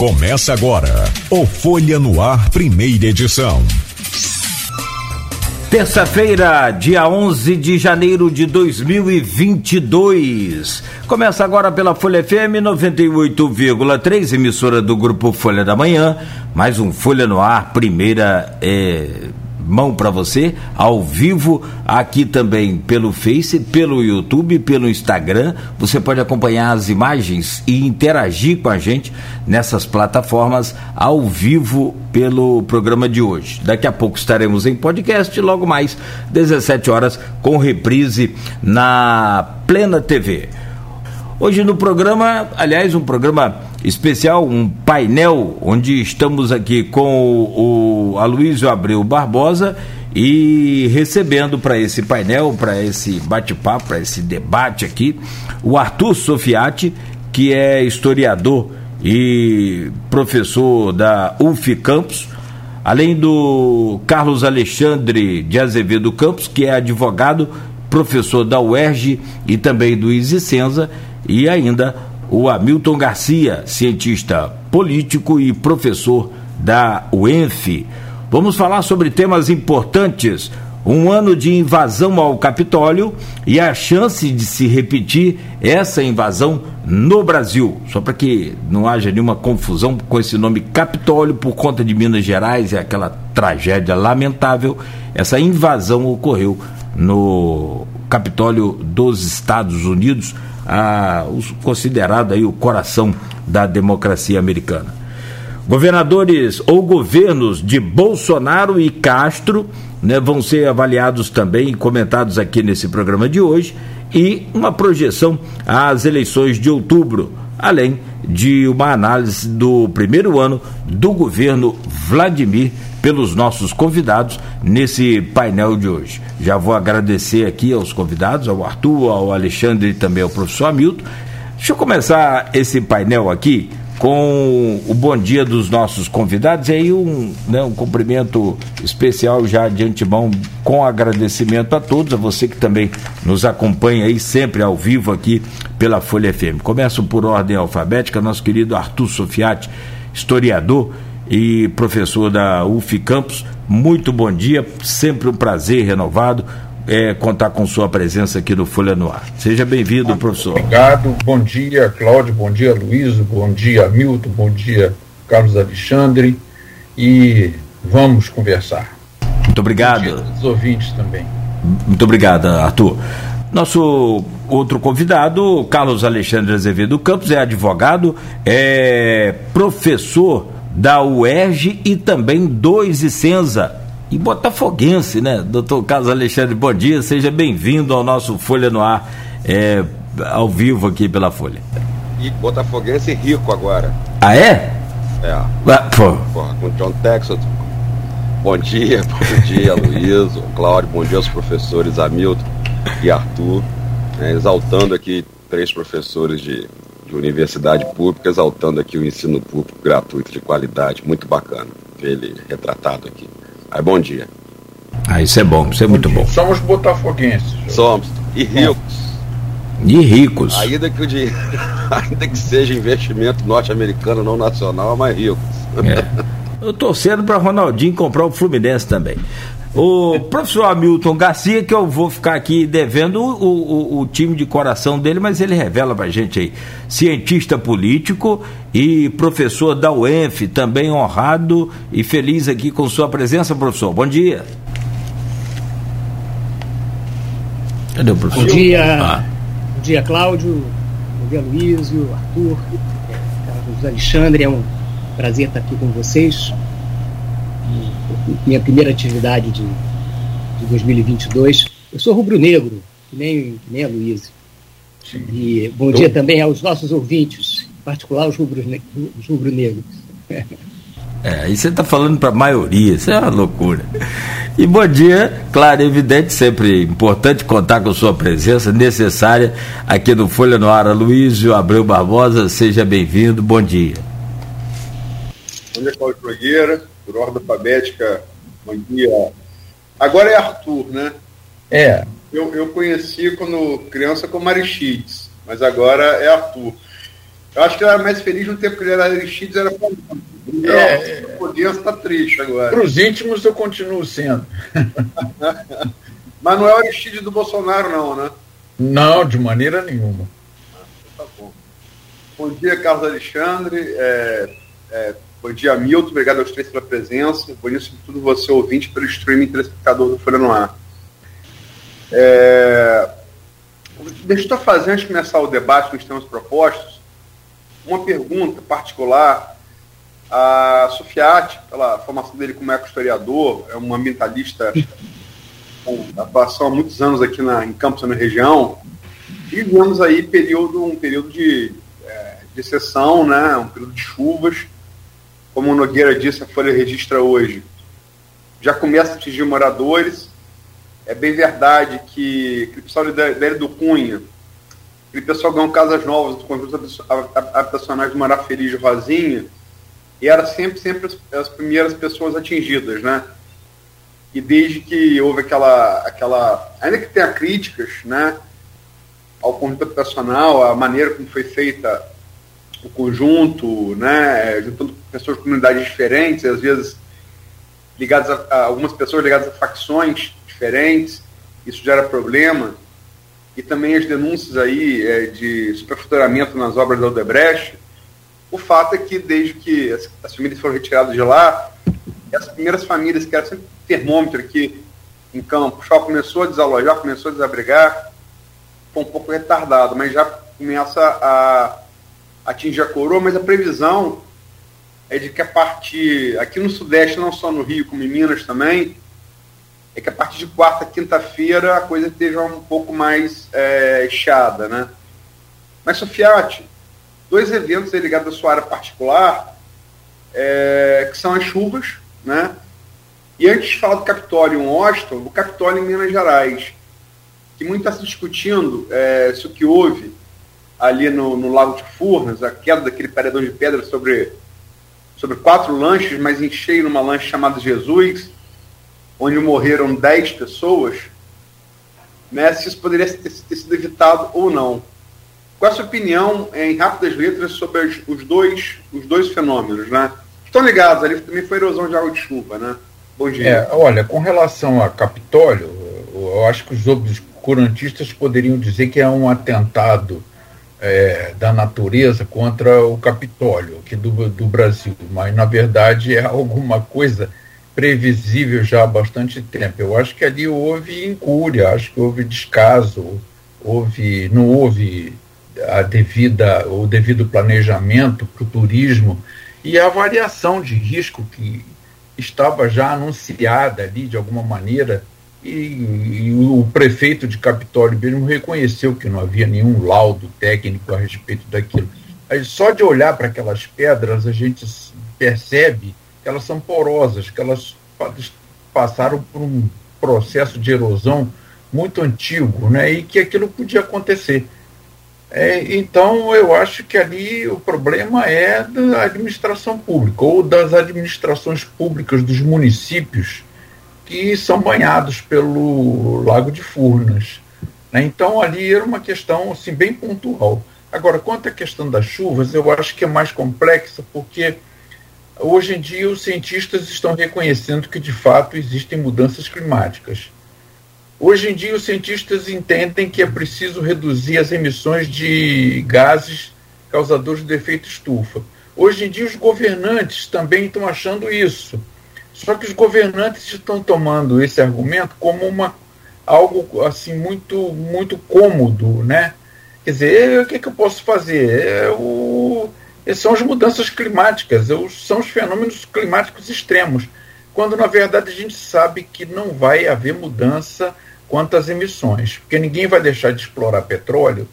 Começa agora o Folha no Ar, primeira edição. Terça-feira, dia 11 de janeiro de 2022. Começa agora pela Folha FM 98,3, emissora do grupo Folha da Manhã. Mais um Folha no Ar, primeira é, mão para você, ao vivo, aqui também pelo Face, pelo YouTube, pelo Instagram. Você pode acompanhar as imagens e interagir com a gente nessas plataformas ao vivo pelo programa de hoje. Daqui a pouco estaremos em podcast, logo mais 17 horas com reprise na Plena TV. Hoje no programa, aliás, um programa especial, um painel onde estamos aqui com o, o Aloysio Abreu Barbosa e recebendo para esse painel, para esse bate-papo, para esse debate aqui, o Arthur Sofiati, que é historiador e professor da UF Campos, além do Carlos Alexandre de Azevedo Campos, que é advogado, professor da UERJ e também do Isicenza e ainda o Hamilton Garcia, cientista político e professor da UENF. Vamos falar sobre temas importantes. Um ano de invasão ao Capitólio e a chance de se repetir essa invasão no Brasil. Só para que não haja nenhuma confusão com esse nome Capitólio por conta de Minas Gerais, é aquela tragédia lamentável. Essa invasão ocorreu no Capitólio dos Estados Unidos a, considerado aí o coração da democracia americana. Governadores ou governos de Bolsonaro e Castro né, vão ser avaliados também e comentados aqui nesse programa de hoje e uma projeção às eleições de outubro, além de uma análise do primeiro ano do governo Vladimir pelos nossos convidados nesse painel de hoje. Já vou agradecer aqui aos convidados, ao Arthur, ao Alexandre e também ao professor Hamilton. Deixa eu começar esse painel aqui com o bom dia dos nossos convidados e aí um, né, um cumprimento especial já de antemão com agradecimento a todos, a você que também nos acompanha aí sempre ao vivo aqui pela Folha FM. Começo por ordem alfabética, nosso querido Arthur Sofiati, historiador e professor da UF Campos. Muito bom dia, sempre um prazer renovado é, contar com sua presença aqui no Folha no Ar. Seja bem-vindo, professor. Obrigado, bom dia, Cláudio, bom dia, Luiz, bom dia, Milton, bom dia, Carlos Alexandre, e vamos conversar. Muito obrigado. Os ouvintes também. Muito obrigado, Arthur. Nosso outro convidado, Carlos Alexandre Azevedo Campos, é advogado, é professor da UERJ e também do Isicenza. E botafoguense, né? Doutor Carlos Alexandre, bom dia, seja bem-vindo ao nosso Folha no Ar, é, ao vivo aqui pela Folha. E botafoguense rico agora. Ah, é? É. Ah, pô. Porra, com John Texas. Bom dia, bom dia, Luiz, Cláudio, bom dia aos professores Hamilton e Arthur, né, exaltando aqui três professores de de universidade pública, exaltando aqui o ensino público gratuito de qualidade. Muito bacana ver ele retratado aqui. Aí, bom dia. Ah, isso é bom, isso é muito bom. Somos botafoguenses. Somos. E ricos. E ricos. Ainda que, o dinheiro, ainda que seja investimento norte-americano, não nacional, mas ricos. É. Eu torcendo para Ronaldinho comprar o Fluminense também. O professor Hamilton Garcia, que eu vou ficar aqui devendo o, o, o, time de coração dele, mas ele revela pra gente aí. Cientista político e professor da UENF, também honrado e feliz aqui com sua presença, professor. Bom dia. Cadê o professor? Bom dia, ah. bom dia Cláudio, bom dia Luísio, Arthur, Carlos Alexandre, é um prazer estar aqui com vocês minha primeira atividade de, de 2022. Eu sou rubro-negro, nem, nem a Luísa. E bom dia também aos nossos ouvintes, em particular os rubro-negros. Rubro é, aí você está falando para a maioria, isso é uma loucura. E bom dia, claro, evidente, sempre importante contar com sua presença necessária aqui no Folha no Ar. Luísio Abreu Barbosa, seja bem-vindo, bom dia. Bom dia, Cláudio Nogueira por ordem alfabética, bom dia. Agora é Arthur, né? É. Eu, eu conheci quando criança como Aristides, mas agora é Arthur. Eu acho que ele era mais feliz no tempo que ele era Aristides, era é, o Podense está triste agora. Para os íntimos eu continuo sendo. Mas não é o Aristides do Bolsonaro, não, né? Não, de maneira nenhuma. tá bom. Bom dia, Carlos Alexandre. É, é, bom dia, Milton. Obrigado aos três pela presença. Bom dia, sobretudo você, ouvinte, pelo streaming telespectador do Folha no Ar. É, deixa eu fazer, antes de começar o debate com os temas propostos, uma pergunta particular. A Sofiati, pela formação dele como eco-historiador, é um ambientalista com atuação há muitos anos aqui na, em Campos, na região, vivemos aí período, um período de, é, de exceção, né, um período de chuvas. Como o Nogueira disse, a Folha registra hoje. Já começa a atingir moradores. É bem verdade que aquele pessoal da Ilha do Cunha, aquele pessoal ganhou casas novas do conjunto habitacionais do Mará Feliz de Rosinha, e era sempre, sempre as, as primeiras pessoas atingidas, né? e desde que houve aquela, aquela ainda que tenha críticas, né, ao conjunto habitacional, a maneira como foi feita o conjunto, né, juntando pessoas de comunidades diferentes, às vezes ligadas a, a, algumas pessoas ligadas a facções diferentes, isso gera problema, e também as denúncias aí é, de superfaturamento nas obras da Odebrecht, o fato é que desde que as, as famílias foram retiradas de lá, as primeiras famílias que eram sempre termômetro aqui em campo, já começou a desalojar, começou a desabrigar, foi um pouco retardado, mas já começa a atingir a coroa, mas a previsão é de que a partir, aqui no Sudeste, não só no Rio, como em Minas também, é que a partir de quarta, quinta-feira a coisa esteja um pouco mais é, chada, né? Mas, Sofiati, dois eventos ligados à sua área particular, é, que são as chuvas, né? E antes de falar do Capitólio em Washington, o Capitólio em Minas Gerais, que muito está se discutindo é, se o que houve ali no, no, Lago de Furnas, a queda daquele paredão de pedra sobre, sobre quatro lanches, mas em cheio numa lanche chamada Jesus, onde morreram dez pessoas, né, se isso poderia ter, ter, sido evitado ou não. Qual a sua opinião, em rápidas letras, sobre as, os, dois, os dois fenômenos? Né? Estão ligados, ali também foi erosão de água de chuva, né? Bom dia. É, olha, com relação a Capitólio, eu acho que os obscurantistas poderiam dizer que é um atentado é, da natureza contra o Capitólio aqui do, do Brasil, mas na verdade é alguma coisa previsível já há bastante tempo. Eu acho que ali houve incúria, acho que houve descaso, houve, não houve a devida, o devido planejamento para o turismo e a avaliação de risco que estava já anunciada ali de alguma maneira, e, e, o prefeito de Capitólio mesmo reconheceu que não havia nenhum laudo técnico a respeito daquilo. Aí, só de olhar para aquelas pedras, a gente percebe que elas são porosas, que elas passaram por um processo de erosão muito antigo, né, e que aquilo podia acontecer. É, então, eu acho que ali o problema é da administração pública, ou das administrações públicas dos municípios que são banhados pelo Lago de Furnas. Né? Então, ali era uma questão assim, bem pontual. Agora, quanto à questão das chuvas, eu acho que é mais complexa, porque hoje em dia os cientistas estão reconhecendo que, de fato, existem mudanças climáticas. Hoje em dia, os cientistas entendem que é preciso reduzir as emissões de gases causadores de efeito estufa. Hoje em dia, os governantes também estão achando isso. Só que os governantes estão tomando esse argumento como uma, algo assim muito, muito cômodo, né? Quer dizer, o que, que eu posso fazer? É o, são as mudanças climáticas, são os fenômenos climáticos extremos, quando na verdade a gente sabe que não vai haver mudança quanto às emissões, porque ninguém vai deixar de explorar petróleo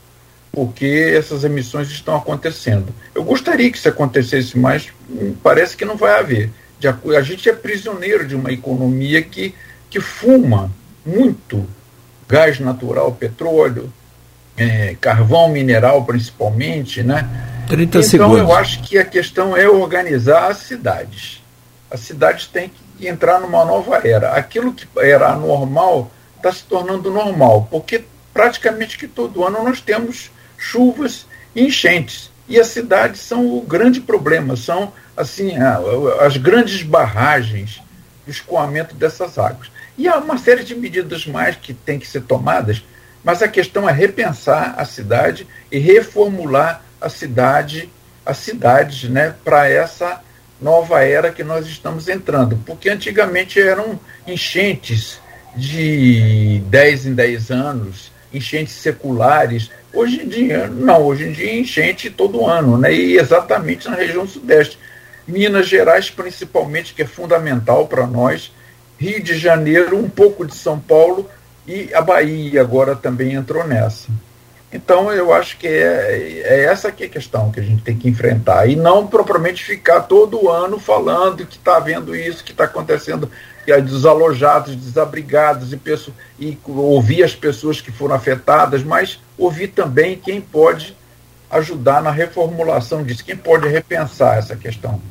porque essas emissões estão acontecendo. Eu gostaria que isso acontecesse, mas parece que não vai haver. A gente é prisioneiro de uma economia que, que fuma muito gás natural, petróleo, é, carvão mineral principalmente, né? 30 então segundos. eu acho que a questão é organizar as cidades. As cidades têm que entrar numa nova era. Aquilo que era anormal está se tornando normal, porque praticamente que todo ano nós temos chuvas e enchentes. E as cidades são o grande problema, são assim as grandes barragens do escoamento dessas águas. E há uma série de medidas mais que têm que ser tomadas, mas a questão é repensar a cidade e reformular a cidade, as cidades, né, para essa nova era que nós estamos entrando. Porque antigamente eram enchentes de 10 em 10 anos, enchentes seculares. Hoje em dia, não, hoje em dia enchente todo ano, né? E exatamente na região sudeste. Minas Gerais, principalmente, que é fundamental para nós, Rio de Janeiro, um pouco de São Paulo e a Bahia agora também entrou nessa. Então, eu acho que é, é essa que é a questão que a gente tem que enfrentar. E não propriamente ficar todo ano falando que está havendo isso, que está acontecendo, desalojados, desabrigados, e, pessoas, e ouvir as pessoas que foram afetadas, mas ouvir também quem pode ajudar na reformulação disso, quem pode repensar essa questão.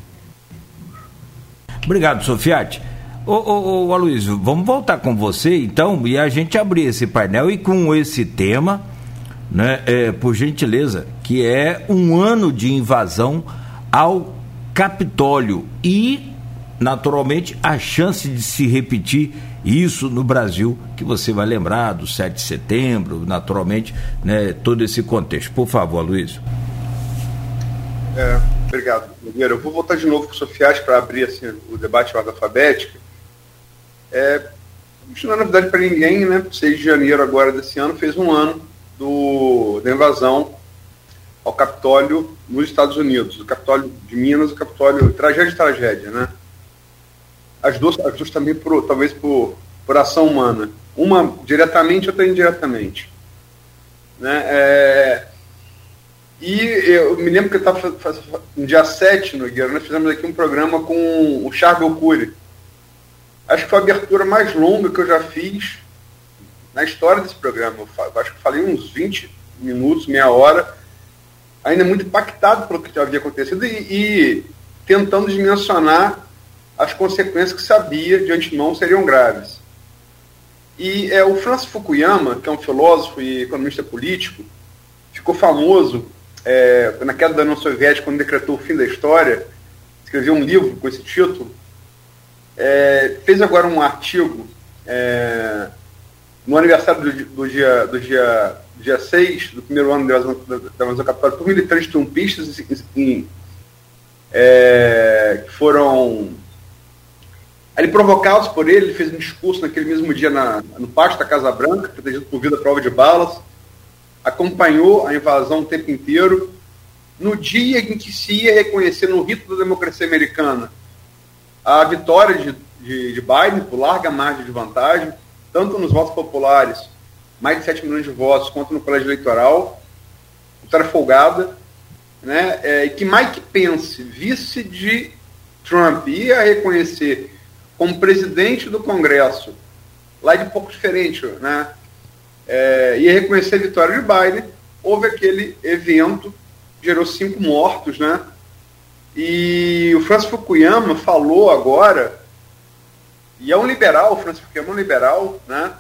Obrigado, Sofiati. Ô, ô, ô Aloysio, vamos voltar com você então e a gente abrir esse painel e com esse tema né, é, por gentileza, que é um ano de invasão ao Capitólio e, naturalmente, a chance de se repetir isso no Brasil, que você vai lembrar do 7 de setembro, naturalmente, né, todo esse contexto. Por favor, Luiz. É, obrigado, Nogueira. Eu vou voltar de novo com o Sofias para abrir assim, o debate ordem alfabética. É, isso não é novidade para ninguém, né? 6 de janeiro agora desse ano fez um ano do, da invasão ao Capitólio nos Estados Unidos, o Capitólio de Minas, o Capitólio tragédia de tragédia, né? As duas, as duas também por, talvez por, por ação humana, uma diretamente, outra indiretamente, né? É, e eu me lembro que eu estava no dia 7, no Guilherme, nós fizemos aqui um programa com o Charles Cury. Acho que foi a abertura mais longa que eu já fiz na história desse programa. Eu acho que falei uns 20 minutos, meia hora, ainda muito impactado pelo que já havia acontecido e, e tentando dimensionar as consequências que sabia de antemão seriam graves. E é, o Francis Fukuyama, que é um filósofo e economista político, ficou famoso é, na queda da União Soviética, quando decretou o fim da história, escreveu um livro com esse título, é, fez agora um artigo é, no aniversário do, do, dia, do dia, dia 6, do primeiro ano da invasão capital, por militantes trumpistas em, é, que foram ali provocados por ele, ele fez um discurso naquele mesmo dia na, no pátio da Casa Branca, protegido por vida prova de balas, acompanhou a invasão o tempo inteiro. No dia em que se ia reconhecer no rito da democracia americana a vitória de, de, de Biden por larga margem de vantagem, tanto nos votos populares, mais de 7 milhões de votos, quanto no colégio eleitoral, vitória folgada, né? É, que Mike Pence, vice de Trump, ia reconhecer como presidente do Congresso, lá de pouco diferente, né? É, ia reconhecer a vitória de Biden, houve aquele evento, gerou cinco mortos, né? E o Francis Fukuyama falou agora e é um liberal, o Francis Fukuyama é um liberal, né?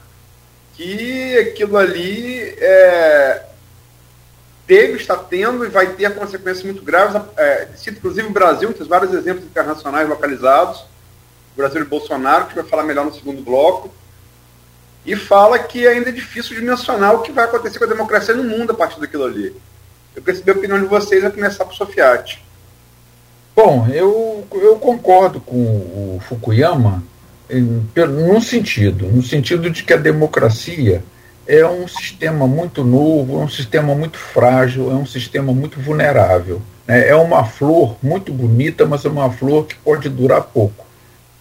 Que aquilo ali é, teve, está tendo e vai ter consequências muito graves. É, cito inclusive o Brasil, tem vários exemplos internacionais localizados. Brasil de Bolsonaro, que vai falar melhor no segundo bloco. E fala que ainda é difícil de mencionar o que vai acontecer com a democracia no mundo a partir daquilo ali. Eu queria saber a opinião de vocês, a começar por Sofiati. Bom, eu, eu concordo com o Fukuyama num sentido, no sentido de que a democracia é um sistema muito novo, é um sistema muito frágil, é um sistema muito vulnerável. Né? É uma flor muito bonita, mas é uma flor que pode durar pouco.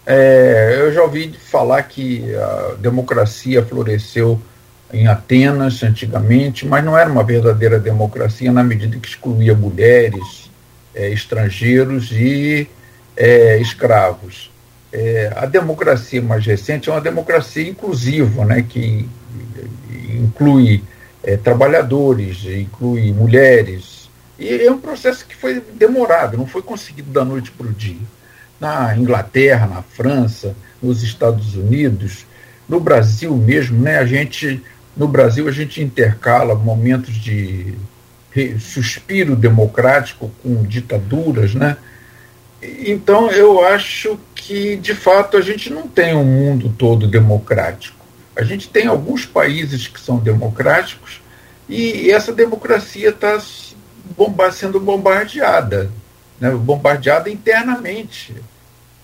É, eu já ouvi falar que a democracia floresceu em Atenas antigamente, mas não era uma verdadeira democracia na medida que excluía mulheres, é, estrangeiros e é, escravos. É, a democracia mais recente é uma democracia inclusiva, né, que inclui é, trabalhadores, inclui mulheres. E é um processo que foi demorado, não foi conseguido da noite para o dia. Na Inglaterra, na França, nos Estados Unidos, no Brasil mesmo, né, a gente, no Brasil a gente intercala momentos de suspiro democrático com ditaduras, né? Então eu acho que de fato a gente não tem um mundo todo democrático. A gente tem alguns países que são democráticos e essa democracia está bomba sendo bombardeada, né? bombardeada internamente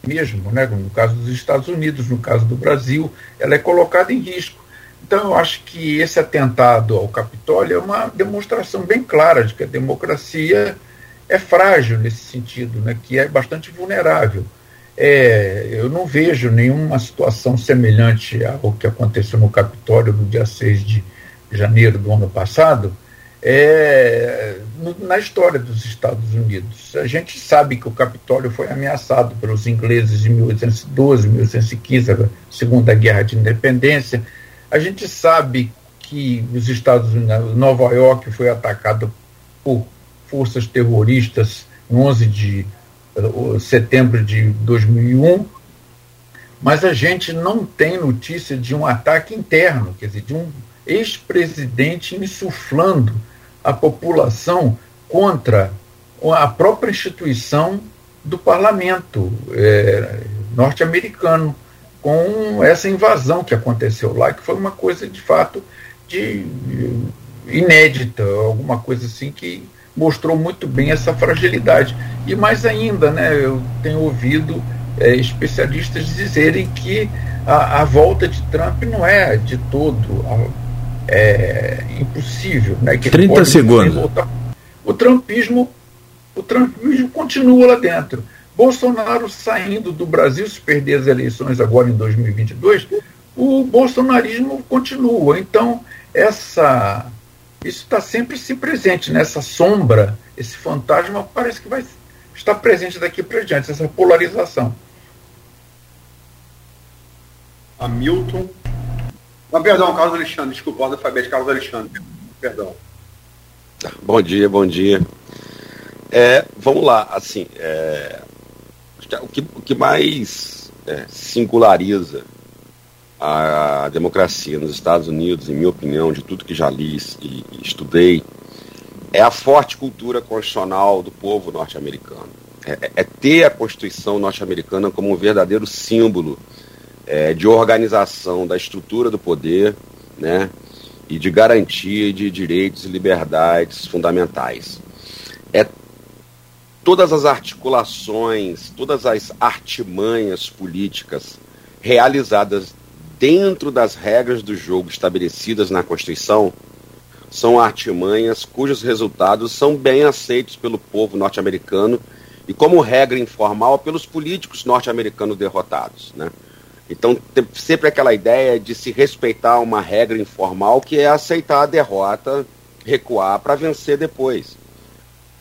mesmo, né? no caso dos Estados Unidos, no caso do Brasil, ela é colocada em risco. Então, eu acho que esse atentado ao Capitólio é uma demonstração bem clara de que a democracia é frágil nesse sentido, né, que é bastante vulnerável. É, eu não vejo nenhuma situação semelhante ao que aconteceu no Capitólio no dia 6 de janeiro do ano passado é, na história dos Estados Unidos. A gente sabe que o Capitólio foi ameaçado pelos ingleses em 1812, 1815, a Segunda Guerra de Independência a gente sabe que os Estados Unidos, Nova York foi atacado por forças terroristas no 11 de uh, setembro de 2001, mas a gente não tem notícia de um ataque interno, quer dizer, de um ex-presidente insuflando a população contra a própria instituição do parlamento é, norte-americano com essa invasão que aconteceu lá, que foi uma coisa de fato de inédita, alguma coisa assim que mostrou muito bem essa fragilidade. E mais ainda, né, eu tenho ouvido é, especialistas dizerem que a, a, volta de Trump não é de todo é, impossível. Né, que 30 segundos. O trumpismo, o trumpismo continua lá dentro. Bolsonaro saindo do Brasil, se perder as eleições agora em 2022, o bolsonarismo continua. Então, essa isso está sempre se presente nessa sombra, esse fantasma parece que vai estar presente daqui para diante, essa polarização. Hamilton. Ah, perdão, Carlos Alexandre, desculpa, ordem alfabética, Carlos Alexandre. Perdão. Bom dia, bom dia. É, vamos lá, assim, é, o que, o que mais é, singulariza a democracia nos Estados Unidos, em minha opinião, de tudo que já li e, e estudei, é a forte cultura constitucional do povo norte-americano. É, é, é ter a Constituição norte-americana como um verdadeiro símbolo é, de organização da estrutura do poder, né, e de garantia de direitos e liberdades fundamentais. É todas as articulações, todas as artimanhas políticas realizadas dentro das regras do jogo estabelecidas na Constituição são artimanhas cujos resultados são bem aceitos pelo povo norte-americano e, como regra informal, pelos políticos norte-americanos derrotados. Né? Então, tem sempre aquela ideia de se respeitar uma regra informal que é aceitar a derrota, recuar para vencer depois.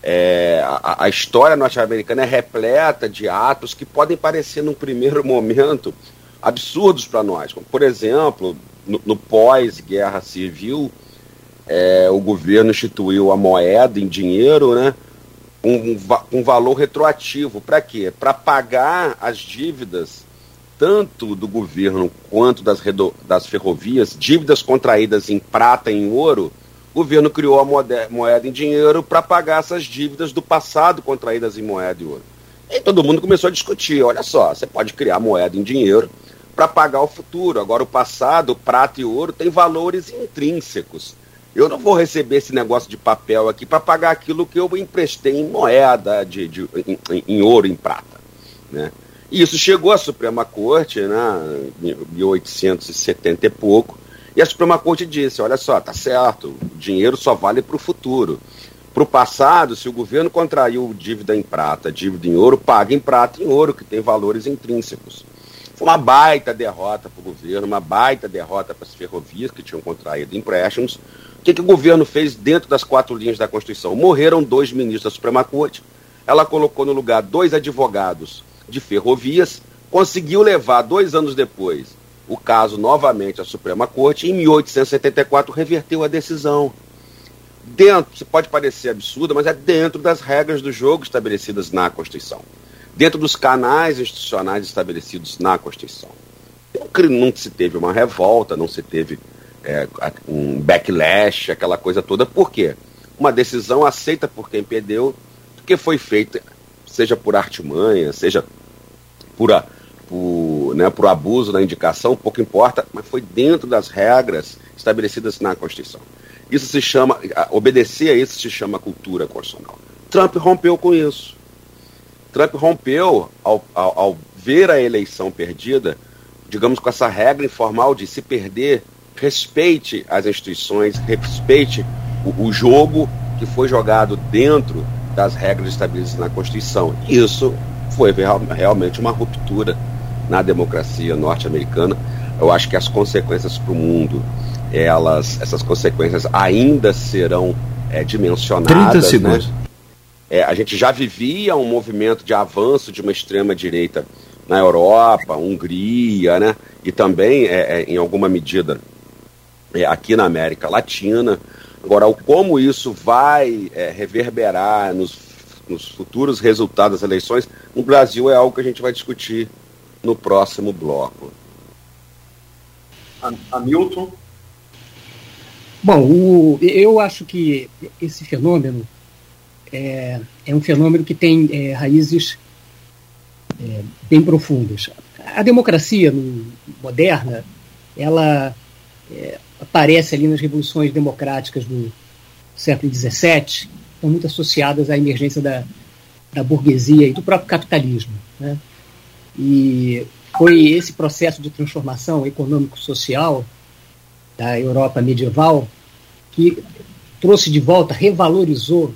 É, a, a, história norte-americana é repleta de atos que podem parecer, num primeiro momento, absurdos para nós. Como, por exemplo, no, no pós-guerra civil, é, o governo instituiu a moeda em dinheiro, né? Um, um valor retroativo. Para quê? Para pagar as dívidas, tanto do governo quanto das, das ferrovias, dívidas contraídas em prata e em ouro, o governo criou a moeda em dinheiro para pagar essas dívidas do passado contraídas em moeda e ouro. E todo mundo começou a discutir: olha só, você pode criar moeda em dinheiro para pagar o futuro. Agora, o passado, prata e ouro, tem valores intrínsecos. Eu não vou receber esse negócio de papel aqui para pagar aquilo que eu emprestei em moeda, de, de em, em, ouro, em prata. Né? Isso chegou à Suprema Corte, né, em 1870 e pouco, e a Suprema Corte disse: olha só, tá certo, o dinheiro só vale para o futuro. Para o passado, se o governo contraiu dívida em prata, dívida em ouro, paga em prata em ouro, que tem valores intrínsecos. Foi uma baita derrota para o governo, uma baita derrota para as ferrovias que tinham contraído empréstimos. O que, que o governo fez dentro das quatro linhas da Constituição? Morreram dois ministros da Suprema Corte, ela colocou no lugar dois advogados de ferrovias, conseguiu levar, dois anos depois, o caso novamente à Suprema Corte, em 1874 reverteu a decisão. Dentro, se pode parecer absurdo, mas é dentro das regras do jogo estabelecidas na Constituição. Dentro dos canais institucionais estabelecidos na Constituição. Não se teve uma revolta, não se teve é, um backlash, aquela coisa toda. Por quê? uma decisão aceita por quem perdeu, que foi feita, seja por artimanha, seja por, a, por, né, por abuso da indicação, pouco importa, mas foi dentro das regras estabelecidas na Constituição. Isso se chama, obedecer a isso se chama cultura constitucional. Trump rompeu com isso. Trump rompeu ao, ao, ao ver a eleição perdida, digamos, com essa regra informal de se perder, respeite as instituições, respeite o, o jogo que foi jogado dentro das regras estabelecidas na Constituição. Isso foi realmente uma ruptura na democracia norte-americana. Eu acho que as consequências para o mundo, elas, essas consequências ainda serão é, dimensionadas. 30 né? segundos. Né? É, a gente já vivia um movimento de avanço de uma extrema direita na Europa, Hungria, né? E também, é, é, em alguma medida, é, aqui na América Latina. Agora, o como isso vai é, reverberar nos, nos futuros resultados das eleições no Brasil é algo que a gente vai discutir no próximo bloco. Hamilton? Bom, o, eu acho que esse fenômeno é, é um fenômeno que tem é, raízes é, bem profundas. A democracia no, moderna, ela é, aparece ali nas revoluções democráticas do século XVII, estão muito associadas à emergência da, da burguesia e do próprio capitalismo. Né? E foi esse processo de transformação econômico-social da Europa medieval que trouxe de volta, revalorizou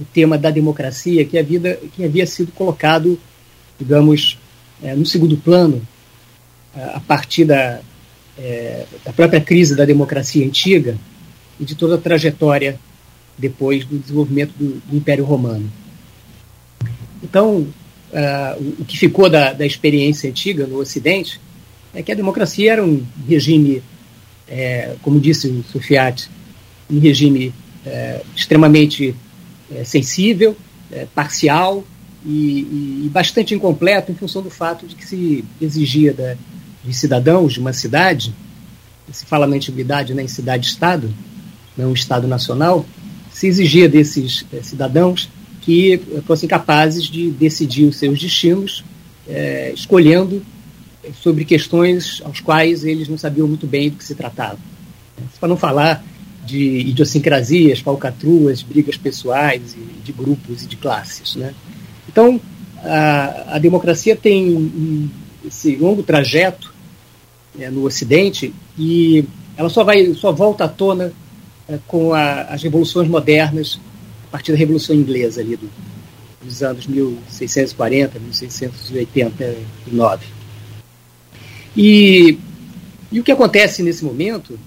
o tema da democracia que havia, que havia sido colocado, digamos, é, no segundo plano a partir da, é, da própria crise da democracia antiga e de toda a trajetória depois do desenvolvimento do, do Império Romano. Então, uh, o que ficou da, da experiência antiga no Ocidente é que a democracia era um regime, é, como disse o Sufiat, um regime é, extremamente é, sensível, é, parcial e, e, bastante incompleto em função do fato de que se exigia da, de cidadãos de uma cidade, se fala na antiguidade né, em cidade-estado, não Estado nacional, se exigia desses é, cidadãos que fossem capazes de decidir os seus destinos, é, escolhendo sobre questões aos quais eles não sabiam muito bem do que se tratava. Para não falar de idiosincrasias, falcatruas, brigas pessoais, de grupos e de classes. Né? Então, a, a democracia tem esse longo trajeto é, no Ocidente e ela só vai só volta à tona é, com a, as revoluções modernas a partir da Revolução Inglesa ali do, dos anos 1640, 1689. E, e o que acontece nesse momento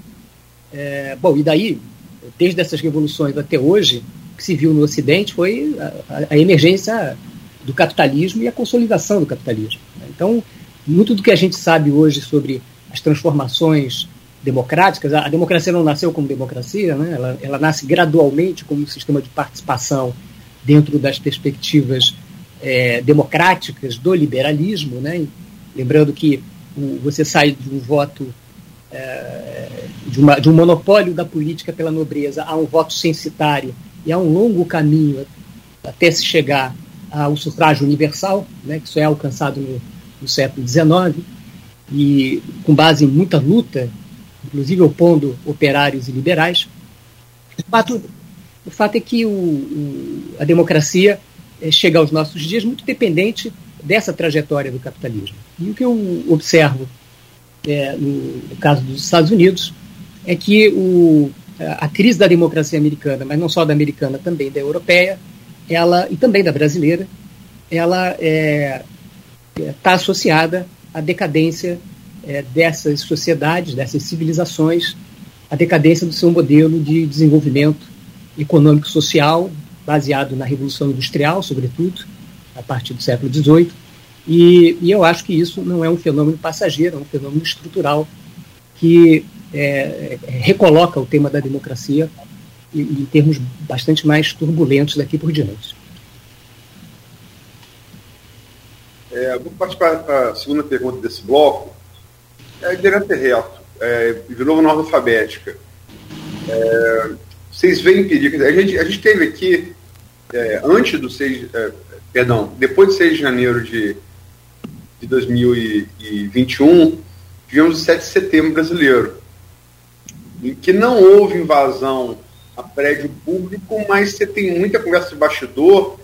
é, bom, e daí, desde essas revoluções até hoje, o que se viu no Ocidente foi a, a emergência do capitalismo e a consolidação do capitalismo. Né? Então, muito do que a gente sabe hoje sobre as transformações democráticas, a, democracia não nasceu como democracia, né? ela, ela nasce gradualmente como um sistema de participação dentro das perspectivas é, democráticas do liberalismo, né? lembrando que o, você sai de um voto é, de, uma, de um monopólio da política pela nobreza a um voto censitário e a um longo caminho até se chegar ao sufrágio universal, né, que só é alcançado no, no século XIX, e com base em muita luta, inclusive opondo operários e liberais. O fato, o fato é que o, o, a democracia é, chega aos nossos dias muito dependente dessa trajetória do capitalismo. E o que eu observo é, no, no, caso dos Estados Unidos, é que o, a crise da democracia americana, mas não só da americana, também da europeia, ela e também da brasileira, ela está é, é tá associada à decadência é, dessas sociedades, dessas civilizações, à decadência do seu modelo de desenvolvimento econômico-social, baseado na Revolução Industrial, sobretudo, a partir do século XVIII, e, e, eu acho que isso não é um fenômeno passageiro, é um fenômeno estrutural que é, é, recoloca o tema da democracia em, em termos bastante mais turbulentos daqui por diante. É, vou participar para a segunda pergunta desse bloco. É direto e reto, é, de novo na alfabética. É, vocês veem perigo. A gente, a gente teve aqui, é, antes do 6, é, perdão, depois do 6 de janeiro de, de 2021, tivemos o 7 de setembro brasileiro, em que não houve invasão a prédio público, mas você tem muita conversa de bastidor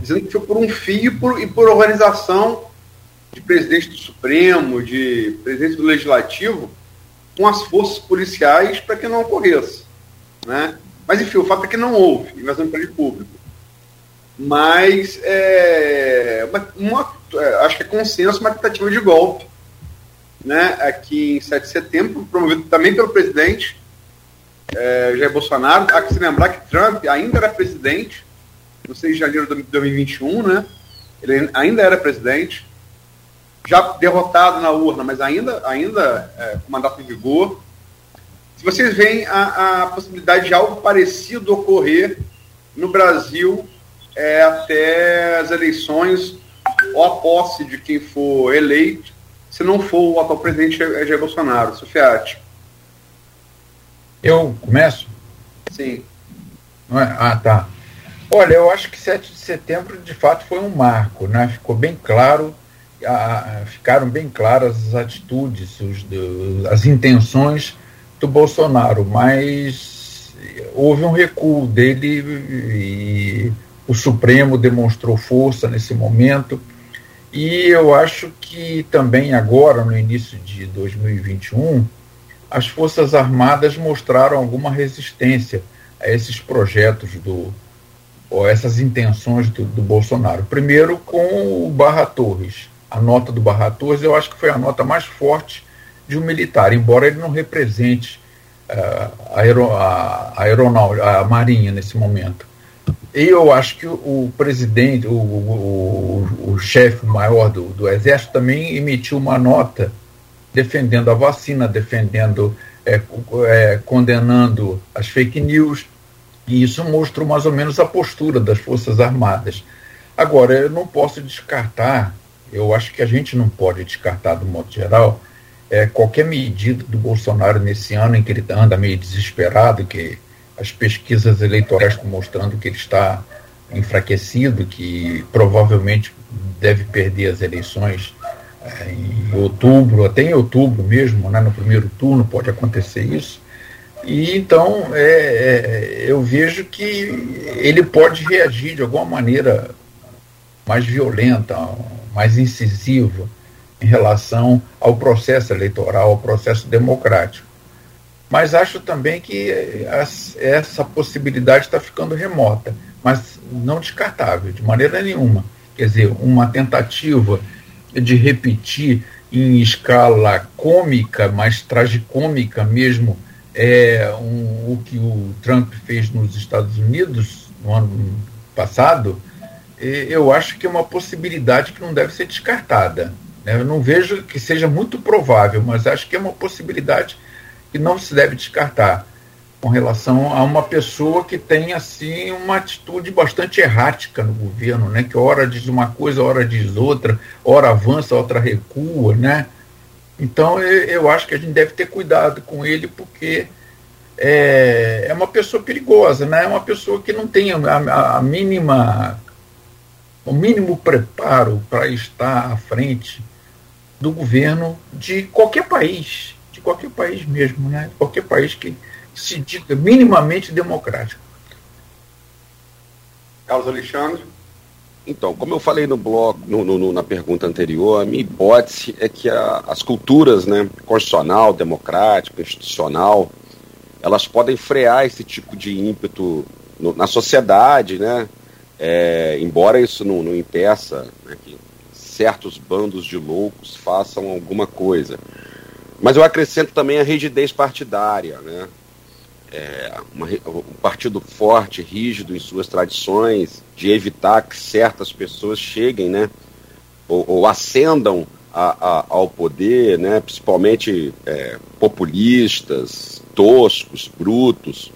dizendo que foi por um fio por, e por organização de presidente do Supremo, de presidente do Legislativo, com as forças policiais para que não ocorresse. Né? Mas, enfim, o fato é que não houve invasão de prédio público. Mas, é, uma, é, acho que é consenso uma tentativa de golpe né, aqui em 7 de setembro, promovido também pelo presidente é, Jair Bolsonaro. Há que se lembrar que Trump ainda era presidente no 6 de janeiro de 2021, né? Ele ainda era presidente, já derrotado na urna, mas ainda, ainda é, com mandato em vigor. Se vocês veem a, a, possibilidade de algo parecido ocorrer no Brasil é, até as eleições ou a posse de quem for eleito, se não for o atual presidente Jair Bolsonaro, Sofiati. Eu começo? Sim. É? Ah, tá. Olha, eu acho que 7 de setembro de fato foi um marco, né? Ficou bem claro, a, ficaram bem claras as atitudes, os, as intenções do Bolsonaro, mas houve um recuo dele e o Supremo demonstrou força nesse momento. E eu acho que também agora, no início de 2021, as Forças Armadas mostraram alguma resistência a esses projetos do, ou essas intenções do, do, Bolsonaro. Primeiro, com o Barra Torres. A nota do Barra Torres, eu acho que foi a nota mais forte de um militar, embora ele não represente uh, a, aero, a, a, a Marinha nesse momento. E eu acho que o, o presidente, o, o, o, chefe maior do, do Exército também emitiu uma nota defendendo a vacina, defendendo, é, é, condenando as fake news, e isso mostra mais ou menos a postura das Forças Armadas. Agora, eu não posso descartar, eu acho que a gente não pode descartar, do modo geral, é, qualquer medida do Bolsonaro nesse ano em que ele anda meio desesperado, que as pesquisas eleitorais estão mostrando que ele está enfraquecido, que provavelmente deve perder as eleições é, em outubro, até em outubro mesmo, né, no primeiro turno pode acontecer isso. E então é, é, eu vejo que ele pode reagir de alguma maneira mais violenta, mais incisiva em relação ao processo eleitoral, ao processo democrático. Mas acho também que as, essa possibilidade está ficando remota, mas não descartável, de maneira nenhuma. Quer dizer, uma tentativa de repetir em escala cômica, mas tragicômica mesmo, é um, o que o Trump fez nos Estados Unidos no ano passado, eu acho que é uma possibilidade que não deve ser descartada. Né? Eu não vejo que seja muito provável, mas acho que é uma possibilidade que não se deve descartar com relação a uma pessoa que tem assim uma atitude bastante errática no governo, né? Que hora diz uma coisa, hora diz outra, hora avança, outra recua, né? Então eu acho que a gente deve ter cuidado com ele porque é, é uma pessoa perigosa, né? É uma pessoa que não tem a, a mínima o mínimo preparo para estar à frente do governo de qualquer país, de qualquer país mesmo, né? Qualquer país que se diga minimamente democrático. Carlos Alexandre. Então, como eu falei no blog, no, no, na pergunta anterior, a minha hipótese é que a, as culturas, né, constitucional, democrática, institucional, elas podem frear esse tipo de ímpeto no, na sociedade, né, é, embora isso não, não impeça né, que certos bandos de loucos façam alguma coisa. Mas eu acrescento também a rigidez partidária, né, é, uma, um partido forte, rígido em suas tradições, de evitar que certas pessoas cheguem, né, ou, ou ascendam a, a, ao poder, né, principalmente é, populistas, toscos, brutos.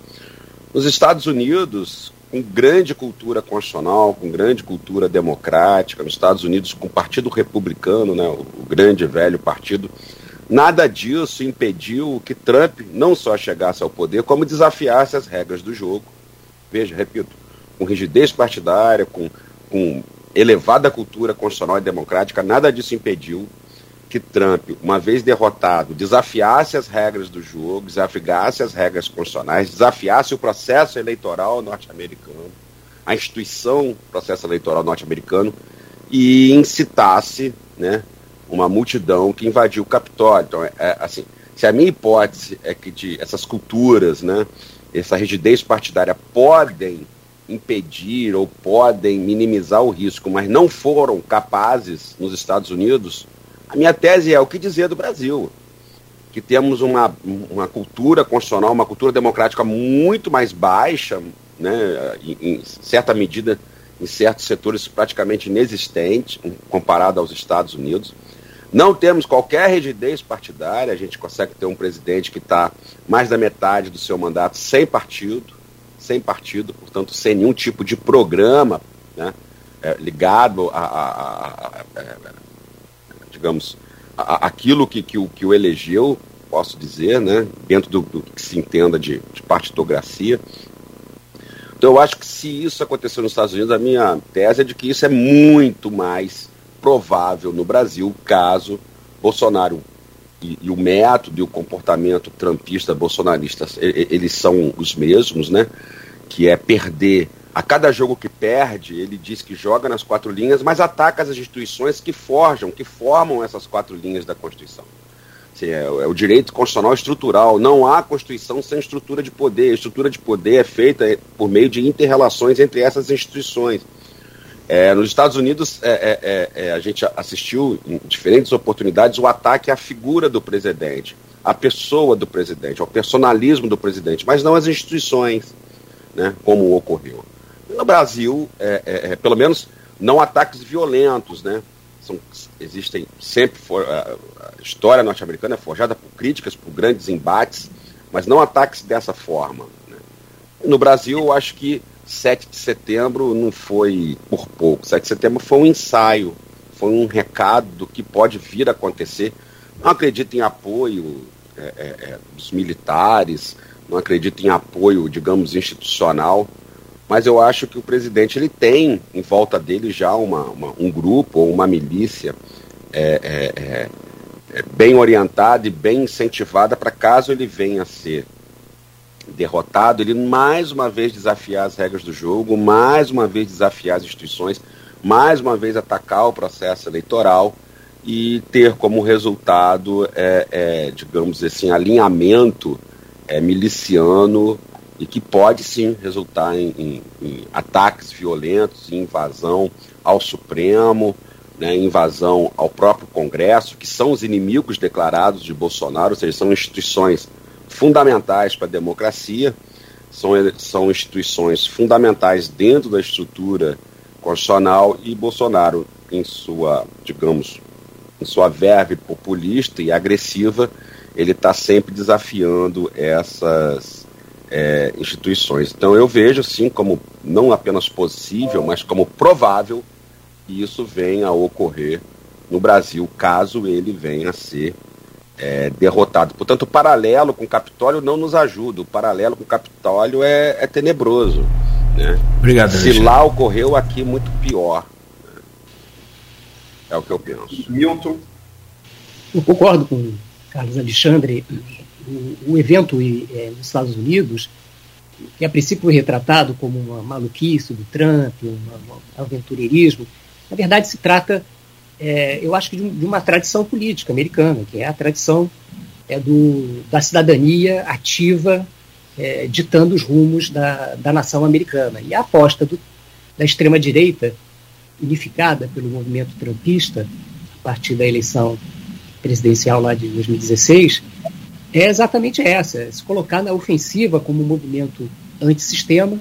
Nos Estados Unidos, com grande cultura constitucional, com grande cultura democrática, nos Estados Unidos com o Partido Republicano, né, o, o grande velho partido Nada disso impediu que Trump não só chegasse ao poder, como desafiasse as regras do jogo. Veja, repito, com rigidez partidária, com, com elevada cultura constitucional e democrática, nada disso impediu que Trump, uma vez derrotado, desafiasse as regras do jogo, desafiasse as regras constitucionais, desafiasse o processo eleitoral norte-americano, a instituição processo eleitoral norte-americano e incitasse né, uma multidão que invadiu o Capitólio. Então, é, é, assim, se a minha hipótese é que de essas culturas, né, essa rigidez partidária podem impedir ou podem minimizar o risco, mas não foram capazes nos Estados Unidos, a minha tese é o que dizer do Brasil. Que temos uma, uma cultura constitucional, uma cultura democrática muito mais baixa, né, em, em certa medida, em certos setores praticamente inexistente, comparado aos Estados Unidos. Não temos qualquer rigidez partidária, a gente consegue ter um presidente que está mais da metade do seu mandato sem partido, sem partido, portanto, sem nenhum tipo de programa né, é, ligado a, a, a, a, digamos, aquilo que, que, o, que o elegeu, posso dizer, né, dentro do, do que se entenda de, de partitocracia. Então, eu acho que se isso acontecer nos Estados Unidos, a minha tese é de que isso é muito mais provável no Brasil, caso Bolsonaro e, e, o método e o comportamento trampista, bolsonarista, eles são os mesmos, né? Que é perder. A cada jogo que perde, ele diz que joga nas quatro linhas, mas ataca as instituições que forjam, que formam essas quatro linhas da Constituição. Assim, é, é, o direito constitucional estrutural. Não há Constituição sem estrutura de poder. A estrutura de poder é feita por meio de interrelações entre essas instituições. É, nos Estados Unidos, é, é, é, é, a gente assistiu em diferentes oportunidades o ataque à figura do presidente, à pessoa do presidente, ao personalismo do presidente, mas não às instituições, né, como ocorreu. No Brasil, é, pelo menos, não ataques violentos, né? São, existem sempre for, a, história norte-americana é forjada por críticas, por grandes embates, mas não ataques dessa forma. Né? No Brasil, eu acho que 7 de setembro não foi por pouco. 7 de setembro foi um ensaio, foi um recado do que pode vir a acontecer. Não acredito em apoio é, é, é, dos militares, não acredito em apoio, digamos, institucional, mas eu acho que o presidente ele tem em volta dele já uma, uma um grupo ou uma milícia é, é, é, bem orientada e bem incentivada para caso ele venha a ser derrotado, ele mais uma vez desafiar as regras do jogo, mais uma vez desafiar as instituições, mais uma vez atacar o processo eleitoral e ter como resultado, é, é, digamos assim, alinhamento é, miliciano e que pode sim resultar em, em, em ataques violentos, invasão ao Supremo, né, invasão ao próprio Congresso, que são os inimigos declarados de Bolsonaro, ou seja, são instituições fundamentais para a democracia, são, são instituições fundamentais dentro da estrutura constitucional e Bolsonaro, em sua, digamos, em sua verve populista e agressiva, ele está sempre desafiando essas é, instituições. Então eu vejo sim como não apenas possível, mas como provável que isso venha a ocorrer no Brasil, caso ele venha a ser é, derrotado. Portanto, o paralelo com o Capitólio não nos ajuda. O paralelo com o Capitólio é, é tenebroso. Né? Obrigado. Se Alexandre. lá ocorreu, aqui muito pior. Né? É o que eu penso. Milton. Eu concordo com o Carlos Alexandre. O, o evento é, nos Estados Unidos, que a princípio foi retratado como uma maluquice do Trump, um, um aventureirismo, na verdade se trata é, eu acho que de, um, de, uma tradição política americana, que é a tradição é, do, da cidadania ativa é, ditando os rumos da, da nação americana. E a aposta do, da extrema-direita, unificada pelo movimento trumpista, a partir da eleição presidencial lá de 2016, é exatamente essa: se colocar na ofensiva como um movimento antissistema,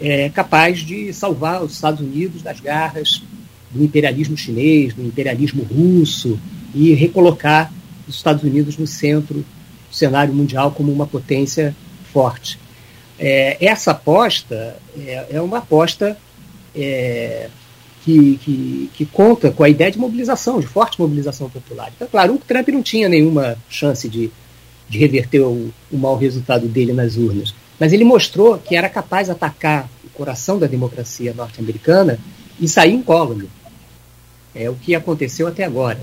é, capaz de salvar os Estados Unidos das garras do imperialismo chinês, do imperialismo russo, e recolocar os Estados Unidos no centro do cenário mundial como uma potência forte. É, essa aposta é, é uma aposta é, que, que, que, conta com a ideia de mobilização, de forte mobilização popular. Então, claro, o Trump não tinha nenhuma chance de, de reverter o, o mau resultado dele nas urnas, mas ele mostrou que era capaz de atacar o coração da democracia norte-americana e sair incólume. É o que aconteceu até agora.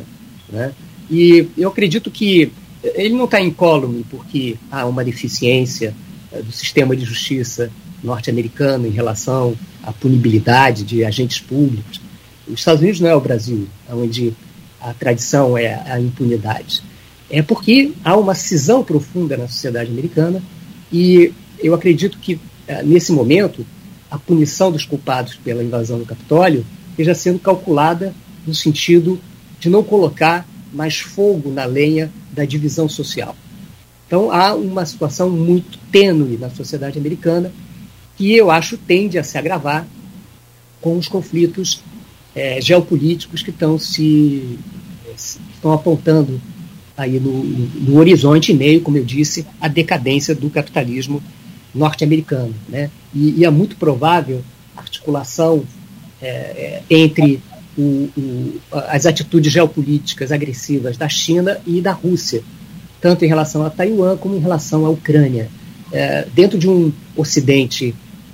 Né? E eu acredito que ele não está incólume porque há uma deficiência eh, do sistema de justiça norte-americano em relação à punibilidade de agentes públicos. Os Estados Unidos não é o Brasil, onde a tradição é a impunidade. É porque há uma cisão profunda na sociedade americana e eu acredito que, eh, nesse momento, a punição dos culpados pela invasão do Capitólio esteja sendo calculada no sentido de não colocar mais fogo na lenha da divisão social. Então há uma situação muito tênue na sociedade americana que eu acho tende a se agravar com os conflitos é, geopolíticos que estão se estão apontando aí no, no, horizonte e meio, como eu disse, a decadência do capitalismo norte-americano, né? E, e, é muito provável articulação é, entre o, o, as atitudes geopolíticas agressivas da China e da Rússia, tanto em relação a Taiwan como em relação à Ucrânia. É, dentro de um Ocidente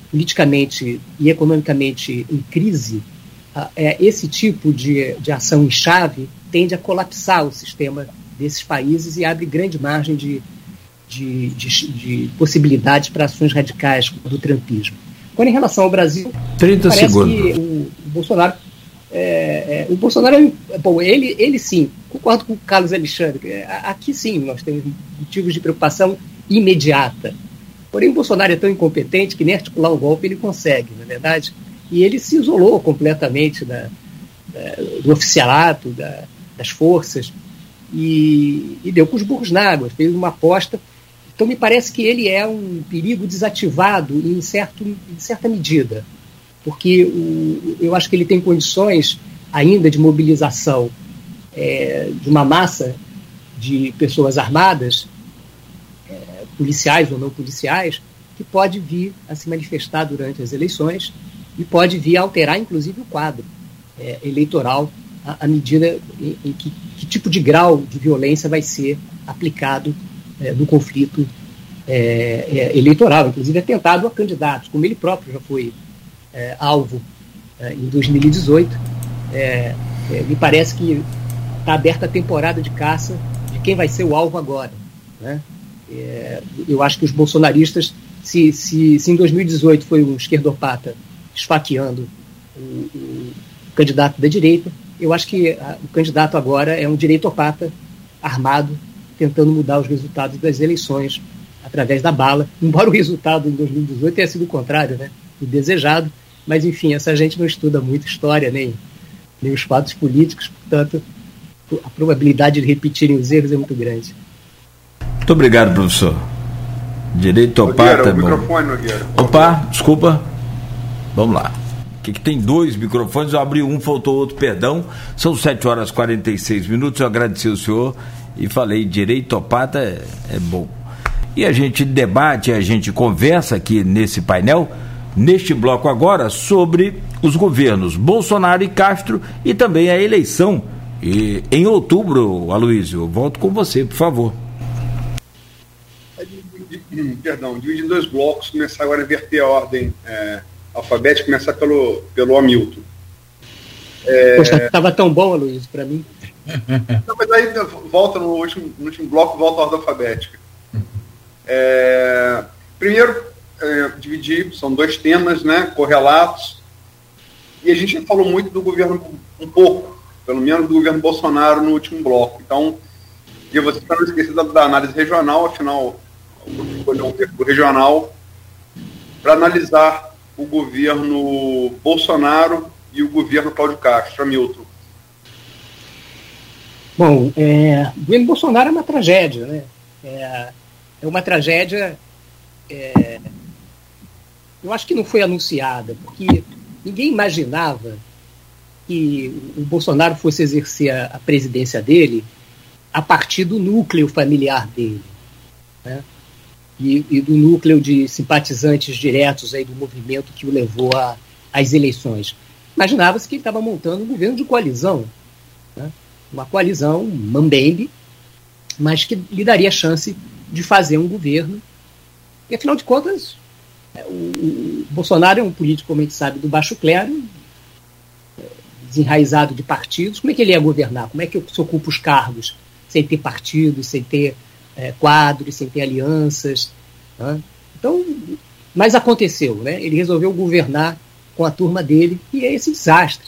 politicamente e economicamente em crise, é, esse tipo de, de ação em chave tende a colapsar o sistema desses países e abre grande margem de, de, de, de possibilidades para ações radicais do trumpismo. Agora, em relação ao Brasil, 30 parece segundos. que o Bolsonaro é, é, o Bolsonaro, é, bom, ele, ele sim, concordo com o Carlos Alexandre, é, aqui sim nós temos motivos de preocupação imediata. Porém, o Bolsonaro é tão incompetente que nem articular um golpe ele consegue, na é verdade. E ele se isolou completamente da, da, do oficialato, da, das forças, e, e, deu com os burros na água, fez uma aposta. Então, me parece que ele é um perigo desativado em, certo, em certa medida porque o, eu acho que ele tem condições ainda de mobilização é, de uma massa de pessoas armadas, é, policiais ou não policiais, que pode vir a se manifestar durante as eleições e pode vir a alterar, inclusive, o quadro é, eleitoral à, medida em, em que, que, tipo de grau de violência vai ser aplicado é, no conflito é, é, eleitoral, inclusive atentado a candidatos, como ele próprio já foi é, alvo é, em 2018. É, é, me parece que está aberta a temporada de caça de quem vai ser o alvo agora. Né? É, eu acho que os bolsonaristas, se, se, se, em 2018 foi um esquerdopata esfaqueando o, o candidato da direita, eu acho que a, o candidato agora é um direitopata armado, tentando mudar os resultados das eleições através da bala, embora o resultado em 2018 tenha sido o contrário, né? o desejado, mas enfim, essa gente não estuda muito história, nem, nem os fatos políticos, portanto, a probabilidade de repetirem os erros é muito grande. Muito obrigado, professor. Direito ao pata, microfone, Opa, desculpa. Vamos lá. Que, que tem dois microfones, eu abri um, faltou outro, perdão. São 7 horas e 46 minutos. Eu agradeci o senhor e falei: direito ao pata é, é bom. E a gente debate, a gente conversa aqui nesse painel neste bloco agora sobre os governos Bolsonaro e Castro e também a eleição e, em outubro, Aloysio. Volto com você, por favor. Perdão, dividir em dois blocos, começar agora a inverter a ordem é, alfabética, começar pelo, pelo Hamilton. É... Poxa, estava tão bom, Aloysio, para mim. Não, mas aí volta no último, no último bloco, volta a ordem alfabética. É... Primeiro, é, dividir, são dois temas, né, correlatos. E a gente falou muito do governo, um pouco, pelo menos do governo Bolsonaro no último bloco. Então, e você para não esquecer da, da, análise regional, afinal, o regional, para analisar o governo Bolsonaro e o governo Cláudio Castro, Hamilton. Bom, é, o governo Bolsonaro é uma tragédia, né? É, é uma tragédia é, eu acho que não foi anunciada, porque ninguém imaginava que o Bolsonaro fosse exercer a, a presidência dele a partir do núcleo familiar dele. Né? E, e, do núcleo de simpatizantes diretos aí do movimento que o levou às eleições. imaginava-se que ele estava montando um governo de coalizão, né? uma coalizão mambembe, mas que lhe daria chance de fazer um governo. E afinal de contas, o, o Bolsonaro é um político, como a gente sabe, do baixo clero, é, desenraizado de partidos. Como é que ele ia governar? Como é que se ocupa os cargos sem ter partidos, sem ter é, quadros, sem ter alianças? Né? Então, mas aconteceu, né? Ele resolveu governar com a turma dele e é esse desastre.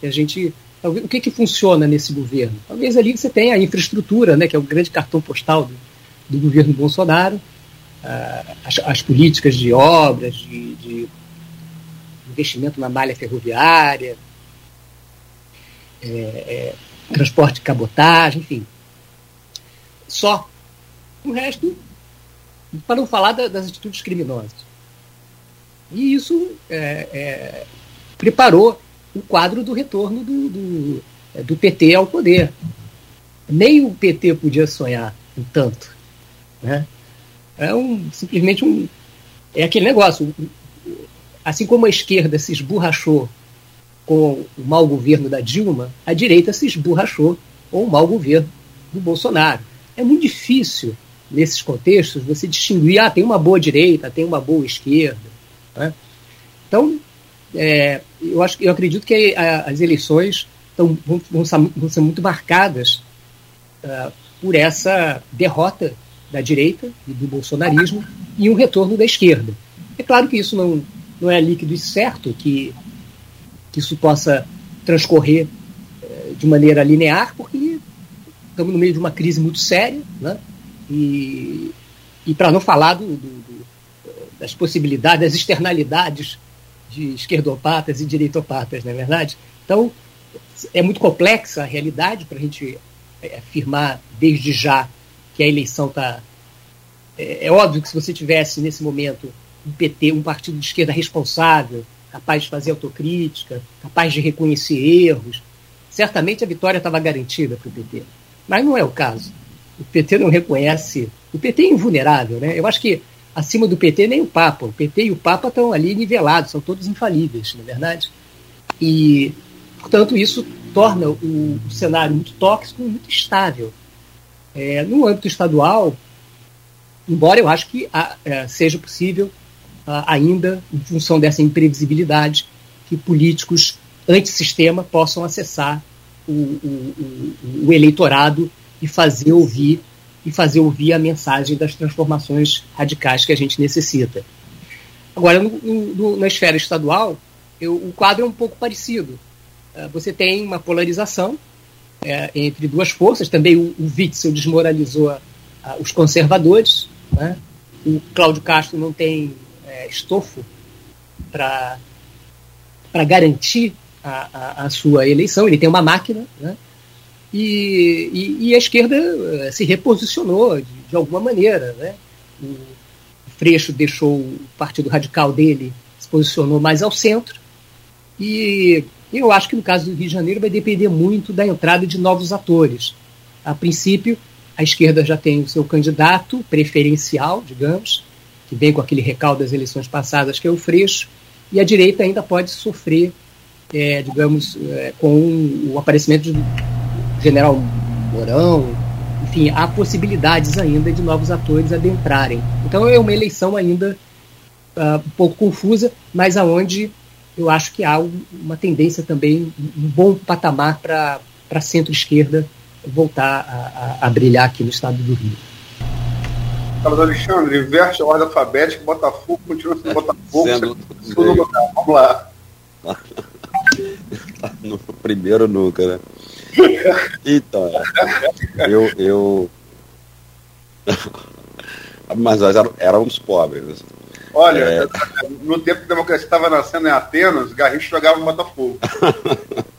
Que a gente, o que que funciona nesse governo? Talvez ali você tenha a infraestrutura, né? Que é o grande cartão postal do, do governo Bolsonaro, ah, as, as, políticas de obras, de, de, investimento na malha ferroviária, é, é, transporte de cabotagem, enfim. Só. O resto, para não falar da, das atitudes criminosas. E isso é, é, preparou o quadro do retorno do, do, é, do, PT ao poder. Nem o PT podia sonhar em tanto. Né? É um, simplesmente um. É aquele negócio. Assim como a esquerda se esborrachou com o mau governo da Dilma, a direita se esborrachou com o mau governo do Bolsonaro. É muito difícil, nesses contextos, você distinguir, ah, tem uma boa direita, tem uma boa esquerda. Né? Então, é, eu, acho, eu acredito que a, as eleições tão, vão, vão, ser, muito marcadas uh, por essa derrota da direita e do bolsonarismo e um retorno da esquerda. É claro que isso não, não é líquido e certo, que, que isso possa transcorrer uh, de maneira linear, porque estamos no meio de uma crise muito séria, né? e, e para não falar do, do das possibilidades, das externalidades de esquerdopatas e direitopatas, não é verdade? Então, é muito complexa a realidade para a gente é, afirmar desde já que a eleição está. É, é, óbvio que se você tivesse nesse momento um PT, um partido de esquerda responsável, capaz de fazer autocrítica, capaz de reconhecer erros, certamente a vitória estava garantida para o PT. Mas não é o caso. O PT não reconhece. O PT é invulnerável, né? Eu acho que acima do PT nem o Papa. O PT e o Papa estão ali nivelados, são todos infalíveis, na é verdade. E, portanto, isso torna o, o cenário muito tóxico, muito instável. É, no âmbito estadual, embora eu acho que a, é, seja possível a, ainda, em função dessa imprevisibilidade, que políticos antissistema possam acessar o, o, o, o eleitorado e fazer ouvir e fazer ouvir a mensagem das transformações radicais que a gente necessita. Agora, no, no, na esfera estadual, eu, o quadro é um pouco parecido. Uh, você tem uma polarização é, entre duas forças. Também o, o Witzel desmoralizou uh, os conservadores. Né? O Cláudio Castro não tem é, estofo para garantir a, a, a, sua eleição. Ele tem uma máquina, né? E, e, e, a esquerda eh, se reposicionou de, de alguma maneira. Né? O Freixo deixou o partido radical dele, se posicionou mais ao centro. E eu acho que no caso do Rio de Janeiro vai depender muito da entrada de novos atores. A princípio, a esquerda já tem o seu candidato preferencial, digamos, que vem com aquele recaldo das eleições passadas, que é o Freixo, e a direita ainda pode sofrer, é, digamos, é, com o aparecimento de General Mourão, enfim, há possibilidades ainda de novos atores adentrarem. Então é uma eleição ainda uh, um pouco confusa, mas aonde eu acho que há uma tendência também, um bom patamar para a centro-esquerda voltar a, a, a, brilhar aqui no estado do Rio. Carlos Alexandre, inverte a ordem alfabética, Botafogo continua sendo Botafogo. Sendo... Vamos lá. no primeiro nunca, né? Então, eu. eu... Mas nós éramos pobres. Olha, é... no tempo que a democracia estava nascendo em Atenas, Garrincha jogava no Botafogo.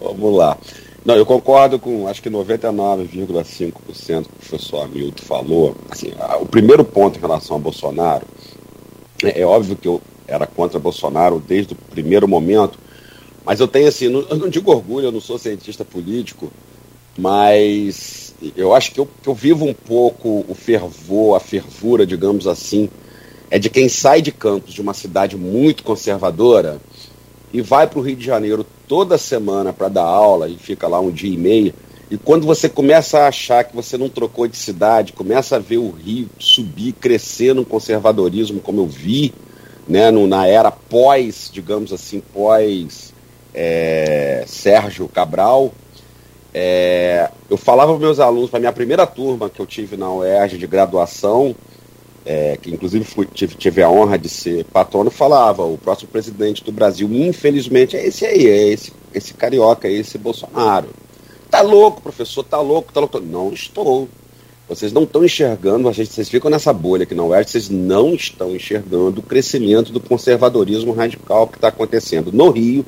Vamos lá. Não, eu concordo com acho que 99,5% que o professor Hamilton falou. Assim, a, o primeiro ponto em relação a Bolsonaro, é, é óbvio que eu era contra Bolsonaro desde o primeiro momento, mas eu tenho assim, não, eu não digo orgulho, eu não sou cientista político, mas eu acho que eu, que eu vivo um pouco o fervor, a fervura, digamos assim, é de quem sai de Campos, de uma cidade muito conservadora, e vai para o Rio de Janeiro toda semana para dar aula e fica lá um dia e meio. E quando você começa a achar que você não trocou de cidade, começa a ver o Rio subir, crescer no conservadorismo, como eu vi, né, no, na era pós, digamos assim, pós é, Sérgio Cabral, é, eu falava para meus alunos, para minha primeira turma que eu tive na UERJ de graduação, é, que inclusive fui, tive, tive, a honra de ser patrono, falava: o próximo presidente do Brasil, infelizmente, é esse aí, é esse, esse carioca, é esse Bolsonaro. Tá louco, professor, tá louco, tá louco. Não estou. Vocês não estão enxergando, vocês ficam nessa bolha aqui na UERJ, vocês não estão enxergando o crescimento do conservadorismo radical que está acontecendo no Rio.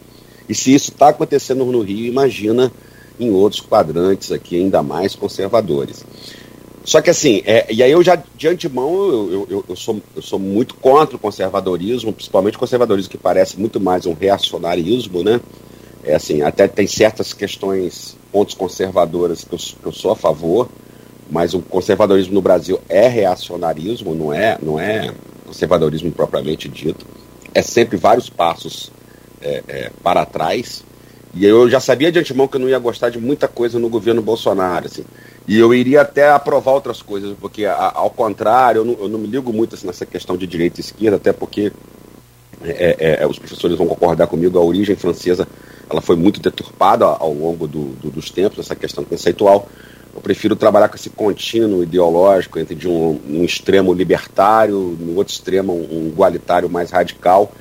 E se isso está acontecendo no Rio, imagina em outros quadrantes aqui ainda mais conservadores. Só que assim, é, e aí eu já de antemão eu, eu, eu, sou, eu sou muito contra o conservadorismo, principalmente o conservadorismo que parece muito mais um reacionarismo, né? É assim, até tem certas questões, pontos conservadoras que eu, que eu sou a favor, mas o conservadorismo no Brasil é reacionarismo, não é, não é conservadorismo propriamente dito. É sempre vários passos é, é, para trás. E eu já sabia de antemão que eu não ia gostar de muita coisa no governo Bolsonaro. Assim. E eu iria até aprovar outras coisas, porque, a, ao contrário, eu não, eu não, me ligo muito assim, nessa questão de direita e esquerda, até porque é, é, é, os professores vão concordar comigo, a origem francesa ela foi muito deturpada ao longo do, do, dos tempos, essa questão conceitual. Eu prefiro trabalhar com esse contínuo ideológico entre de um, um extremo libertário, no outro extremo um igualitário mais radical.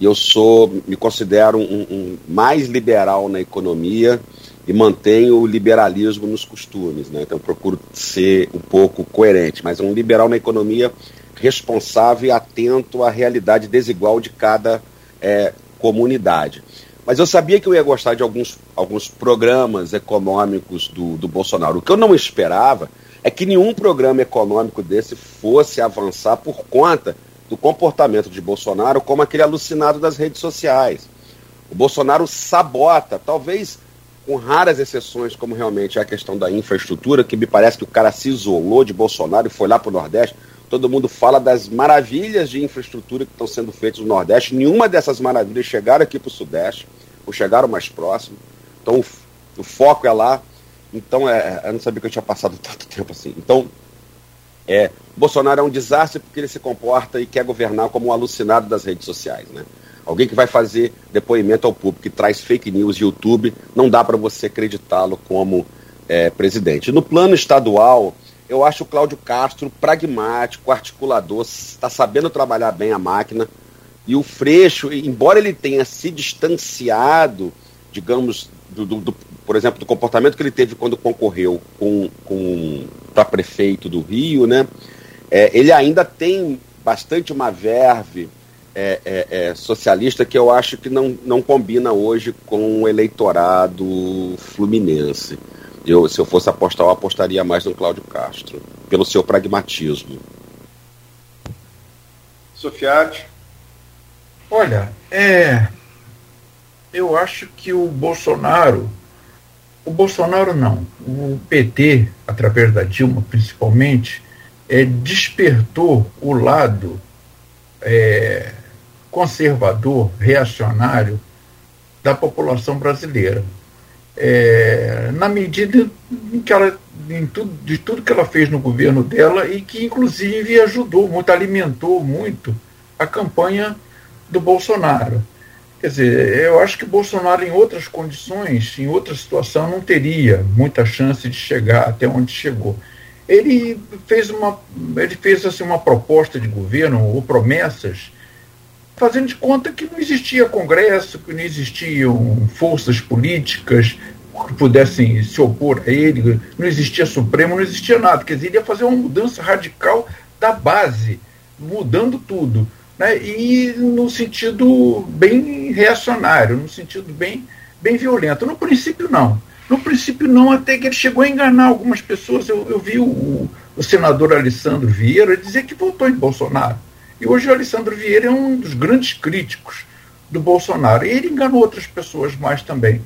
E eu sou, me considero um, um mais liberal na economia, e mantenho o liberalismo nos costumes. Né? Então, procuro ser um pouco coerente, mas um liberal na economia responsável e atento à realidade desigual de cada é, comunidade. Mas eu sabia que eu ia gostar de alguns, alguns programas econômicos do, do Bolsonaro. O que eu não esperava é que nenhum programa econômico desse fosse avançar por conta do comportamento de Bolsonaro como aquele alucinado das redes sociais. O Bolsonaro sabota, talvez com raras exceções, como realmente é a questão da infraestrutura, que me parece que o cara se isolou de Bolsonaro e foi lá para o Nordeste. Todo mundo fala das maravilhas de infraestrutura que estão sendo feitas no Nordeste. Nenhuma dessas maravilhas chegaram aqui para o Sudeste, ou chegaram mais próximo. Então o, o foco é lá. Então, é, eu não sabia que eu tinha passado tanto tempo assim. Então, é, Bolsonaro é um desastre porque ele se comporta e quer governar como um alucinado das redes sociais, né? alguém que vai fazer depoimento ao público, que traz fake news YouTube, não dá para você acreditá-lo como é, presidente. No plano estadual, eu acho o Cláudio Castro pragmático, articulador, está sabendo trabalhar bem a máquina. E o Freixo, embora ele tenha se distanciado, digamos, do, do, do por exemplo, do comportamento que ele teve quando concorreu com, com para prefeito do Rio, né? É, ele ainda tem bastante uma verve é, é, é, socialista que eu acho que não, não combina hoje com o eleitorado fluminense. Eu, se eu fosse apostar, eu apostaria mais no Cláudio Castro, pelo seu pragmatismo. Sofiati? Olha, é, eu acho que o Bolsonaro, o Bolsonaro não, o PT, através da Dilma principalmente, é, despertou o lado é, conservador, reacionário da população brasileira. É, na medida em que ela, em tudo, de tudo que ela fez no governo dela e que, inclusive, ajudou muito, alimentou muito a campanha do Bolsonaro. Quer dizer, eu acho que Bolsonaro, em outras condições, em outra situação, não teria muita chance de chegar até onde chegou. Ele fez uma, ele fez assim, uma proposta de governo, ou promessas, fazendo de conta que não existia Congresso, que não existiam forças políticas que pudessem se opor a ele, não existia Supremo, não existia nada. Quer dizer, ele ia fazer uma mudança radical da base, mudando tudo. Né? E no sentido bem reacionário, no sentido bem, bem violento. No princípio, não. No princípio, não, até que ele chegou a enganar algumas pessoas. Eu, eu vi o, o senador Alessandro Vieira dizer que votou em Bolsonaro. E hoje o Alessandro Vieira é um dos grandes críticos do Bolsonaro. E ele enganou outras pessoas mais também.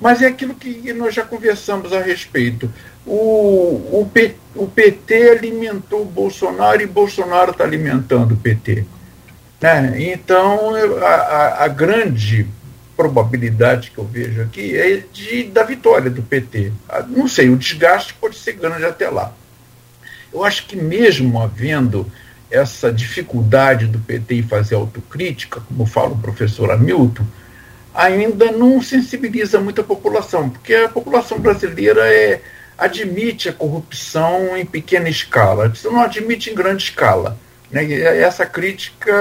Mas é aquilo que nós já conversamos a respeito. O, o, P, o PT alimentou o Bolsonaro e Bolsonaro está alimentando o PT. Né? Então, a, a, a, grande probabilidade que eu vejo aqui é de, da vitória do PT. Ah, não sei, o desgaste pode ser grande até lá. Eu acho que mesmo havendo essa dificuldade do PT em fazer autocrítica, como fala o professor Hamilton, ainda não sensibiliza muito a população, porque a população brasileira é, admite a corrupção em pequena escala, não admite em grande escala. Né? Essa crítica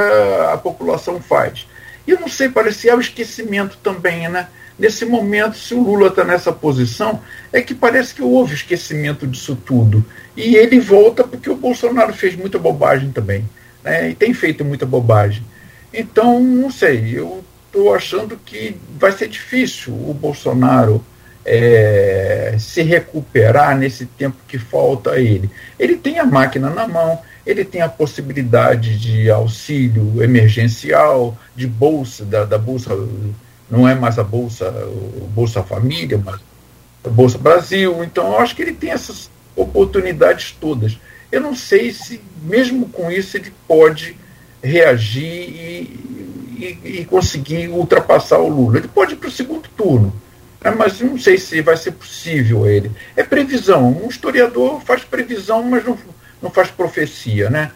a população faz. E eu não sei, parecia o esquecimento também, né? Nesse momento, se o Lula está nessa posição, é que parece que houve esquecimento disso tudo. E ele volta porque o Bolsonaro fez muita bobagem também. Né? E tem feito muita bobagem. Então, não sei, eu estou achando que vai ser difícil o Bolsonaro é, se recuperar nesse tempo que falta a ele. Ele tem a máquina na mão, ele tem a possibilidade de auxílio emergencial, de bolsa, da, da bolsa, não é mais a bolsa, o Bolsa Família, mas a Bolsa Brasil. Então, eu acho que ele tem essas oportunidades todas. Eu não sei se, mesmo com isso, ele pode reagir e, e, e conseguir ultrapassar o Lula. Ele pode ir para o segundo turno, né, mas não sei se vai ser possível ele. É previsão. Um historiador faz previsão, mas não não faz profecia, né?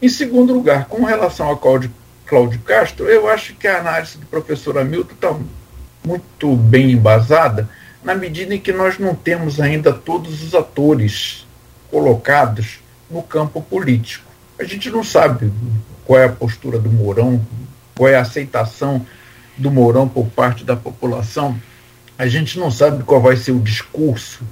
Em segundo lugar, com relação ao Cláudio, Cláudio Castro, eu acho que a análise do professor Hamilton está muito bem embasada, na medida em que nós não temos ainda todos os atores colocados no campo político. A gente não sabe qual é a postura do Mourão, qual é a aceitação do Mourão por parte da população. A gente não sabe qual vai ser o discurso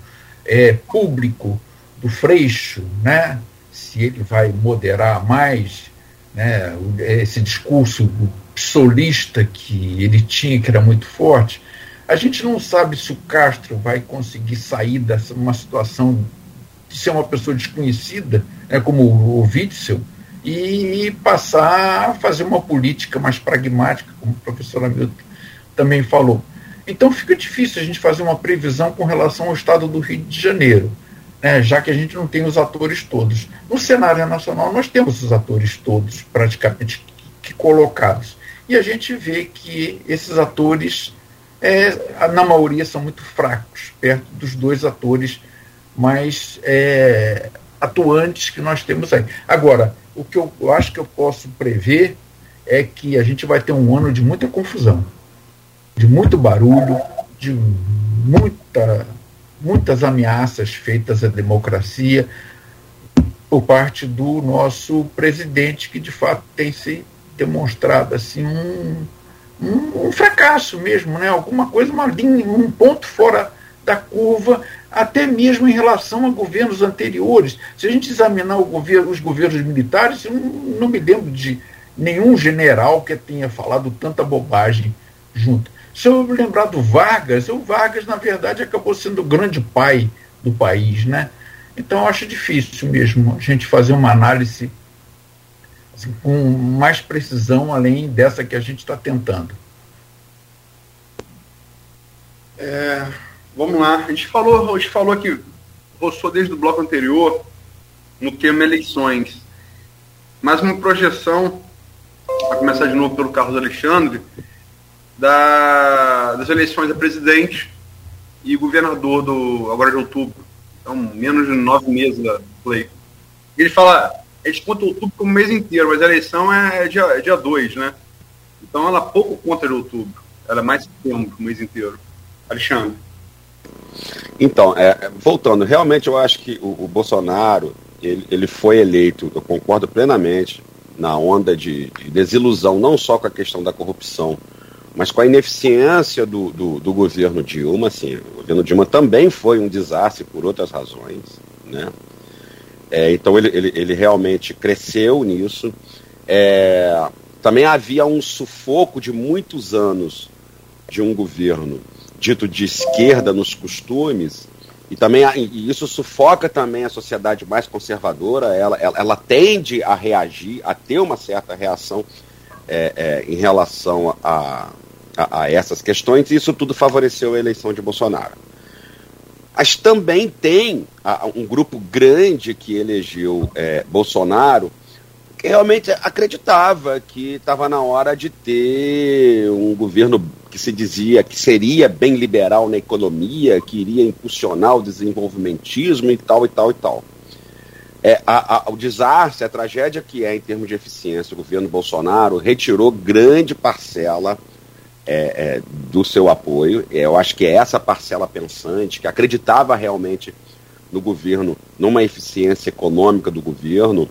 é, público do Freixo, né? se ele vai moderar mais né? esse discurso psolista que ele tinha, que era muito forte. A gente não sabe se o Castro vai conseguir sair dessa uma situação de ser uma pessoa desconhecida, né, como o Witzel, e passar a fazer uma política mais pragmática, como o professor Hamilton também falou. Então fica difícil a gente fazer uma previsão com relação ao estado do Rio de Janeiro né, já que a gente não tem os atores todos. No cenário nacional, nós temos os atores todos, praticamente que, colocados. E a gente vê que esses atores, é, na maioria, são muito fracos, perto dos dois atores mais é, atuantes que nós temos aí. Agora, o que eu, eu acho que eu posso prever é que a gente vai ter um ano de muita confusão, de muito barulho, de muita muitas ameaças feitas à democracia por parte do nosso presidente, que de fato tem se demonstrado assim um, um, um fracasso mesmo, né? alguma coisa, uma linha, um ponto fora da curva, até mesmo em relação a governos anteriores. Se a gente examinar governo, os governos militares, eu não, não me lembro de nenhum general que tenha falado tanta bobagem junto. Se eu lembrar do Vargas, o Vargas, na verdade, acabou sendo o grande pai do país, né? Então, eu acho difícil mesmo a gente fazer uma análise assim, com mais precisão, além dessa que a gente está tentando. É, vamos lá. A gente falou, a gente falou aqui, roçou desde o bloco anterior no tema eleições. Mais uma projeção, para começar de novo pelo Carlos Alexandre, da, das eleições a presidente e governador do agora de outubro. Então, menos de nove meses da play. Ele fala, a gente conta outubro como mês inteiro, mas a eleição é, é dia 2, é dia dois, né? Então ela pouco conta de outubro. Ela é mais setembro, o mês inteiro. Alexandre. Então, é, voltando, realmente eu acho que o, o Bolsonaro, ele, ele foi eleito, eu concordo plenamente, na onda de, de desilusão, não só com a questão da corrupção, mas com a ineficiência do, do, do, governo Dilma, assim, o governo Dilma também foi um desastre por outras razões, né? É, então ele, ele, ele, realmente cresceu nisso. É, também havia um sufoco de muitos anos de um governo dito de esquerda nos costumes, e também e isso sufoca também a sociedade mais conservadora, ela, ela, ela tende a reagir, a ter uma certa reação é, é, em relação a, a, a essas questões, e isso tudo favoreceu a eleição de Bolsonaro. Mas também tem a, um grupo grande que elegeu é, Bolsonaro que realmente acreditava que estava na hora de ter um governo que se dizia que seria bem liberal na economia, que iria impulsionar o desenvolvimentismo e tal e tal e tal. É, a, a, o desastre, a tragédia que é em termos de eficiência, o governo Bolsonaro retirou grande parcela é, é, do seu apoio. É, eu acho que é essa parcela pensante, que acreditava realmente no governo, numa eficiência econômica do governo,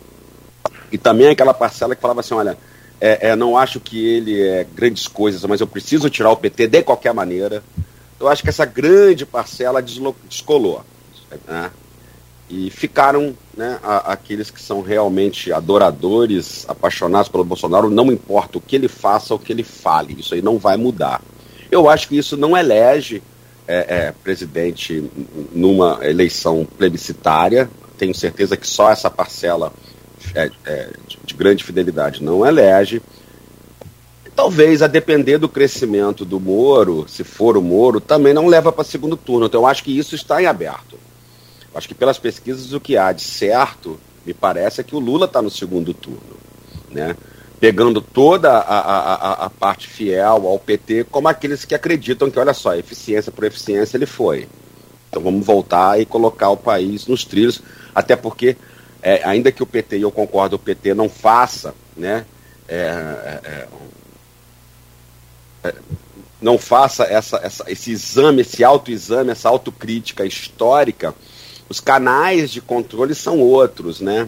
e também aquela parcela que falava assim: olha, é, é, não acho que ele é grandes coisas, mas eu preciso tirar o PT de qualquer maneira. Eu acho que essa grande parcela descolou. Né? E ficaram né, a, aqueles que são realmente adoradores, apaixonados pelo Bolsonaro, não importa o que ele faça o que ele fale, isso aí não vai mudar. Eu acho que isso não elege é, é, presidente numa eleição plebiscitária. Tenho certeza que só essa parcela é, é, de grande fidelidade não elege. Talvez, a depender do crescimento do Moro, se for o Moro, também não leva para segundo turno. Então, eu acho que isso está em aberto. Acho que pelas pesquisas, o que há de certo, me parece, é que o Lula está no segundo turno. Né? Pegando toda a, a, a, parte fiel ao PT, como aqueles que acreditam que, olha só, eficiência por eficiência ele foi. Então vamos voltar e colocar o país nos trilhos, até porque é, ainda que o PT, e eu concordo, o PT não faça, né, é, é, é, não faça essa, essa, esse exame, esse autoexame, essa autocrítica histórica, os canais de controle são outros, né?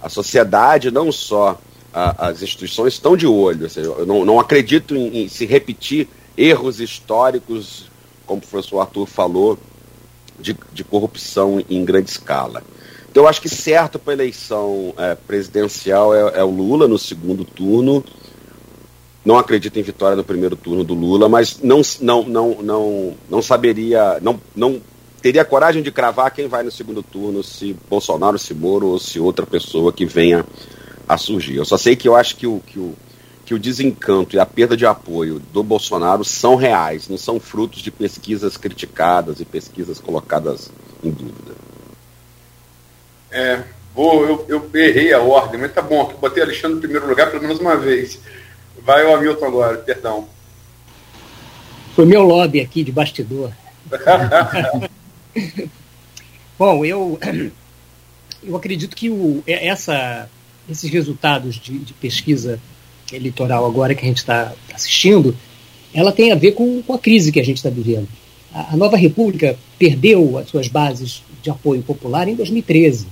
A sociedade, não só a, as instituições, estão de olho. Seja, eu não, não acredito em, em se repetir erros históricos, como o professor Arthur falou, de, de corrupção em grande escala. Então, eu acho que certo para a eleição é, presidencial é, é, o Lula no segundo turno. Não acredito em vitória no primeiro turno do Lula, mas não, não, não, não, não saberia, não, não teria coragem de cravar quem vai no segundo turno, se Bolsonaro, se Moro ou se outra pessoa que venha a surgir. Eu só sei que eu acho que o, que o, que o desencanto e a perda de apoio do Bolsonaro são reais, não são frutos de pesquisas criticadas e pesquisas colocadas em dúvida. É, vou, eu, eu errei a ordem, mas tá bom, que botei Alexandre no primeiro lugar pelo menos uma vez. Vai o Hamilton agora, perdão. Foi meu lobby aqui de bastidor. bom, eu, eu acredito que o, essa, esses resultados de, de pesquisa eleitoral agora que a gente está assistindo, ela tem a ver com, com a crise que a gente está vivendo. A, a nova república perdeu as suas bases de apoio popular em 2013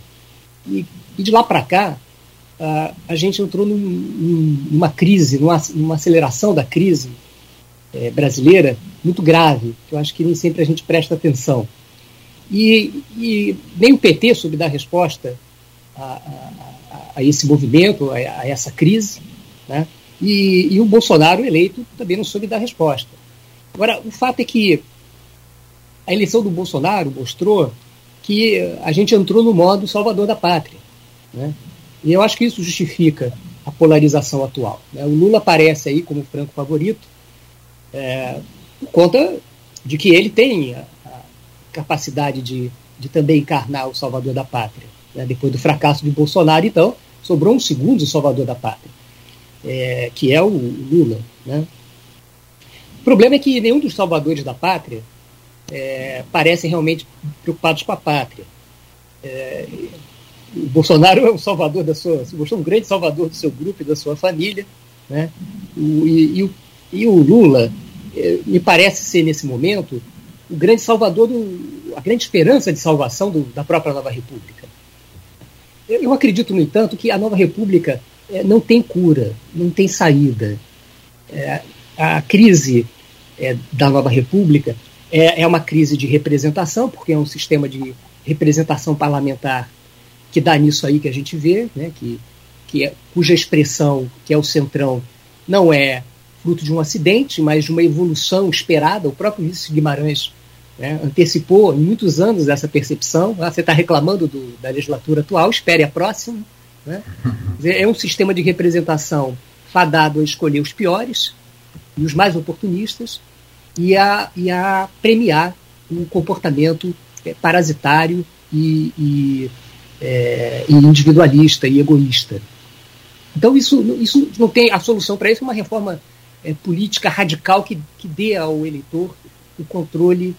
e, e de lá para cá, uh, a gente entrou num, numa crise, numa, numa, aceleração da crise é, brasileira muito grave, que eu acho que nem sempre a gente presta atenção. E, e nem o PT soube dar resposta a, a, a esse movimento, a, a essa crise, né? E, e, o Bolsonaro eleito também não soube dar resposta. Agora, o fato é que a eleição do Bolsonaro mostrou que a gente entrou no modo salvador da pátria. Né? E eu acho que isso justifica a polarização atual. Né? O Lula aparece aí como franco favorito é, por conta de que ele tem capacidade de, de também encarnar o salvador da pátria. Né? Depois do fracasso de Bolsonaro, então, sobrou um segundo salvador da pátria, é, que é o Lula. Né? O problema é que nenhum dos salvadores da pátria é, parecem realmente preocupados com a pátria. É, o Bolsonaro é um salvador da sua, é um grande salvador do seu grupo e da sua família, né? O, e, e, e, o, Lula é, me parece ser nesse momento o grande salvador, do, a grande esperança de salvação do, da própria nova república. Eu, eu, acredito, no entanto, que a nova república é, não tem cura, não tem saída. É, a crise é, da nova república é, é uma crise de representação, porque é um sistema de representação parlamentar que dá nisso aí que a gente vê, né, que, que é, cuja expressão, que é o centrão, não é fruto de um acidente, mas de uma evolução esperada. O próprio Ulisses Guimarães né, antecipou em muitos anos essa percepção. Ah, você está reclamando do, da legislatura atual, espere a próxima. Né? É um sistema de representação fadado a escolher os piores, e os mais oportunistas e a, e a premiar um comportamento é, parasitário e, e, é, e, individualista e egoísta. Então isso, isso não tem a solução para isso é uma reforma é, política radical que, que dê ao eleitor o controle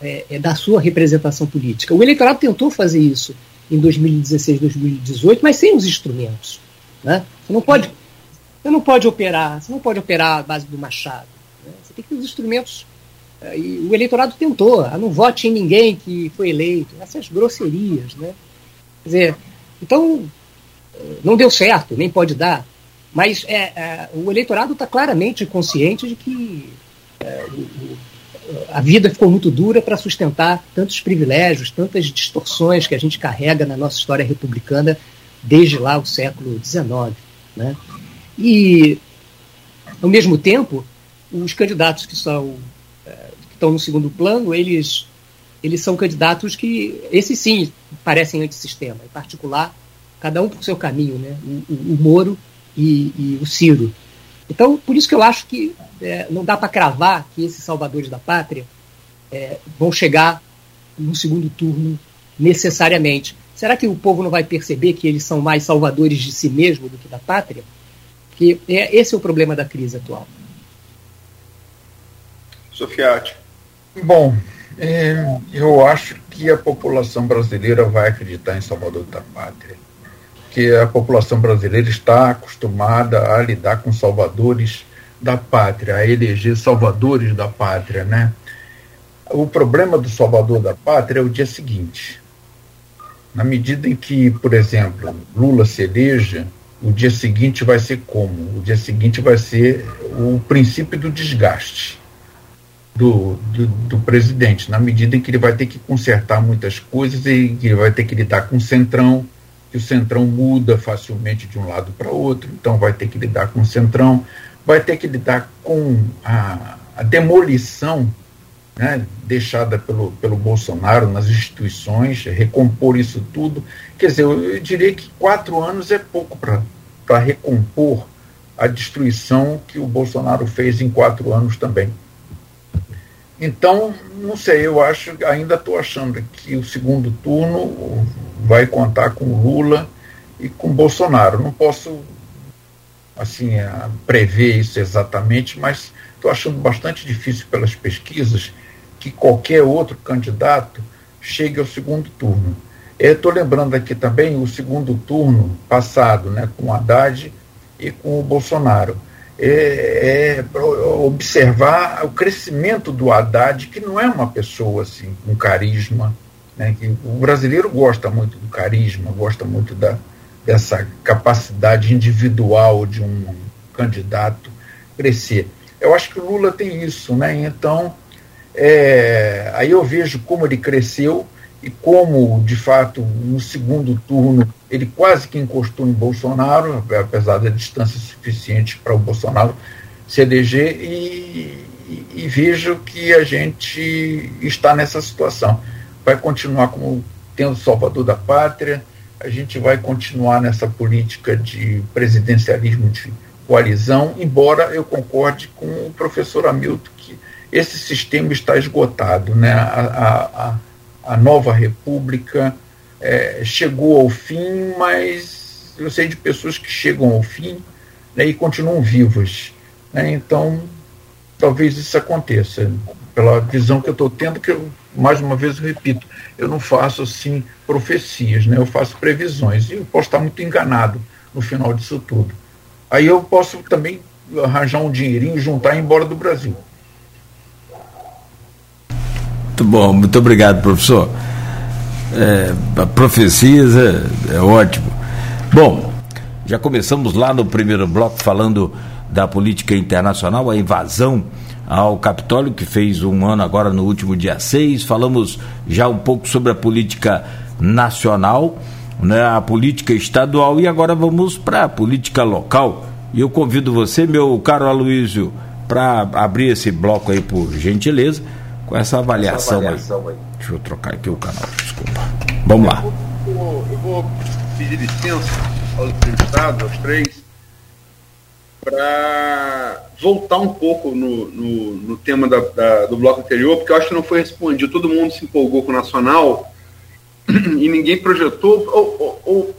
é, é da sua representação política. O eleitorado tentou fazer isso em 2016, 2018, mas sem os instrumentos. Né? Você não pode, você não pode operar, você não pode operar base do machado. Né? Você tem que ter os instrumentos. É, e o eleitorado tentou, ah, não vote em ninguém que foi eleito, essas grosserias, né? Quer dizer, então não deu certo, nem pode dar. Mas é, é, o eleitorado está claramente consciente de que é, a vida ficou muito dura para sustentar tantos privilégios, tantas distorções que a gente carrega na nossa história republicana desde lá o século XIX. Né? E, ao mesmo tempo, os candidatos que são é, que estão no segundo plano, eles, eles são candidatos que, esses sim, parecem antissistema, em particular, cada um por seu caminho, né? o, o, o Moro e, e o Ciro. Então, por isso que eu acho que é, não dá para cravar que esses salvadores da pátria é, vão chegar no segundo turno necessariamente. Será que o povo não vai perceber que eles são mais salvadores de si mesmo do que da pátria? Que é, esse é o problema da crise atual. Sofiati. Bom, é, eu acho que a população brasileira vai acreditar em Salvador da Pátria que a população brasileira está acostumada a lidar com salvadores da pátria, a eleger salvadores da pátria, né? O problema do salvador da pátria é o dia seguinte. Na medida em que, por exemplo, Lula se eleja, o dia seguinte vai ser como? O dia seguinte vai ser o princípio do desgaste do, do, do presidente, na medida em que ele vai ter que consertar muitas coisas e que ele vai ter que lidar com o centrão, que o centrão muda facilmente de um lado para outro, então vai ter que lidar com o centrão, vai ter que lidar com a, a demolição né, deixada pelo, pelo Bolsonaro nas instituições, recompor isso tudo. Quer dizer, eu, eu diria que quatro anos é pouco para recompor a destruição que o Bolsonaro fez em quatro anos também. Então, não sei, eu acho, ainda estou achando que o segundo turno vai contar com Lula e com Bolsonaro. Não posso assim prever isso exatamente, mas estou achando bastante difícil pelas pesquisas que qualquer outro candidato chegue ao segundo turno. Estou lembrando aqui também o segundo turno passado, né, com o Haddad e com o Bolsonaro. É, é observar o crescimento do Haddad, que não é uma pessoa assim com carisma, né, que o brasileiro gosta muito do carisma, gosta muito da, dessa capacidade individual de um candidato crescer. Eu acho que o Lula tem isso, né? Então, é, aí eu vejo como ele cresceu e como, de fato, no segundo turno ele quase que encostou em Bolsonaro, apesar da distância suficiente para o Bolsonaro se eleger, e, e, e vejo que a gente está nessa situação vai continuar como tendo salvador da pátria, a gente vai continuar nessa política de presidencialismo de coalizão, embora eu concorde com o professor Hamilton que esse sistema está esgotado. Né? A, a, a nova república é, chegou ao fim, mas eu sei de pessoas que chegam ao fim né, e continuam vivas. Né? Então, talvez isso aconteça, pela visão que eu estou tendo, que eu mais uma vez eu repito, eu não faço assim profecias, né? eu faço previsões. E eu posso estar muito enganado no final disso tudo. Aí eu posso também arranjar um dinheirinho, juntar e ir embora do Brasil. Muito bom, muito obrigado, professor. É, profecias é, é ótimo. Bom, já começamos lá no primeiro bloco falando da política internacional, a invasão ao Capitólio, que fez um ano agora no último dia 6. Falamos já um pouco sobre a política nacional, né, a política estadual e agora vamos para a política local. E eu convido você, meu caro Aloysio, para abrir esse bloco aí, por gentileza, com essa avaliação, essa avaliação aí. aí. Deixa eu trocar aqui o canal, desculpa. Vamos lá. Eu vou, eu vou pedir licença aos entrevistados, aos três, para voltar um pouco no, no, no tema da, da, do bloco anterior, porque eu acho que não foi respondido. Todo mundo se empolgou com o Nacional e ninguém projetou. Ou, ou, ou,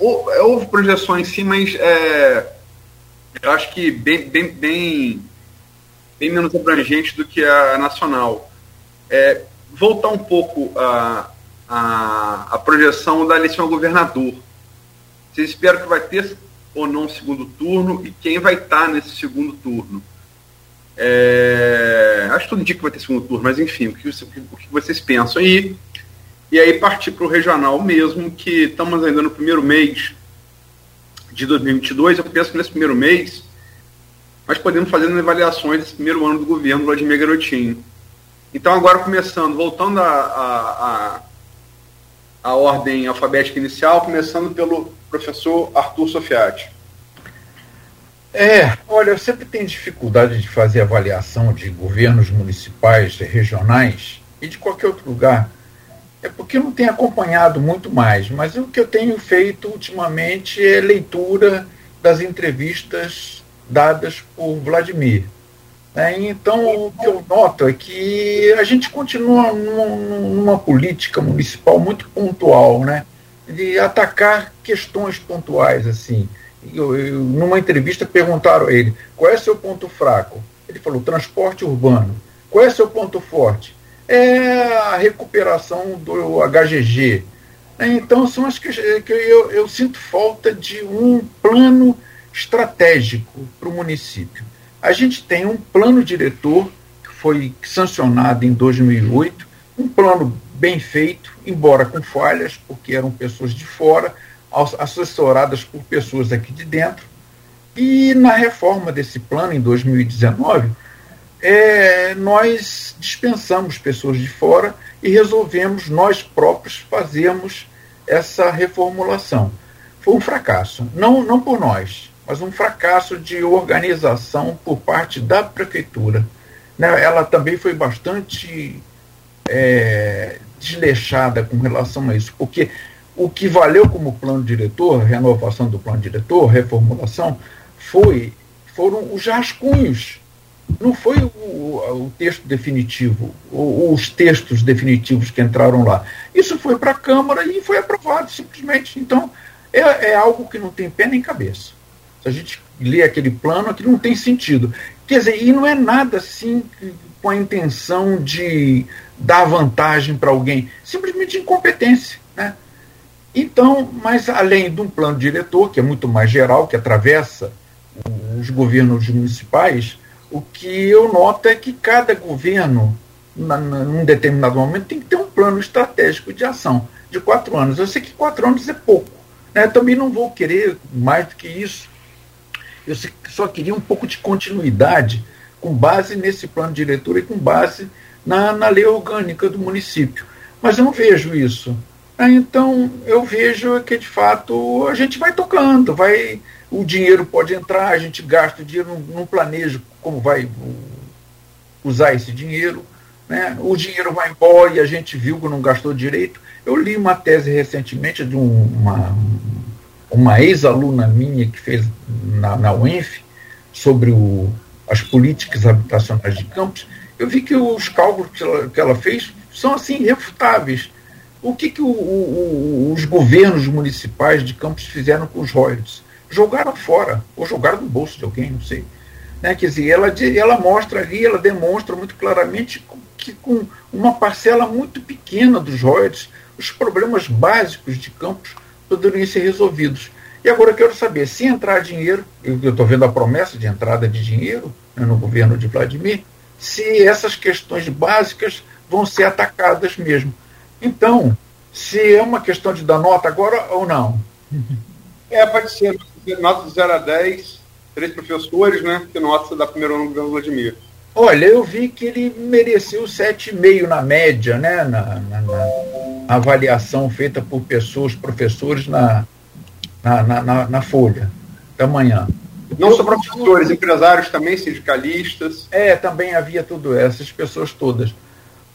ou, houve projeções sim, mas é, eu acho que bem, bem, bem, bem menos abrangente do que a Nacional. É, voltar um pouco a, a, a projeção da eleição ao governador. Vocês esperam que vai ter ou não segundo turno e quem vai estar nesse segundo turno? É, acho que todo dia que vai ter segundo turno, mas enfim, o que, o que vocês pensam? E, e aí partir para o regional mesmo, que estamos ainda no primeiro mês de 2022. Eu penso que nesse primeiro mês nós podemos fazer avaliações desse primeiro ano do governo Vladimir Garotinho. Então, agora começando, voltando a, a, a, a ordem alfabética inicial, começando pelo professor Arthur Sofiati. É, olha, eu sempre tenho dificuldade de fazer avaliação de governos municipais, regionais e de qualquer outro lugar. É porque eu não tenho acompanhado muito mais, mas o que eu tenho feito ultimamente é leitura das entrevistas dadas por Vladimir. É, então, o que eu noto é que a gente continua numa política municipal muito pontual, né? De atacar questões pontuais, assim. Eu, eu, numa entrevista perguntaram a ele qual é seu ponto fraco. Ele falou transporte urbano. Qual é seu ponto forte? É a recuperação do HGG. Então são as que, que eu, eu sinto falta de um plano estratégico para o município. A gente tem um plano diretor que foi sancionado em 2008, um plano bem feito, embora com falhas, porque eram pessoas de fora, assessoradas por pessoas aqui de dentro. E na reforma desse plano, em 2019, é, nós dispensamos pessoas de fora e resolvemos nós próprios fazermos essa reformulação. Foi um fracasso, não, não por nós, mas um fracasso de organização por parte da prefeitura. Né, ela também foi bastante é, desleixada com relação a isso, porque o que valeu como plano diretor, renovação do plano diretor, reformulação, foi foram os rascunhos, não foi o, o texto definitivo, ou, os textos definitivos que entraram lá. Isso foi para a Câmara e foi aprovado simplesmente. Então, é, é algo que não tem pé nem cabeça. Se a gente lê aquele plano, aquilo não tem sentido. Quer dizer, e não é nada assim com a intenção de dar vantagem para alguém, simplesmente incompetência. Né? Então, mas além de um plano diretor, que é muito mais geral, que atravessa os governos municipais, o que eu noto é que cada governo, na, num determinado momento, tem que ter um plano estratégico de ação de quatro anos. Eu sei que quatro anos é pouco. Né? Eu também não vou querer mais do que isso. Eu só queria um pouco de continuidade com base nesse plano diretor e com base na, na lei orgânica do município. Mas eu não vejo isso. É, então, eu vejo que, de fato, a gente vai tocando, vai o dinheiro pode entrar, a gente gasta o dinheiro, não, não planeja como vai usar esse dinheiro. Né? O dinheiro vai embora e a gente viu que não gastou direito. Eu li uma tese recentemente de um, uma, uma ex-aluna minha que fez na, na UENF sobre o, as políticas habitacionais de campos, eu vi que os cálculos que ela, que ela fez são assim irrefutáveis. O que, que o, o, os governos municipais de Campos fizeram com os royalties? Jogaram fora, ou jogaram no bolso de alguém, não sei. Né? Quer dizer, ela, ela mostra ali, ela demonstra muito claramente que com uma parcela muito pequena dos royalties, os problemas básicos de Campos poderiam ser resolvidos. E agora eu quero saber, se entrar dinheiro, eu estou vendo a promessa de entrada de dinheiro né, no governo de Vladimir, se essas questões básicas vão ser atacadas mesmo. Então, se é uma questão de dar nota agora ou não. É, pode ser. Nota de 0 a 10, três professores, né? Que nota da primeira ano do governo Vladimir. Olha, eu vi que ele mereceu 7,5 na média, né? Na, na, na, avaliação feita por pessoas, professores na, na, na, na Folha da manhã. Não só professores, empresários também, sindicalistas. É, também havia tudo essas pessoas todas.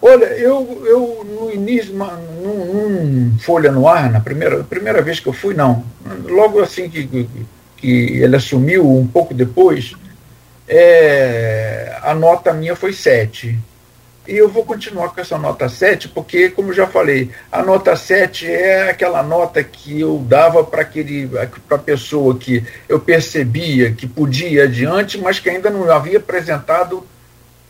Olha, eu, eu no início, num, num Folha no Ar, na primeira, primeira vez que eu fui, não. Logo assim que, que, que ele assumiu um pouco depois, é, a nota minha foi 7. E eu vou continuar com essa nota 7, porque, como já falei, a nota 7 é aquela nota que eu dava para a pessoa que eu percebia que podia ir adiante, mas que ainda não havia apresentado,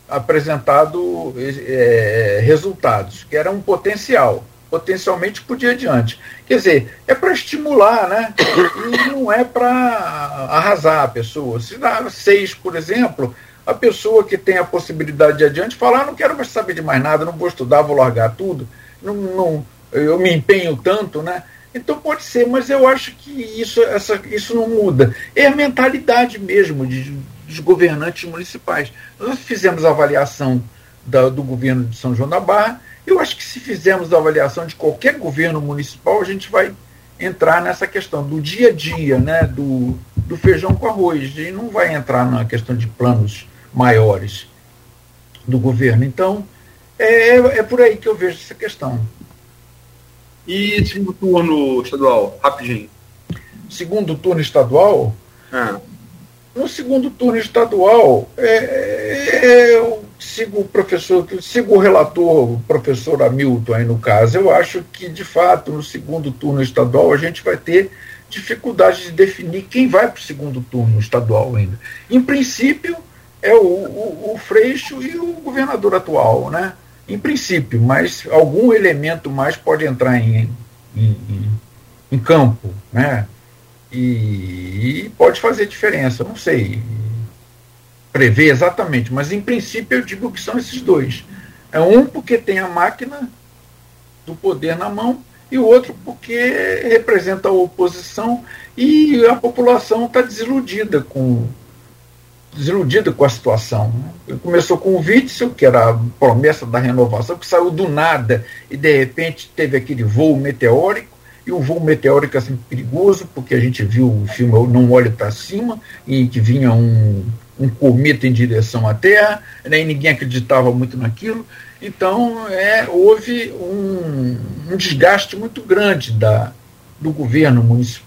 apresentado é, resultados, que era um potencial. Potencialmente podia adiante. Quer dizer, é para estimular, né? E não é para arrasar a pessoa. Se dá seis, por exemplo, a pessoa que tem a possibilidade de adiante falar, ah, não quero mais saber de mais nada, não vou estudar, vou largar tudo, não, não, eu me empenho tanto, né? Então pode ser, mas eu acho que isso, essa, isso não muda. É a mentalidade mesmo de, dos governantes municipais. Nós fizemos a avaliação da, do governo de São João da Barra. Eu acho que se fizermos a avaliação de qualquer governo municipal, a gente vai entrar nessa questão do dia a dia, né, do, do feijão com arroz. E não vai entrar na questão de planos maiores do governo. Então, é, é por aí que eu vejo essa questão. E segundo turno estadual, rapidinho. Segundo turno estadual? É. No segundo turno estadual, é, é, eu sigo o professor, sigo o relator, o professor Hamilton aí no caso. Eu acho que, de fato, no segundo turno estadual, a gente vai ter dificuldade de definir quem vai para o segundo turno estadual ainda. Em princípio, é o, o, o Freixo e o governador atual, né? Em princípio, mas algum elemento mais pode entrar em, em, em, em campo, né? E, e, pode fazer diferença, não sei prever exatamente, mas em princípio eu digo que são esses dois. É um porque tem a máquina do poder na mão e o outro porque representa a oposição e a população está desiludida com desiludida com a situação. Né? Começou com o Witzel, que era a promessa da renovação, que saiu do nada e de repente teve aquele voo meteórico, e um voo meteórico é assim perigoso, porque a gente viu o filme Não Olhe para Cima, e que vinha um, um cometa em direção à Terra, né, e ninguém acreditava muito naquilo. Então, é, houve um, um desgaste muito grande da, do governo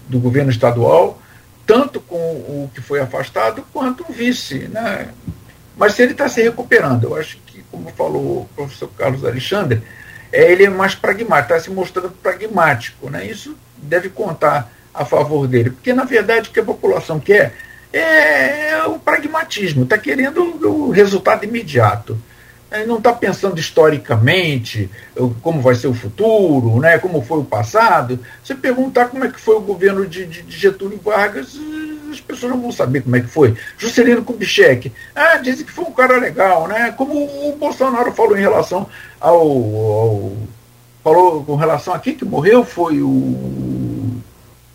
do governo estadual tanto com o que foi afastado quanto o vice. Né? Mas ele está se recuperando. Eu acho que, como falou o professor Carlos Alexandre, é, ele é mais pragmático, está se mostrando pragmático. Né? Isso deve contar a favor dele. Porque, na verdade, o que a população quer é, é o pragmatismo, está querendo o resultado imediato não está pensando historicamente como vai ser o futuro, né, como foi o passado. Você perguntar como é que foi o governo de, de, de Getúlio Vargas, as pessoas não vão saber como é que foi. Juscelino Kubitschek, ah, dizem que foi um cara legal, né? Como o Bolsonaro falou em relação ao, ao falou com relação a quem que morreu foi o,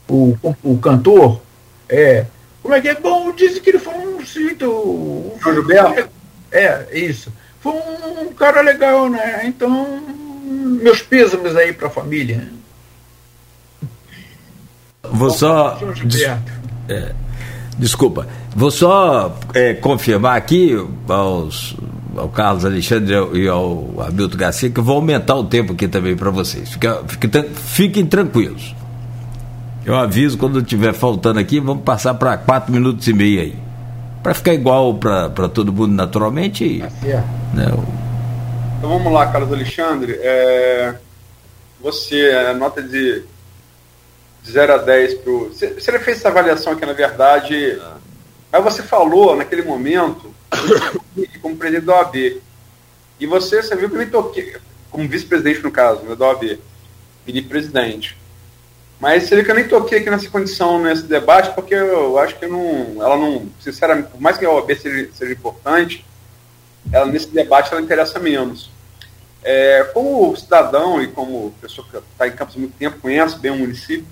o, o cantor, é, como é que é? Bom, dizem que ele foi um cito. João Gilberto? É, isso foi um cara legal, né? Então, meus pêsames aí para a família. Vou só. Des, é, desculpa. Vou só é, confirmar aqui aos, ao Carlos Alexandre e ao Hamilton Garcia que eu vou aumentar o tempo aqui também para vocês. Fica, fica, fiquem tranquilos. Eu aviso quando estiver faltando aqui, vamos passar para quatro minutos e meio aí para ficar igual para todo mundo naturalmente. Tá né, Então vamos lá, Carlos Alexandre. É, você, a nota de, de 0 a 10 para o. Você, fez essa avaliação aqui, na verdade. Aí você falou naquele momento, como presidente da OAB. E você, você viu que eu me toquei, como vice-presidente no caso, né, da OAB, e presidente. Mas você vê que eu nem toquei aqui nessa condição, nesse debate, porque eu acho que não, ela não, sinceramente, por mais que a OAB seja, seja importante, ela nesse debate ela interessa menos. É, como cidadão e como pessoa que está em Campos há muito tempo, conhece bem o município,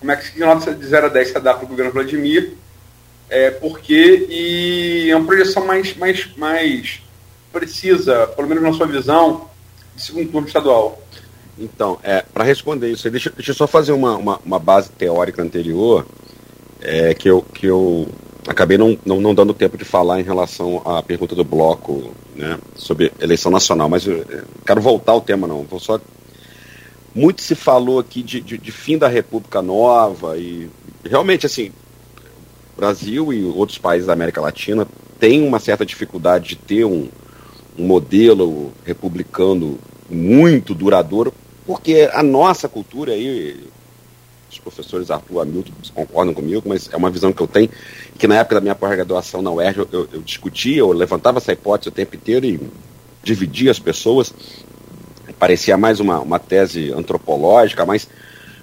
como é que se nota de 0 a 10 você dá para o governo Vladimir? É, porque e é uma projeção mais, mais, mais precisa, pelo menos na sua visão, de segundo turno estadual. Então, é, para responder isso, deixa, deixa eu só fazer uma, uma, uma base teórica anterior, é, que, eu, que eu acabei não, não, não, dando tempo de falar em relação à pergunta do bloco né, sobre eleição nacional, mas eu, eu quero voltar ao tema, não. Vou só. Muito se falou aqui de, de, de fim da República Nova e realmente, assim, Brasil e outros países da América Latina têm uma certa dificuldade de ter um, um modelo republicano muito duradouro, porque a nossa cultura aí, os professores Arthur Hamilton concordam comigo, mas é uma visão que eu tenho, que na época da minha pós-graduação na UERJ eu, eu, eu, discutia, eu levantava essa hipótese o tempo inteiro e dividia as pessoas, parecia mais uma, uma tese antropológica, mas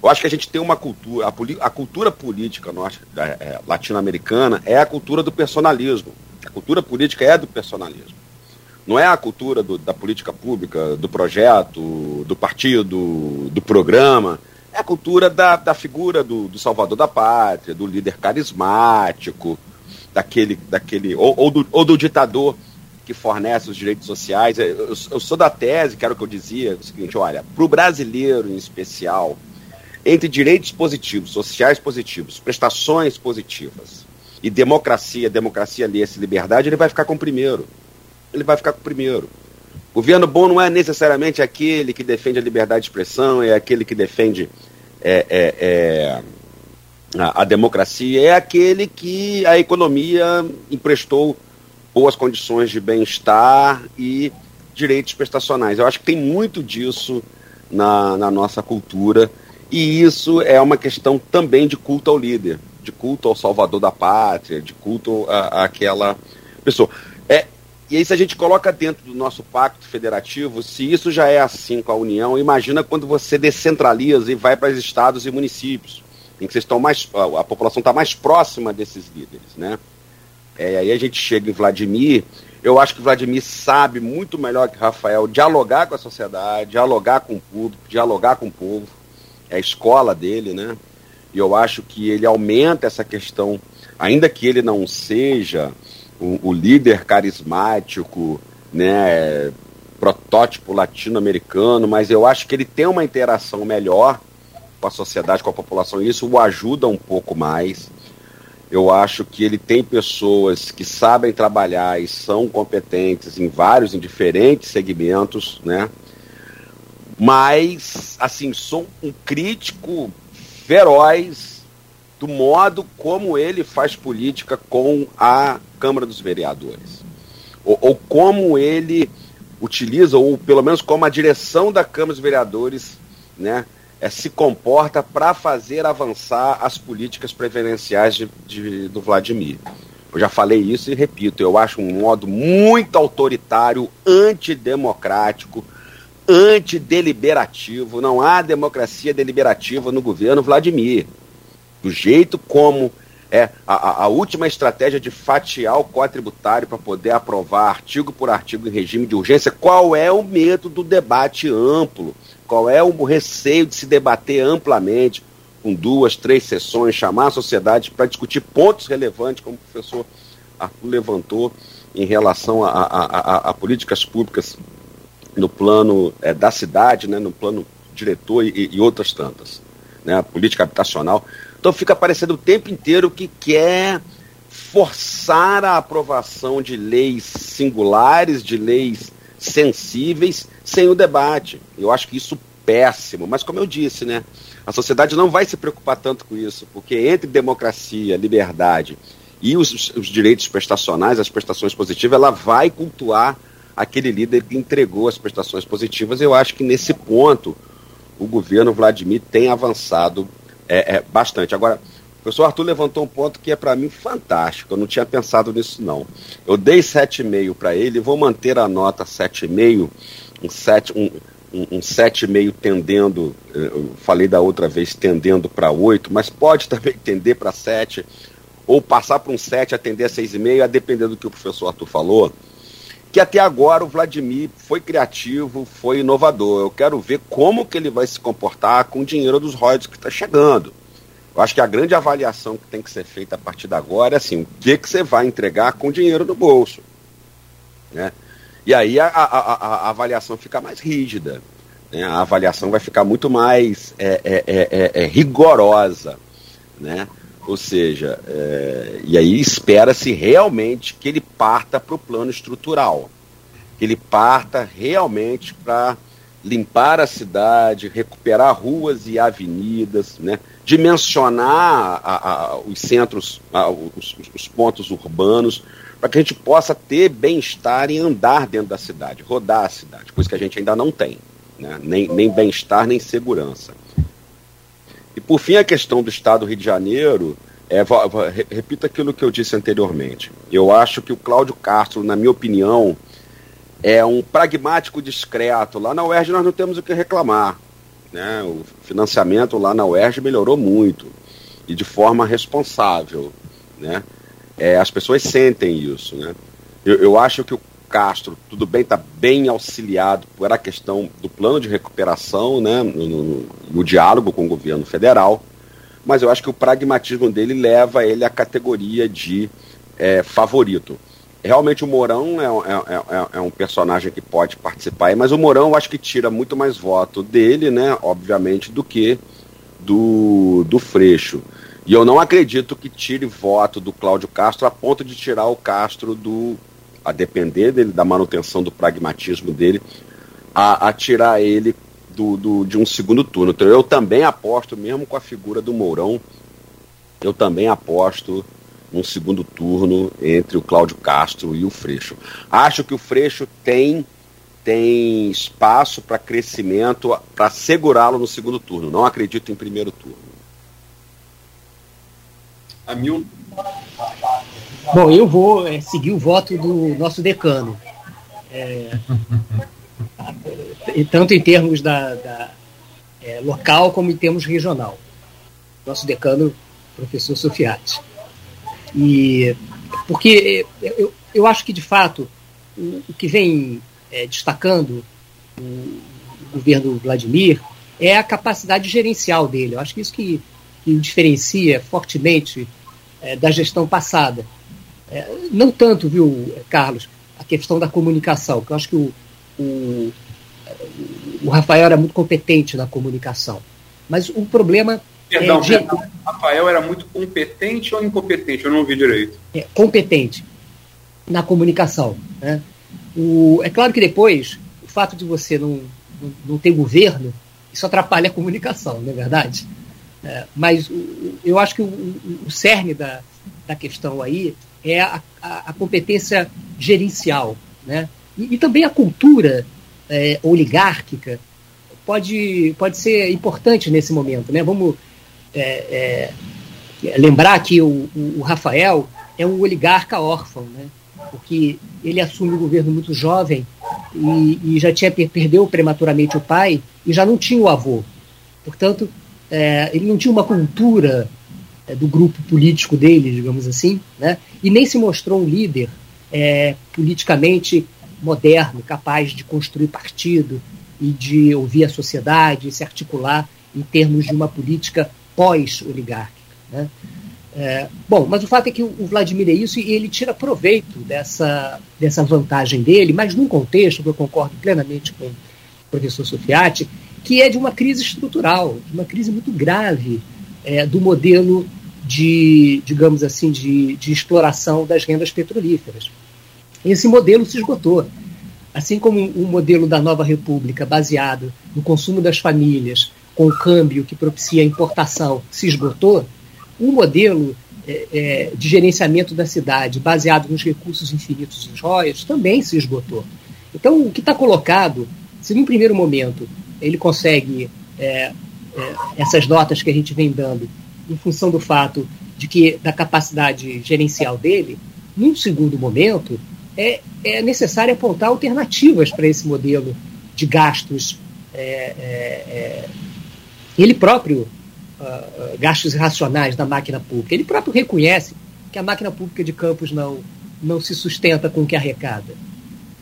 eu acho que a gente tem uma cultura, a, a cultura política é, latino-americana é a cultura do personalismo. A cultura política é do personalismo. Não é a cultura do, da política pública, do projeto, do partido, do programa. É a cultura da, da figura do, do salvador da pátria, do líder carismático, daquele, daquele ou, ou, do, ou do ditador que fornece os direitos sociais. Eu, eu, sou da tese, que era o que eu dizia, o seguinte, olha, para o brasileiro em especial, entre direitos positivos, sociais positivos, prestações positivas e democracia, democracia lê-se liberdade, ele vai ficar com o primeiro ele vai ficar com o primeiro. Governo bom não é necessariamente aquele que defende a liberdade de expressão, é aquele que defende é, é, é, a, a, democracia, é aquele que a economia emprestou boas condições de bem-estar e direitos prestacionais. Eu acho que tem muito disso na, na nossa cultura e isso é uma questão também de culto ao líder, de culto ao salvador da pátria, de culto àquela pessoa. E aí, se a gente coloca dentro do nosso pacto federativo, se isso já é assim com a União, imagina quando você descentraliza e vai para os estados e municípios, em que vocês estão mais, a população está mais próxima desses líderes, né? É, aí a gente chega em Vladimir. Eu acho que Vladimir sabe muito melhor que Rafael dialogar com a sociedade, dialogar com o público, dialogar com o povo. É a escola dele, né? E eu acho que ele aumenta essa questão, ainda que ele não seja o, o líder carismático, né, protótipo latino-americano, mas eu acho que ele tem uma interação melhor com a sociedade, com a população, e isso o ajuda um pouco mais. Eu acho que ele tem pessoas que sabem trabalhar e são competentes em vários, em diferentes segmentos, né? Mas, assim, sou um crítico feroz do modo como ele faz política com a Câmara dos Vereadores. Ou, ou como ele utiliza, ou pelo menos como a direção da Câmara dos Vereadores né, é, se comporta para fazer avançar as políticas preferenciais de, de, do Vladimir. Eu já falei isso e repito, eu acho um modo muito autoritário, antidemocrático, antideliberativo. Não há democracia deliberativa no governo Vladimir. Do jeito como é a, a, última estratégia de fatiar o Código Tributário para poder aprovar artigo por artigo em regime de urgência. Qual é o medo do debate amplo? Qual é o receio de se debater amplamente, com duas, três sessões, chamar a sociedade para discutir pontos relevantes, como o professor Arthur levantou, em relação a, a, a políticas públicas no plano é, da cidade, né, no plano diretor e, e outras tantas, né, a política habitacional. Então fica parecendo o tempo inteiro que quer forçar a aprovação de leis singulares, de leis sensíveis, sem o debate. Eu acho que isso péssimo, mas como eu disse, né, a sociedade não vai se preocupar tanto com isso, porque entre democracia, liberdade e os, os direitos prestacionais, as prestações positivas, ela vai cultuar aquele líder que entregou as prestações positivas. Eu acho que nesse ponto o governo Vladimir tem avançado é, é, bastante. Agora, o professor Arthur levantou um ponto que é para mim fantástico. Eu não tinha pensado nisso, não. Eu dei 7,5 para ele, vou manter a nota 7,5, um 7, um, um, um 7,5 tendendo, eu falei da outra vez, tendendo para 8, mas pode também tender para 7, ou passar para um 7, atender a 6,5, a depender do que o professor Arthur falou. Que até agora o Vladimir foi criativo, foi inovador. Eu quero ver como que ele vai se comportar com o dinheiro dos royalties que está chegando. Eu acho que a grande avaliação que tem que ser feita a partir de agora é assim, o que, que você vai entregar com dinheiro no bolso. Né? E aí a, a, a, a avaliação fica mais rígida. Né? A avaliação vai ficar muito mais é, é, é, é, é rigorosa. Né? Ou seja, é, e aí espera-se realmente que ele parta para o plano estrutural. Que ele parta realmente para limpar a cidade, recuperar ruas e avenidas, né? dimensionar a, a, os centros, a, os, os, pontos urbanos, para que a gente possa ter bem-estar e andar dentro da cidade, rodar a cidade, coisa que a gente ainda não tem, né? nem, nem bem-estar, nem segurança. E por fim, a questão do Estado do Rio de Janeiro, é, repito aquilo que eu disse anteriormente. Eu acho que o Cláudio Castro, na minha opinião, é um pragmático discreto. Lá na UERJ nós não temos o que reclamar. Né? O financiamento lá na UERJ melhorou muito e de forma responsável. Né? É, as pessoas sentem isso. Né? Eu, eu acho que o Castro, tudo bem, está bem auxiliado por a questão do plano de recuperação, né, no, no, no, diálogo com o governo federal, mas eu acho que o pragmatismo dele leva ele à categoria de é, favorito. Realmente o Mourão é, é, é, é, um personagem que pode participar, mas o Mourão eu acho que tira muito mais voto dele, né, obviamente, do que do, do Freixo. E eu não acredito que tire voto do Cláudio Castro a ponto de tirar o Castro do. A depender dele, da manutenção do pragmatismo dele, a, a tirar ele do, do, de um segundo turno. Então eu também aposto, mesmo com a figura do Mourão, eu também aposto um segundo turno entre o Cláudio Castro e o Freixo. Acho que o Freixo tem tem espaço para crescimento para segurá-lo no segundo turno. Não acredito em primeiro turno. Hamilton. Bom, eu vou é, seguir o voto do nosso decano. É, tanto em termos da, da é, local como em termos regional. Nosso decano, professor Sofiati. E porque eu, eu acho que de fato o, o que vem é, destacando o, o, governo Vladimir é a capacidade gerencial dele. Eu acho que isso que, que o diferencia fortemente é, da gestão passada. É, não tanto, viu, Carlos, a questão da comunicação, que eu acho que o, o, o Rafael era muito competente na comunicação. Mas o problema Perdão, é, Rafael era muito competente ou incompetente? Eu não ouvi direito. É, competente na comunicação. Né? O, é claro que depois, o fato de você não, não, não ter governo, isso atrapalha a comunicação, não é verdade? É, mas o, eu acho que o, o, cerne da, da questão aí é a, a, a competência gerencial. Né? E, e também a cultura é, oligárquica pode, pode ser importante nesse momento. Né? Vamos é, é, lembrar que o, o, Rafael é um oligarca órfão, né? porque ele assume o governo muito jovem e, e, já tinha perdeu prematuramente o pai e já não tinha o avô. Portanto, é, ele não tinha uma cultura do grupo político dele, digamos assim, né? e nem se mostrou um líder é, politicamente moderno, capaz de construir partido e de ouvir a sociedade, se articular em termos de uma política pós-oligárquica. Né? É, bom, mas o fato é que o Vladimir é isso e ele tira proveito dessa, dessa vantagem dele, mas num contexto que eu concordo plenamente com o professor Sofiati, que é de uma crise estrutural, de uma crise muito grave é, do modelo de, digamos assim, de, de exploração das rendas petrolíferas. Esse modelo se esgotou. Assim como o modelo da nova república, baseado no consumo das famílias, com o câmbio que propicia a importação se esgotou, o modelo é, é, de gerenciamento da cidade, baseado nos recursos infinitos dos royalties, também se esgotou. Então, o que está colocado, se num primeiro momento ele consegue é, é, essas notas que a gente vem dando em função do fato de que da capacidade gerencial dele, num segundo momento é, é necessário apontar alternativas para esse modelo de gastos é, é, é ele próprio, uh, gastos irracionais da máquina pública, ele próprio reconhece que a máquina pública de Campos não, não se sustenta com o que arrecada.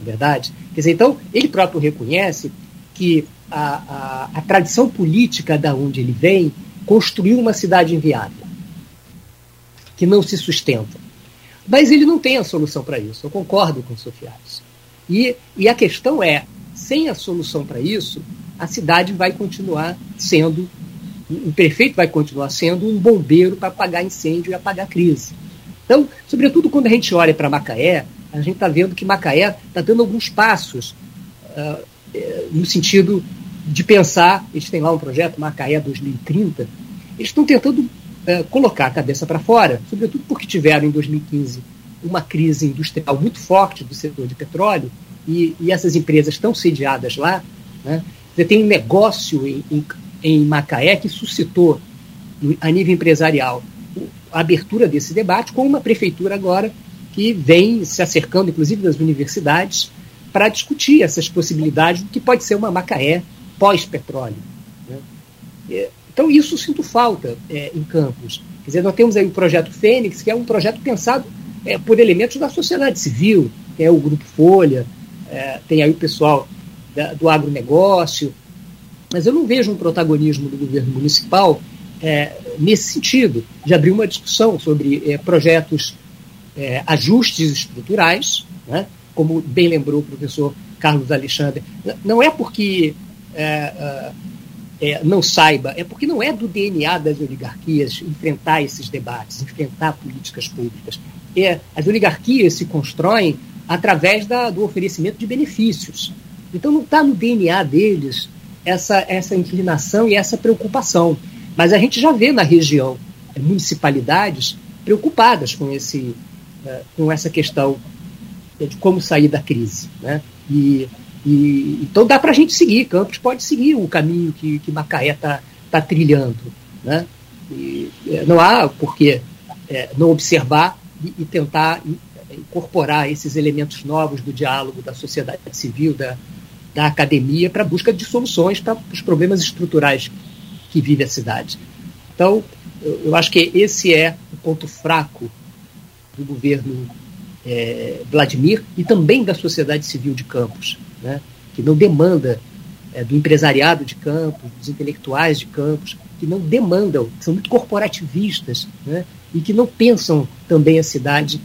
É verdade? Quer dizer, então, ele próprio reconhece que a, a, a tradição política da onde ele vem construiu uma cidade inviável, que não se sustenta. Mas ele não tem a solução para isso, eu concordo com o Sofiares. E, e a questão é, sem a solução para isso, a cidade vai continuar sendo, o prefeito vai continuar sendo um bombeiro para apagar incêndio e apagar crise. Então, sobretudo quando a gente olha para Macaé, a gente está vendo que Macaé está dando alguns passos uh, no sentido de pensar, eles têm lá um projeto, Macaé 2030, eles estão tentando uh, colocar a cabeça para fora, sobretudo porque tiveram em 2015 uma crise industrial muito forte do setor de petróleo e, e essas empresas estão sediadas lá. Né? Você tem um negócio em, em, em Macaé que suscitou, a nível empresarial, a abertura desse debate com uma prefeitura agora que vem se acercando, inclusive, das universidades, para discutir essas possibilidades do que pode ser uma Macaé pós-petróleo. Né? Então, isso sinto falta é, em Campos. Quer dizer, nós temos aí o projeto Fênix, que é um projeto pensado é, por elementos da sociedade civil, tem é o Grupo Folha, é, tem aí o pessoal da, do agronegócio, mas eu não vejo um protagonismo do governo municipal é, nesse sentido, de abrir uma discussão sobre é, projetos, é, ajustes estruturais, né? Como bem lembrou o professor Carlos Alexandre, não é porque é, é, não saiba, é porque não é do DNA das oligarquias enfrentar esses debates, enfrentar políticas públicas. É, as oligarquias se constroem através da, do oferecimento de benefícios. Então não está no DNA deles essa, essa inclinação e essa preocupação. Mas a gente já vê na região municipalidades preocupadas com, esse, uh, com essa questão de como sair da crise. Né? E, e então dá para a gente seguir, Campos pode seguir o caminho que, que Macaé está tá trilhando. Né? E, é, não há por que é, não observar e, e, tentar incorporar esses elementos novos do diálogo da sociedade civil, da, da academia, para a busca de soluções para os problemas estruturais que vive a cidade. Então, eu acho que esse é o ponto fraco do governo é, Vladimir e também da sociedade civil de Campos, né, que não demanda é, do empresariado de Campos, dos intelectuais de Campos, que não demandam, que são muito corporativistas né, e que não pensam também a cidade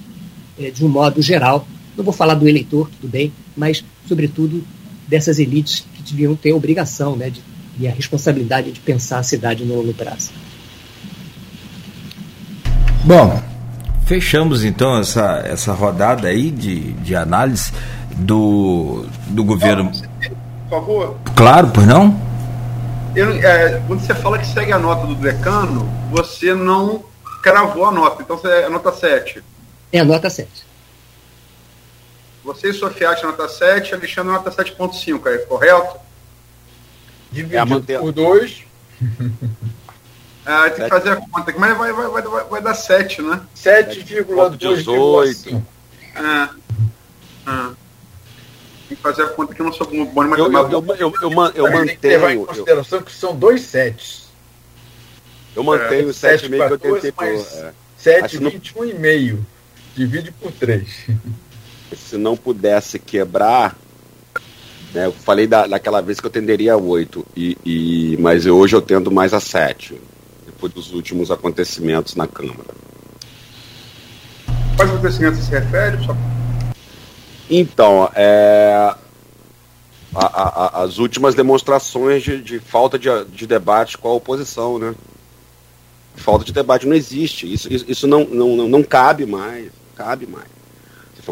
é, de um modo geral. Não vou falar do eleitor, tudo bem, mas, sobretudo, dessas elites que deviam ter a obrigação né, de e a responsabilidade de pensar a cidade no longo prazo. Bom, fechamos então essa, essa rodada aí de, de análise do, do governo. Por favor. Claro, pois não? Eu, é, quando você fala que segue a nota do decano, você não cravou a nota, então você é a nota 7. É a nota 7. Você e Sofiati nota 7, Alexandre nota 7.5, é correto? Dividido é por 2. Ah, tem que fazer a conta aqui, mas vai, vai, vai, vai, vai dar 7, né? 7,18. Ah, ah. Tem que fazer a conta que eu não sou bom em matemática. Eu, eu, eu, eu, man, eu mantenho. Tem que levar em consideração que são dois sets. Eu mantenho é, 7,5 que eu tentei por. É. 7,21,5. Divide por 3. Se não pudesse quebrar, né? Eu falei da, daquela vez que eu tenderia a 8, e, e, mas hoje eu tendo mais a 7, depois dos últimos acontecimentos na Câmara. Quais acontecimentos se refere? Só... Então, é, a, a, as últimas demonstrações de, de falta de, de, debate com a oposição, né? Falta de debate não existe. Isso, isso, isso não, não, não, não cabe mais. Cabe mais.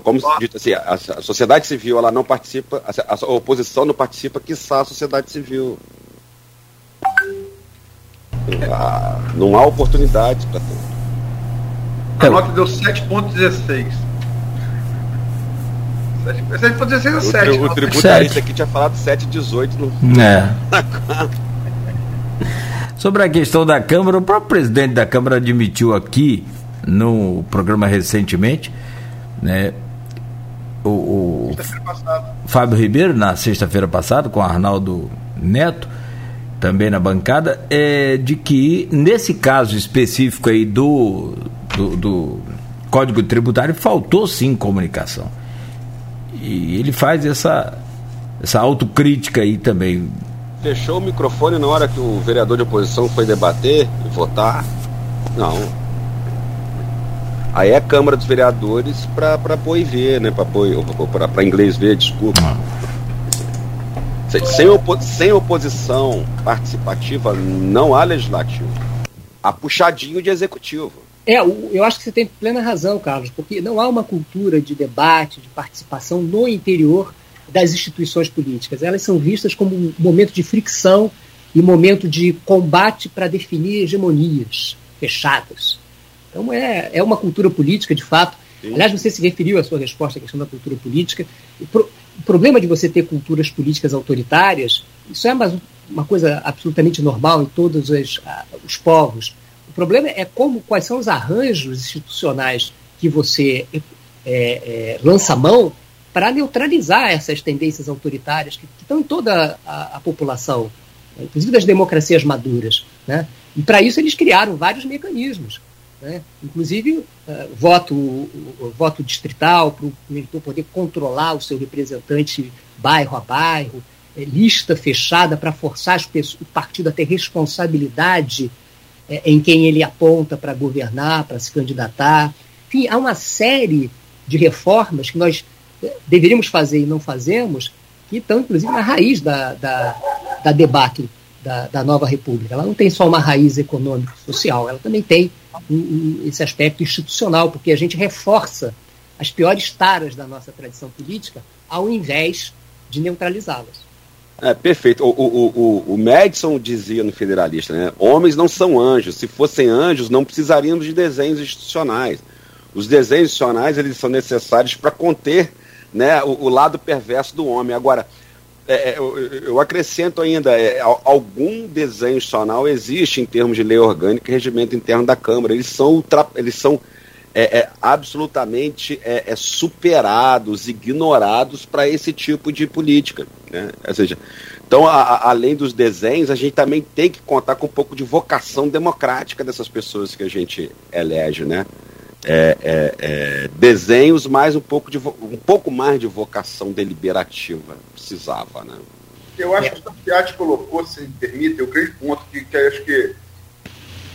Como dito assim, a, a, sociedade civil ela não participa, a, a, oposição não participa, quiçá a sociedade civil. Ah, não há oportunidades para tudo. A nota deu 7.16. 7.16 é 7. O, o tributarista aqui tinha falado 7.18 no. É. Sobre a questão da Câmara, o próprio presidente da Câmara admitiu aqui no programa recentemente né? O, o Fábio Ribeiro, na sexta-feira passada, com Arnaldo Neto, também na bancada, é de que nesse caso específico aí do, do, do Código Tributário faltou sim comunicação. E ele faz essa, essa autocrítica aí também. Fechou o microfone na hora que o vereador de oposição foi debater e votar? Não, Aí é a Câmara dos Vereadores para apoio ver, né? Para inglês ver, desculpa. Ah. Sem, opo sem oposição participativa não há legislativo. Há puxadinho de executivo. É, eu acho que você tem plena razão, Carlos, porque não há uma cultura de debate, de participação no interior das instituições políticas. Elas são vistas como um momento de fricção e momento de combate para definir hegemonias fechadas. Então é, é uma cultura política, de fato. Sim. Aliás, você se referiu à sua resposta à questão da cultura política. O, pro, o problema de você ter culturas políticas autoritárias, isso é uma, uma coisa absolutamente normal em todos os, os povos. O problema é como quais são os arranjos institucionais que você é, é, lança mão para neutralizar essas tendências autoritárias que, que estão em toda a, a, população, inclusive das democracias maduras. Né? E para isso eles criaram vários mecanismos, né? inclusive uh, voto, o, voto distrital, para o eleitor poder controlar o seu representante bairro a bairro, é, lista fechada para forçar pessoas, o partido a ter responsabilidade é, em quem ele aponta para governar, para se candidatar. Enfim, há uma série de reformas que nós deveríamos fazer e não fazemos, que estão, inclusive, na raiz da, da, da debate da, da, nova república. Ela não tem só uma raiz econômica social, ela também tem esse aspecto institucional, porque a gente reforça as piores taras da nossa tradição política ao invés de neutralizá-las. É, perfeito. O, o, o, o Madison dizia no Federalista, né? Homens não são anjos. Se fossem anjos, não precisaríamos de desenhos institucionais. Os desenhos institucionais eles são necessários para conter né, o, o, lado perverso do homem. Agora, é, é eu, eu, acrescento ainda, é, algum desenho institucional existe em termos de lei orgânica e regimento interno da Câmara. Eles são, eles são é, é, absolutamente é superados, ignorados para esse tipo de política. Né? Ou seja, então, a, a, além dos desenhos, a gente também tem que contar com um pouco de vocação democrática dessas pessoas que a gente elege, né? É, é, é, desenhos, mais um pouco, de, um pouco mais de vocação deliberativa precisava, né? Eu acho que o Fiat colocou, se me permite, o grande ponto que, que acho que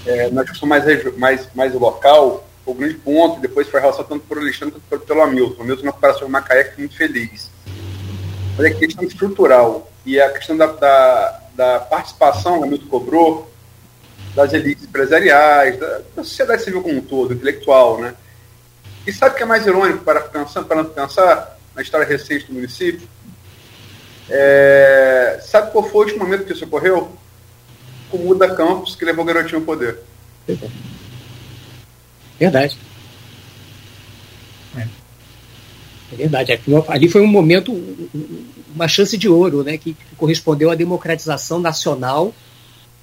é, na discussão mais, mais, mais local, o grande ponto, depois foi relação tanto por Alexandre quanto pelo Hamilton. O Hamilton na comparação com o Macaé que muito feliz. Mas é a questão estrutural e a questão da, da, da participação, o Hamilton cobrou, das elites empresariais, da, da, sociedade civil como um todo, intelectual, né? E sabe o que é mais irônico para pensar, para pensar na história recente do município? É, sabe qual foi o último momento que isso ocorreu? O Muda Campos, que levou o garotinho ao poder. Verdade. É, é verdade. Ali foi um momento, uma chance de ouro, né, que correspondeu à democratização nacional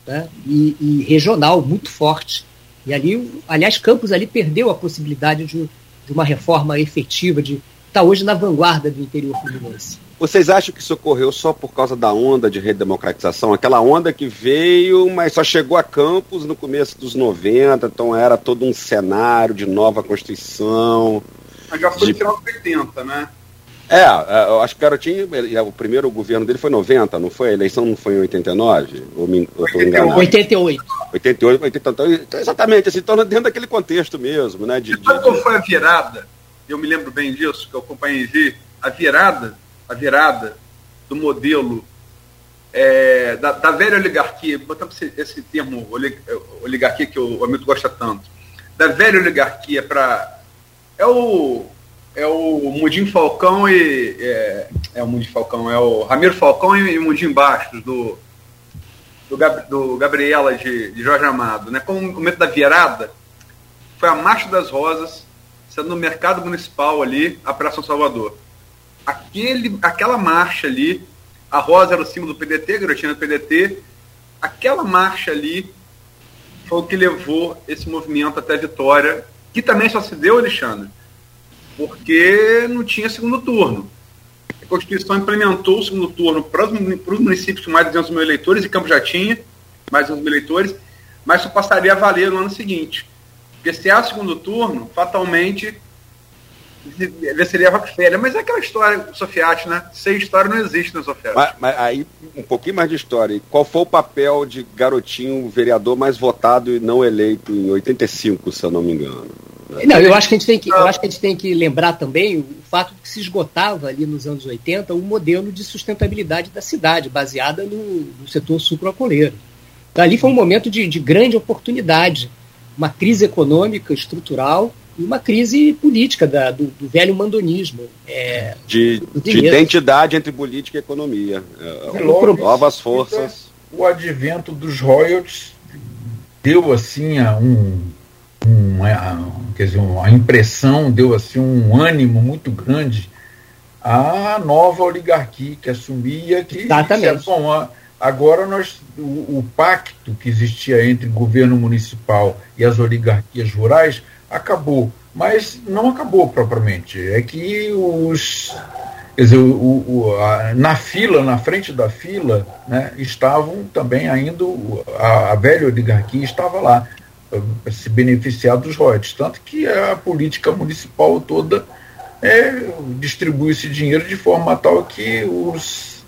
né, e, e, regional muito forte. E ali, aliás, Campos ali perdeu a possibilidade de, de uma reforma efetiva, de estar tá hoje na vanguarda do interior fluminense. Vocês acham que isso ocorreu só por causa da onda de redemocratização? Aquela onda que veio, mas só chegou a Campos no começo dos 90, então era todo um cenário de nova Constituição. Mas já foi de... no final dos 80, né? É, é, eu acho que o Garotinho, o primeiro governo dele foi 90, não foi? A eleição não foi em 89? Ou me, eu tô enganado? 88. 88, 89. Então, exatamente, assim, torna dentro daquele contexto mesmo, né? De, de, qual de... foi a virada? Eu me lembro bem disso, que eu acompanhei a virada, a virada do modelo é, da, da, velha oligarquia, botamos esse, esse termo oligarquia que o Hamilton gosta tanto, da velha oligarquia para. É o é o Mundim Falcão e. É, é o Mundim Falcão, é o Ramiro Falcão e, e Mundim Bastos, do, do, Gab, do Gabriela de, de Jorge Amado. Né? Como o momento da virada, foi a Marcha das Rosas, sendo no mercado municipal ali, a Praça Salvador. Aquele, aquela marcha ali, a rosa era o símbolo do PDT, garotinha do PDT, aquela marcha ali foi o que levou esse movimento até a vitória, que também só se deu, Alexandre, porque não tinha segundo turno. A Constituição implementou o segundo turno para os municípios com mais de 200 mil eleitores, e Campos já tinha mais de 200 mil eleitores, mas só passaria a valer no ano seguinte. Porque se há segundo turno, fatalmente venceria a Rockefeller. Mas é aquela história, Sofiati, né? Sem história não existe no Sofiati. Mas, mas, aí, um pouquinho mais de história. Qual foi o papel de Garotinho, vereador mais votado e não eleito em 85, se eu não me engano? Não, eu acho que a gente tem que, eu acho que, a gente tem que lembrar também o fato de que se esgotava ali nos anos 80 um modelo de sustentabilidade da cidade, baseada no, no setor sucroalcooleiro. Então, ali foi um momento de, de grande oportunidade, uma crise econômica estrutural e uma crise política da, do, do, velho mandonismo. É, de, de identidade entre política e economia. É, é novas forças. o advento dos royalties deu assim um, um, quer dizer, uma impressão, deu assim um ânimo muito grande à nova oligarquia que assumia que Exatamente. bom, agora nós o, o, pacto que existia entre o governo municipal e as oligarquias rurais acabou, mas não acabou propriamente. É que os Quer dizer, o, o, a, na fila, na frente da fila, né, estavam também ainda, a, a velha oligarquia estava lá, se beneficiar dos royalties. Tanto que a política municipal toda é, distribui esse dinheiro de forma tal que os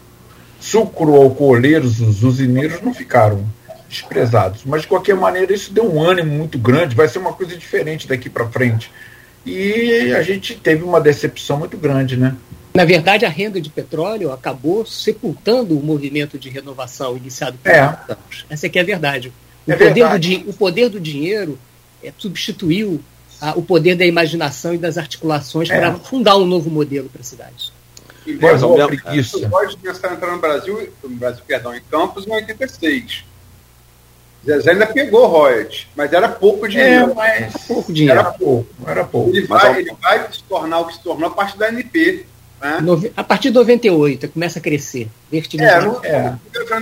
sucro-alcooleiros, os usineiros, não ficaram desprezados. Mas, de qualquer maneira, isso deu um ânimo muito grande, vai ser uma coisa diferente daqui para frente. E a gente teve uma decepção muito grande, né? Na verdade, a renda de petróleo acabou sepultando o movimento de renovação iniciado por é. anos. Essa que é a verdade. O, é poder. Do, o poder do dinheiro é, substituiu a, o poder da imaginação e das articulações É. para fundar um novo modelo para a cidade. Em Mas vez uma de entrar no Brasil, no Brasil, perdão, em Campos em 86. Zezé ainda pegou royalties, mas era pouco É, dinheiro. mas Pouco dinheiro. era pouco, era pouco. Ele Mas vai, ao- ele vai se tornar o que se tornou a partir da NP. Né? A partir de 98 começa a crescer, É, É.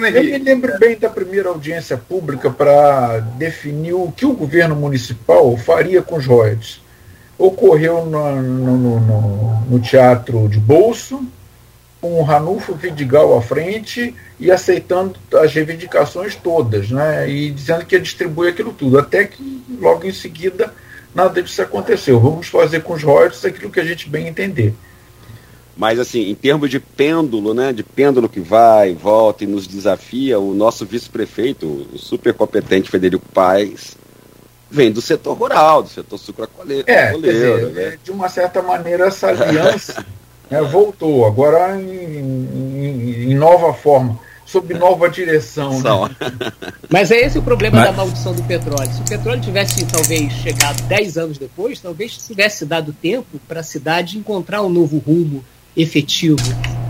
Eu me lembro bem da primeira audiência pública para definir o que o governo municipal faria com os royalties. Ocorreu no, no- no- no- no Teatro de Bolso, com o Ranulfo Vidigal à frente e aceitando as reivindicações todas, né? e dizendo que ia distribuir aquilo tudo, até que logo em seguida nada disso aconteceu. Vamos fazer com os royalties aquilo que a gente bem entender. Mas assim, em termos de pêndulo, né, de pêndulo que vai, volta e nos desafia, o nosso vice-prefeito, o super competente Federico Paes, vem do setor rural, do setor sucrocoleiro, É, dizer, né? de uma certa maneira essa aliança né, voltou, agora em, em- em nova forma, sob nova direção. Né? Mas é esse o problema Mas- da maldição do petróleo. Se o petróleo tivesse talvez chegado 10 anos depois, talvez tivesse dado tempo para a cidade encontrar um novo rumo efetivo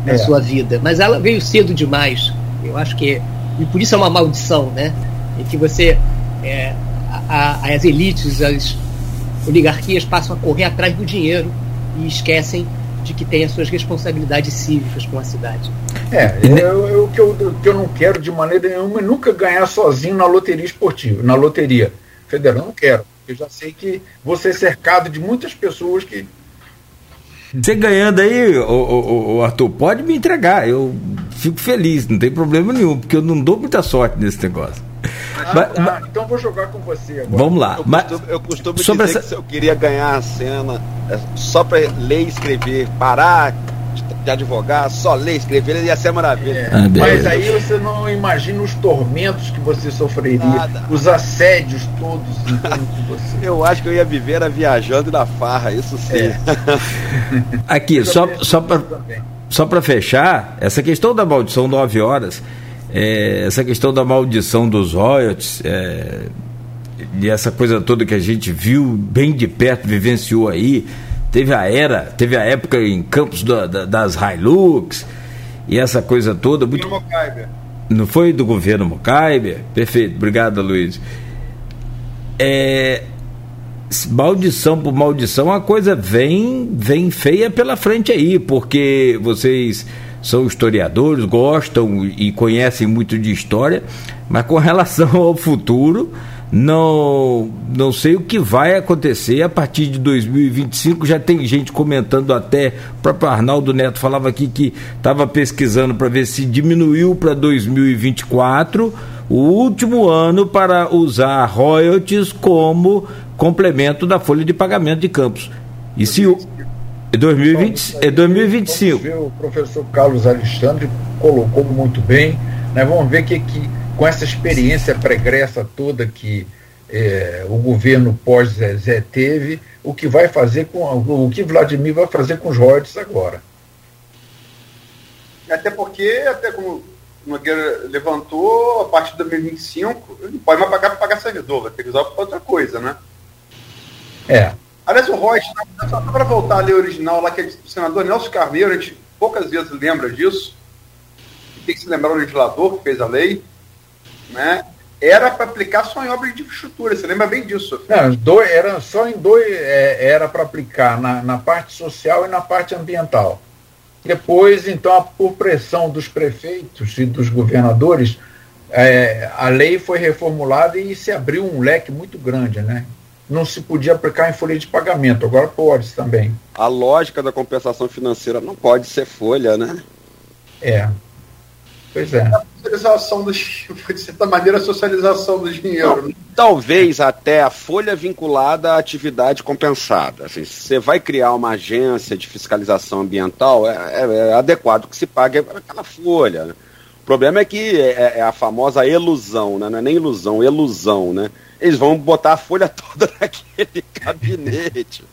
na É. sua vida. Mas ela veio cedo demais. Eu acho que e por isso é uma maldição, né? Em que você é, a- a- as elites, as oligarquias passam a correr atrás do dinheiro e esquecem de que tem as suas responsabilidades cívicas com a cidade. É, o que eu, eu não quero de maneira nenhuma é nunca ganhar sozinho na loteria esportiva, na loteria federal. Eu não quero. Eu já sei que vou ser cercado de muitas pessoas que. Você ganhando aí, ô, ô, ô, Arthur, pode me entregar. Eu fico feliz, não tem problema nenhum, porque eu não dou muita sorte nesse negócio. Ah, Mas- tá, mas- então vou jogar com você agora. vamos lá. Eu Mas, costumo, eu costumo dizer essa- que se eu queria ganhar a cena é, só para ler e escrever, parar de, advogar, só ler e escrever, ia ser maravilha. Ah, Mas aí você não imagina os tormentos que você sofreria, Nada. os assédios todos em torno de você. Eu acho que eu ia viver a viajando na farra, isso sim. É. aqui, só, só para só para fechar, essa questão da maldição 9 horas, é, essa questão da maldição dos royalties, é, e essa coisa toda que a gente viu bem de perto, vivenciou aí, teve a era, teve a época em campos da- da- das Hilux, e essa coisa toda, muito Mocaiber. não foi do governo Mocaibe? Perfeito, obrigado, Luiz. É, maldição por maldição, a coisa vem, vem feia pela frente aí, porque vocês são historiadores, gostam e conhecem muito de história, mas com relação ao futuro, não, não sei o que vai acontecer a partir de 2025. Já tem gente comentando até, o próprio Arnaldo Neto falava aqui que estava pesquisando para ver se diminuiu para 2024 o último ano para usar royalties como complemento da folha de pagamento de campos. E se o. É 2020, é 2025. Vamos ver, o professor Carlos Alexandre colocou muito bem. Né? Vamos ver que, que com essa experiência pregressa toda que é, o governo pós-Zezé teve, o que vai fazer com o que Vladimir vai fazer com os royalties agora. Até porque, até como o Nogueira levantou, a partir de 2025, ele não pode mais pagar para pagar servidor, vai ter que usar para outra coisa, né? É, Aliás, o Royce, só para voltar a lei original lá, que é do senador Nelson Carneiro, a gente poucas vezes lembra disso. Tem que se lembrar o legislador que fez a lei. Né, era para aplicar só em obras de infraestrutura. Você lembra bem disso? Não, dois, era só em dois é, era para aplicar na, na parte social e na parte ambiental. Depois, então, por pressão dos prefeitos e dos governadores, é, a lei foi reformulada e se abriu um leque muito grande, né? Não se podia aplicar em folha de pagamento, agora pode também. A lógica da compensação financeira não pode ser folha, né? É. Pois é. A socialização do, de certa maneira, a socialização do dinheiro. Não, talvez até a folha vinculada à atividade compensada. Assim, se você vai criar uma agência de fiscalização ambiental, é, é, é adequado que se pague aquela folha. Né? O problema é que é, é, é, a famosa ilusão, né? não é nem ilusão, ilusão, né? Eles vão botar a folha toda naquele gabinete.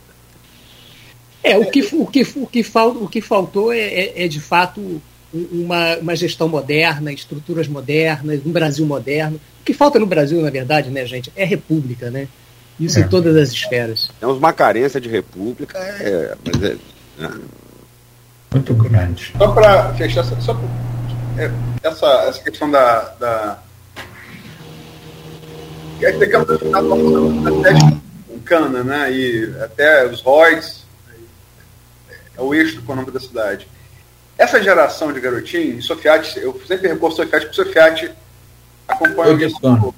É, o que, o que, o que, fal, o que faltou é, é, é de fato uma, uma gestão moderna, estruturas modernas, um Brasil moderno. O que falta no Brasil, na verdade, né, gente, é república, né? Isso é. em todas as esferas. Temos uma carência de república, é, mas é, é. muito grande. Só para fechar, só pra, é, essa, essa questão da. da é que daqui a pouco cana, né? E até os ROIs, é o eixo econômico da cidade. Essa geração de garotinho, Sofiati, eu sempre recorro Sofiati, porque Sofiati acompanha o.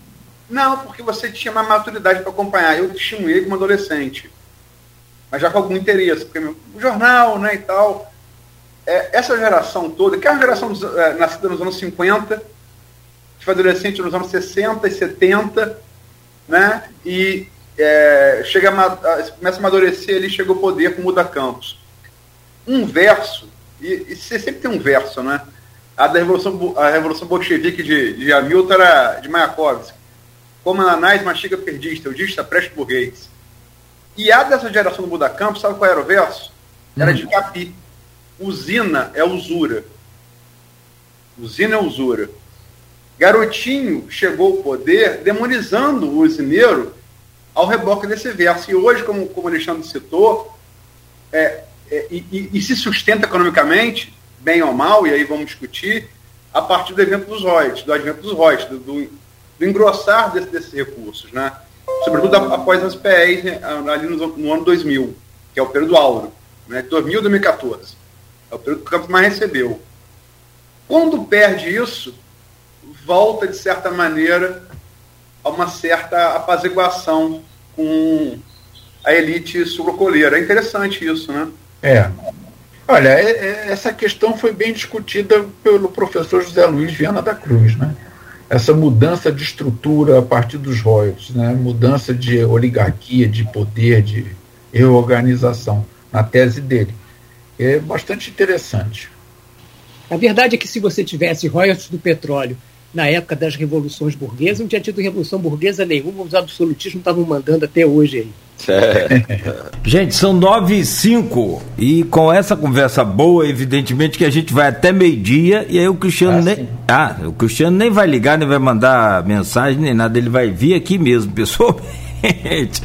Não, porque você tinha mais maturidade para acompanhar. Eu testemunhei como adolescente, mas já com algum interesse, porque o jornal, né, e tal. É, essa geração toda, que é uma geração dos, é, nascida nos anos 50, que foi adolescente nos anos 60 e 70, né, e é, chega a, começa a amadurecer, ele chega ao poder com Muda Campos. Um verso e, e você sempre tem um verso, né? A da Revolução, a Revolução Bolchevique de, de Hamilton era de Mayakovsky. Como Ananás mastiga perdista, o dista preste burguês. E a dessa geração do Buda Campos, sabe qual era o verso? Era hum. de Capi. Usina é usura. Usina é usura. Garotinho chegou ao poder demonizando o usineiro ao reboque desse verso. E hoje, como, como o Alexandre citou, é, é, e, e, se sustenta economicamente, bem ou mal, e aí vamos discutir, a partir do evento dos royalties, do advento dos royalties, do, do, do engrossar desse, desses recursos, né? sobretudo após as PEs né, ali no, no, ano 2000, que é o período áureo, né? 2000 2014. É o período que o campo mais recebeu. Quando perde isso, volta, de certa maneira, a uma certa apaziguação com a elite sucrocoleira. É interessante isso, né? É. Olha, é, é, essa questão foi bem discutida pelo professor José Luiz Viana da Cruz, né? Essa mudança de estrutura a partir dos royalties, né? Mudança de oligarquia, de poder, de reorganização, na tese dele. É bastante interessante. A verdade é que se você tivesse royalties do petróleo na época das revoluções burguesas, não tinha tido revolução burguesa nenhuma, os absolutismos estavam mandando até hoje aí. É. gente, são nove e cinco e com essa conversa boa, evidentemente que a gente vai até meio-dia e aí o Cristiano ah, nem. Ah, o Cristiano nem vai ligar, nem vai mandar mensagem, nem nada, ele vai vir aqui mesmo, pessoalmente.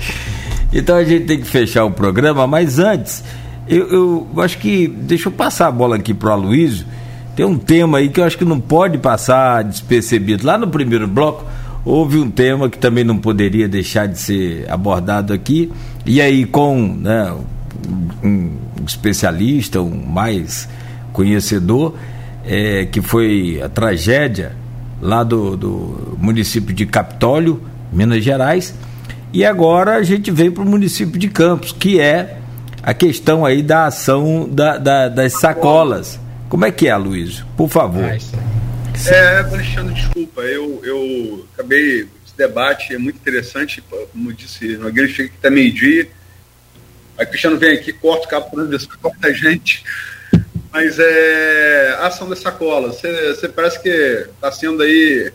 Então a gente tem que fechar o programa, mas antes, eu, eu acho que. Deixa eu passar a bola aqui pro Aloysio. Tem um tema aí que eu acho que não pode passar despercebido. Lá no primeiro bloco houve um tema que também não poderia deixar de ser abordado aqui, e aí com né, um especialista, um mais conhecedor, é, que foi a tragédia lá do, do município de Capitólio, Minas Gerais, e agora a gente vem para o município de Campos, que é a questão aí da ação da, da, das sacolas. Como é que é, Luiz? Por favor. É, Alexandre, desculpa, eu, eu acabei. Esse debate é muito interessante, como disse Nogueira, chega aqui até meio-dia. Aí o Cristiano vem aqui, corta o cabo por onde corta a gente. Mas é. A ação da sacola, você, você parece que está sendo aí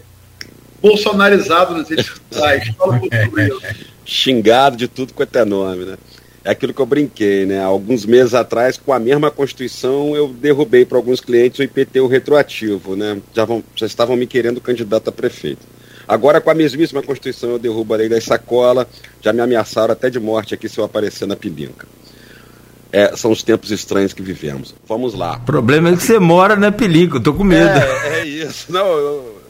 bolsonarizado nas redes sociais. Fala um pouco sobre isso. Xingado de tudo quanto é nome, né? É aquilo que eu brinquei, né? Alguns meses atrás, com a mesma Constituição, eu derrubei para alguns clientes o IPTU retroativo, né? Já, vão, já estavam me querendo candidato a prefeito. Agora, com a mesmíssima Constituição, eu derrubo a lei da sacola, já me ameaçaram até de morte aqui se eu aparecer na pilinca. É, são os tempos estranhos que vivemos. Vamos lá. O problema é que você mora na pilinca, eu tô com medo. É, é isso. Não, eu,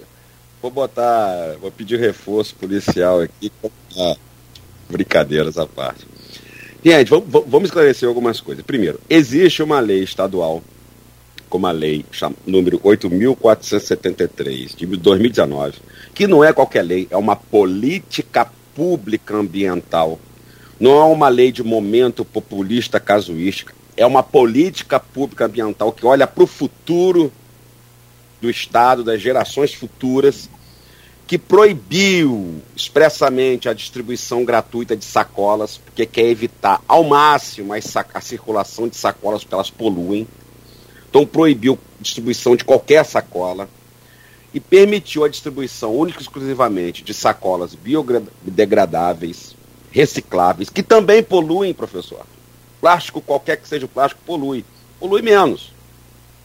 vou botar, vou pedir reforço policial aqui. Ah, brincadeiras à parte. Gente, vamos, vamos esclarecer algumas coisas. Primeiro, existe uma lei estadual, como a lei número 8.473 de 2019, que não é qualquer lei, é uma política pública ambiental. Não é uma lei de momento populista casuística, é uma política pública ambiental que olha para o futuro do Estado, das gerações futuras, que proibiu expressamente a distribuição gratuita de sacolas, porque quer evitar ao máximo a, circulação de sacolas, porque elas poluem. Então proibiu a distribuição de qualquer sacola e permitiu a distribuição única e exclusivamente de sacolas biodegradáveis, recicláveis, que também poluem, professor. Plástico, qualquer que seja o plástico, polui. Polui menos.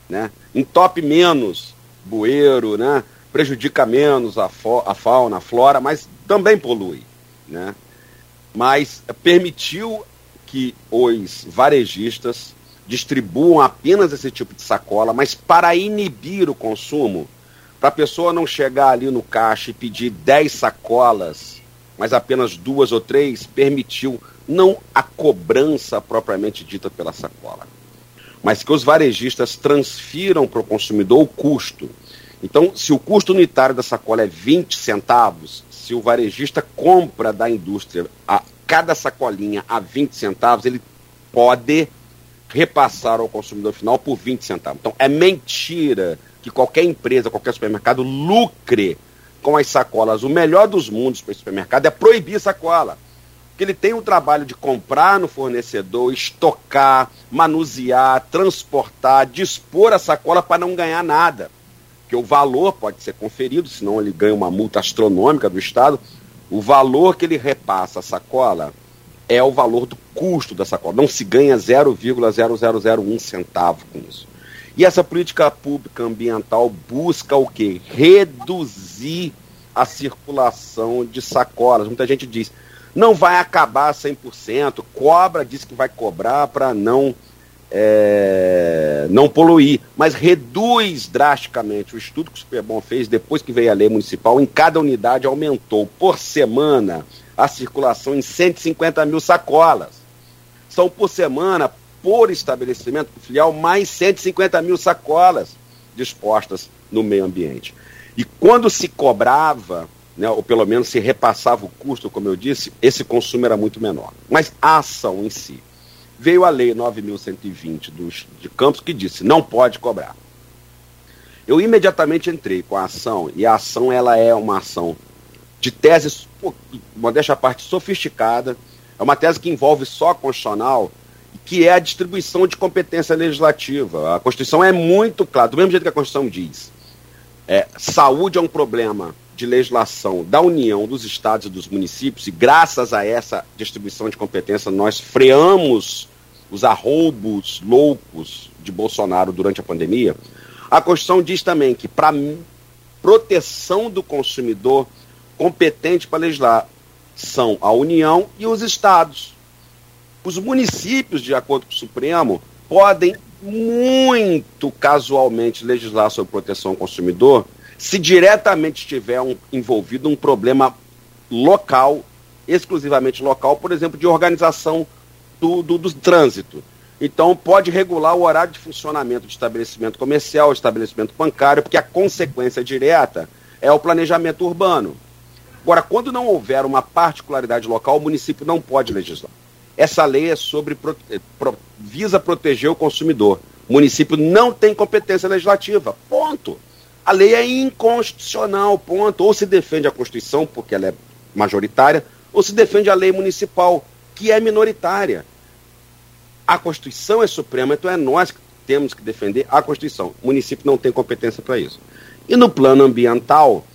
Né? Entope menos bueiro, né? Prejudica menos a, a fauna, a flora, mas também polui. Né? Mas permitiu que os varejistas distribuam apenas esse tipo de sacola, mas para inibir o consumo, para a pessoa não chegar ali no caixa e pedir 10 sacolas, mas apenas duas ou três, permitiu não a cobrança propriamente dita pela sacola, mas que os varejistas transfiram para o consumidor o custo. Então, se o custo unitário da sacola é 20 centavos, se o varejista compra da indústria a cada sacolinha a 20 centavos, ele pode repassar ao consumidor final por 20 centavos. Então, é mentira que qualquer empresa, qualquer supermercado lucre com as sacolas. O melhor dos mundos para o supermercado é proibir sacola que ele tem o trabalho de comprar no fornecedor, estocar, manusear, transportar, dispor a sacola para não ganhar nada. Porque o valor pode ser conferido, senão ele ganha uma multa astronômica do Estado. O valor que ele repassa a sacola é o valor do custo da sacola. Não se ganha 0,0001 centavo com isso. E essa política pública ambiental busca o quê? Reduzir a circulação de sacolas. Muita gente diz, não vai acabar 100%, cobra, diz que vai cobrar para não, é, não poluir, mas reduz drasticamente. O estudo que o Superbom fez depois que veio a lei municipal, em cada unidade aumentou por semana a circulação em 150 mil sacolas. São por semana, por estabelecimento, por filial, mais 150 mil sacolas dispostas no meio ambiente. E quando se cobrava né, ou pelo menos se repassava o custo, como eu disse, esse consumo era muito menor. Mas a ação em si. Veio a Lei 9.120 dos, de Campos que disse, não pode cobrar. Eu imediatamente entrei com a ação, e a ação ela é uma ação de tese, modéstia à parte, sofisticada, é uma tese que envolve só constitucional, que é a distribuição de competência legislativa. A Constituição é muito clara, do mesmo jeito que a Constituição diz. É, saúde é um problema de legislação da União, dos estados e dos municípios, e graças a essa distribuição de competência, nós freamos os arroubos loucos de Bolsonaro durante a pandemia. A Constituição diz também que, para proteção do consumidor, competente para legislar são a União e os estados. Os municípios, de acordo com o Supremo, podem muito casualmente legislar sobre proteção ao consumidor se diretamente estiver um, envolvido um problema local, exclusivamente local, por exemplo, de organização do, do, do trânsito. Então, pode regular o horário de funcionamento de estabelecimento comercial, estabelecimento bancário, porque a consequência direta é o planejamento urbano. Agora, quando não houver uma particularidade local, o município não pode legislar. Essa lei é sobre pro, visa proteger o consumidor. O município não tem competência legislativa. Ponto. A lei é inconstitucional, ponto. Ou se defende a Constituição, porque ela é majoritária, ou se defende a lei municipal, que é minoritária. A Constituição é suprema, então é nós que temos que defender a Constituição. O município não tem competência para isso. E no plano ambiental,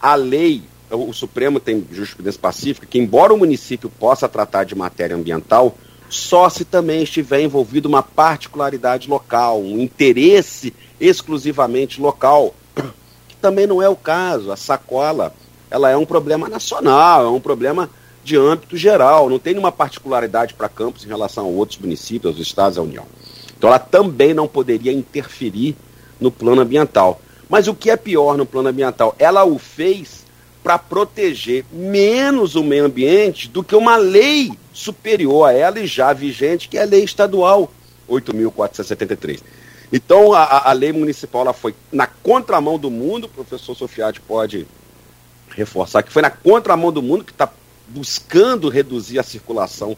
a lei, o Supremo tem jurisprudência pacífica, que embora o município possa tratar de matéria ambiental, só se também estiver envolvido uma particularidade local, um interesse exclusivamente local também não é o caso. A sacola ela é um problema nacional, é um problema de âmbito geral, não tem nenhuma particularidade para Campos em relação a outros municípios, aos estados, à União. Então ela também não poderia interferir no plano ambiental. Mas o que é pior no plano ambiental? Ela o fez para proteger menos o meio ambiente do que uma lei superior a ela e já vigente, que é a lei estadual 8.473. Então, a, a, lei municipal ela foi na contramão do mundo, o professor Sofiati pode reforçar, que foi na contramão do mundo que está buscando reduzir a circulação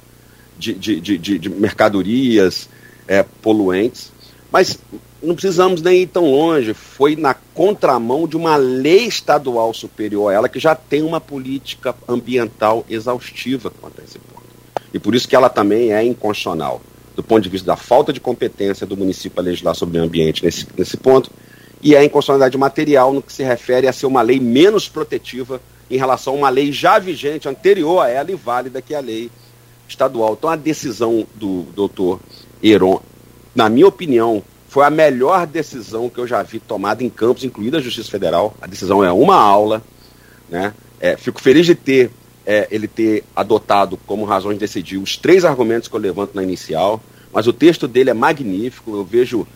de, de, de, de mercadorias é, poluentes. Mas não precisamos nem ir tão longe, foi na contramão de uma lei estadual superior a ela que já tem uma política ambiental exaustiva quanto a esse ponto. E por isso que ela também é inconstitucional do ponto de vista da falta de competência do município a legislar sobre o ambiente nesse, nesse ponto, e a inconstitucionalidade material no que se refere a ser uma lei menos protetiva em relação a uma lei já vigente, anterior a ela e válida, que é a lei estadual. Então a decisão do doutor Heron, na minha opinião, foi a melhor decisão que eu já vi tomada em campos, incluída a Justiça Federal. A decisão é uma aula. Né? É, fico feliz de ter é, ele ter adotado como razões de decidir os três argumentos que eu levanto na inicial, mas o texto dele é magnífico. Eu vejo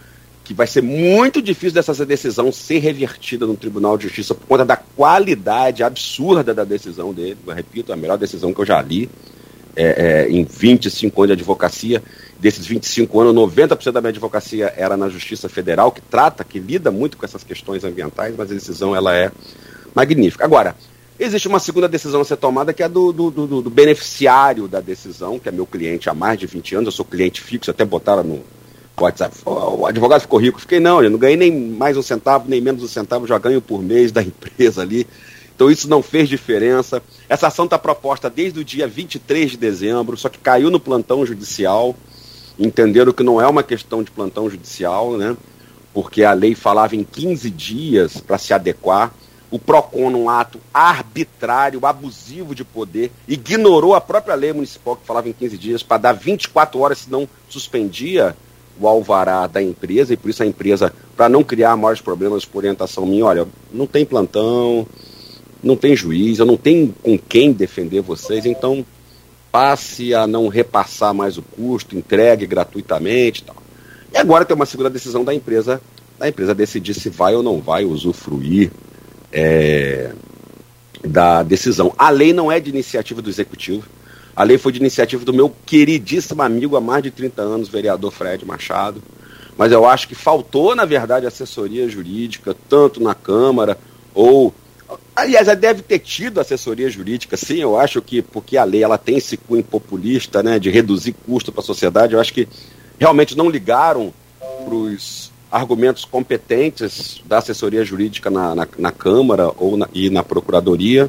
que vai ser muito difícil dessa decisão ser revertida no Tribunal de Justiça por conta da qualidade absurda da decisão dele. Eu repito, a melhor decisão que eu já li é, é, em 25 anos de advocacia. Desses 25 anos, 90% da minha advocacia era na Justiça Federal, que trata, que lida muito com essas questões ambientais, mas a decisão ela é magnífica. Agora, Existe uma segunda decisão a ser tomada, que é do, do, do, do, beneficiário da decisão, que é meu cliente há mais de 20 anos, eu sou cliente fixo, até botaram no WhatsApp. O advogado ficou rico. Fiquei, não, eu não ganhei nem mais um centavo, nem menos um centavo, já ganho por mês da empresa ali. Então isso não fez diferença. Essa ação está proposta desde o dia 23 de dezembro, só que caiu no plantão judicial. Entenderam que não é uma questão de plantão judicial, né? Porque a lei falava em 15 dias para se adequar o PROCON, num ato arbitrário, abusivo de poder, ignorou a própria lei municipal que falava em 15 dias para dar 24 horas, se não suspendia o alvará da empresa, e por isso a empresa, para não criar maiores problemas por orientação minha, olha, não tem plantão, não tem juiz, eu não tenho com quem defender vocês, então passe a não repassar mais o custo, entregue gratuitamente e tal. E agora tem uma segunda decisão da empresa, da empresa decidir se vai ou não vai usufruir é, da decisão. A lei não é de iniciativa do executivo. A lei foi de iniciativa do meu queridíssimo amigo há mais de 30 anos, vereador Fred Machado. Mas eu acho que faltou, na verdade, assessoria jurídica, tanto na Câmara ou. Aliás, deve ter tido assessoria jurídica, sim, eu acho que, porque a lei ela tem esse cunho populista, né, de reduzir custo para a sociedade, eu acho que realmente não ligaram para os argumentos competentes da assessoria jurídica na, na, na Câmara ou na, e na Procuradoria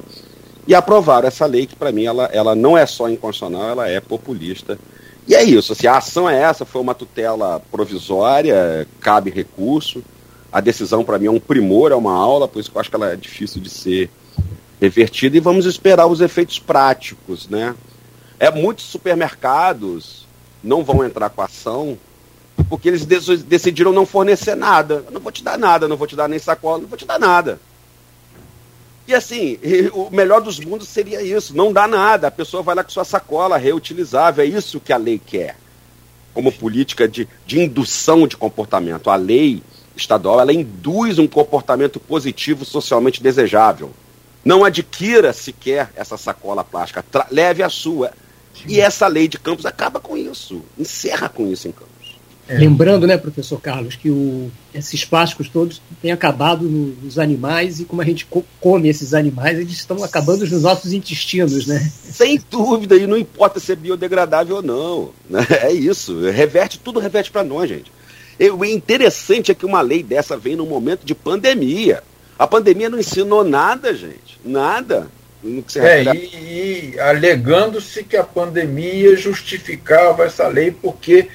e aprovaram essa lei que, para mim, ela, ela não é só inconstitucional, ela é populista. E é isso, assim, a ação é essa, foi uma tutela provisória, cabe recurso. A decisão, para mim, é um primor, é uma aula, por isso que eu acho que ela é difícil de ser revertida. E vamos esperar os efeitos práticos, né? É, muitos supermercados não vão entrar com a ação porque eles decidiram não fornecer nada. Eu não vou te dar nada, não vou te dar nem sacola, não vou te dar nada. E assim, o melhor dos mundos seria isso, não dá nada. A pessoa vai lá com sua sacola reutilizável, é isso que a lei quer. Como política de, de indução de comportamento. A lei estadual, ela induz um comportamento positivo socialmente desejável. Não adquira sequer essa sacola plástica, leve a sua. E essa lei de Campos acaba com isso, encerra com isso em Campos. É. Lembrando, né, professor Carlos, que o, esses plásticos todos têm acabado no, nos animais e como a gente co come esses animais, eles estão acabando nos nossos intestinos, né? Sem dúvida, e não importa se é biodegradável ou não. Né? É isso, reverte, tudo reverte para nós, gente. E, o interessante é que uma lei dessa vem num momento de pandemia. A pandemia não ensinou nada, gente. Nada. É, e, e alegando-se que a pandemia justificava essa lei porque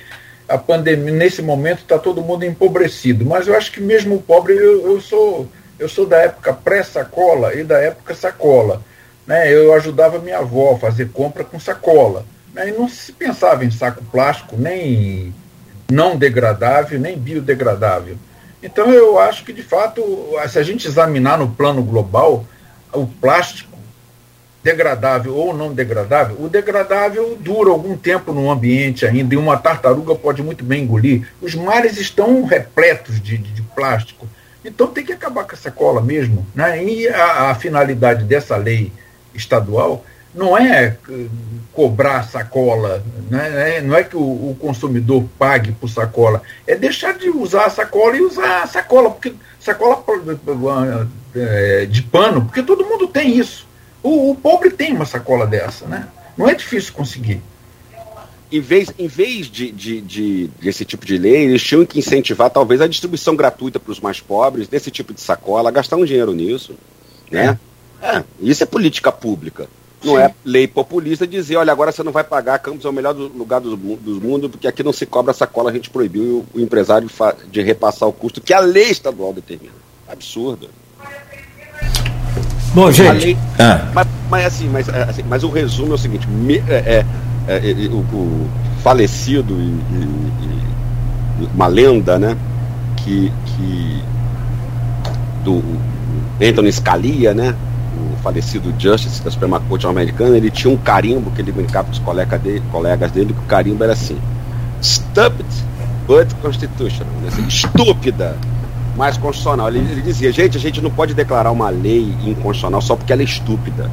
a pandemia, nesse momento, está todo mundo empobrecido. Mas eu acho que mesmo o pobre, eu, eu sou eu sou da época pré-sacola e da época sacola. Né? Eu ajudava minha avó a fazer compra com sacola. Né? E não se pensava em saco plástico, nem não degradável, nem biodegradável. Então eu acho que, de fato, se a gente examinar no plano global, o plástico degradável ou não degradável, o degradável dura algum tempo no ambiente ainda e uma tartaruga pode muito bem engolir. Os mares estão repletos de, de, de plástico. Então tem que acabar com essa cola mesmo. Né? E a, a finalidade dessa lei estadual não é eh, cobrar sacola, né? não é que o, o, consumidor pague por sacola, é deixar de usar a sacola e usar a sacola, porque sacola eh, de pano, porque todo mundo tem isso. O, o pobre tem uma sacola dessa, né? Não é difícil conseguir. Em vez, em vez de, de, de, desse tipo de lei, eles tinham que incentivar talvez a distribuição gratuita para os mais pobres desse tipo de sacola, gastar um dinheiro nisso, né? É, é isso é política pública. Não Sim. é lei populista dizer, olha, agora você não vai pagar, Campos é o melhor do, lugar do, do mundo, porque aqui não se cobra sacola, a gente proibiu o, o empresário de, de repassar o custo que a lei estadual determina. Absurdo. Bom, gente. Lei, ah. mas, mas, assim, mas, é, assim, mas o resumo é o seguinte: me, é, é, é o, o, falecido e, e, e, uma lenda, né? Que, que do Anthony Scalia, né? O falecido Justice da Suprema Corte americana, ele tinha um carimbo que ele brincava com os colegas dele, colegas dele, que o carimbo era assim: Stupid but constitutional. Né, assim, estúpida, mais constitucional. Ele, ele, dizia, gente, a gente não pode declarar uma lei inconstitucional só porque ela é estúpida.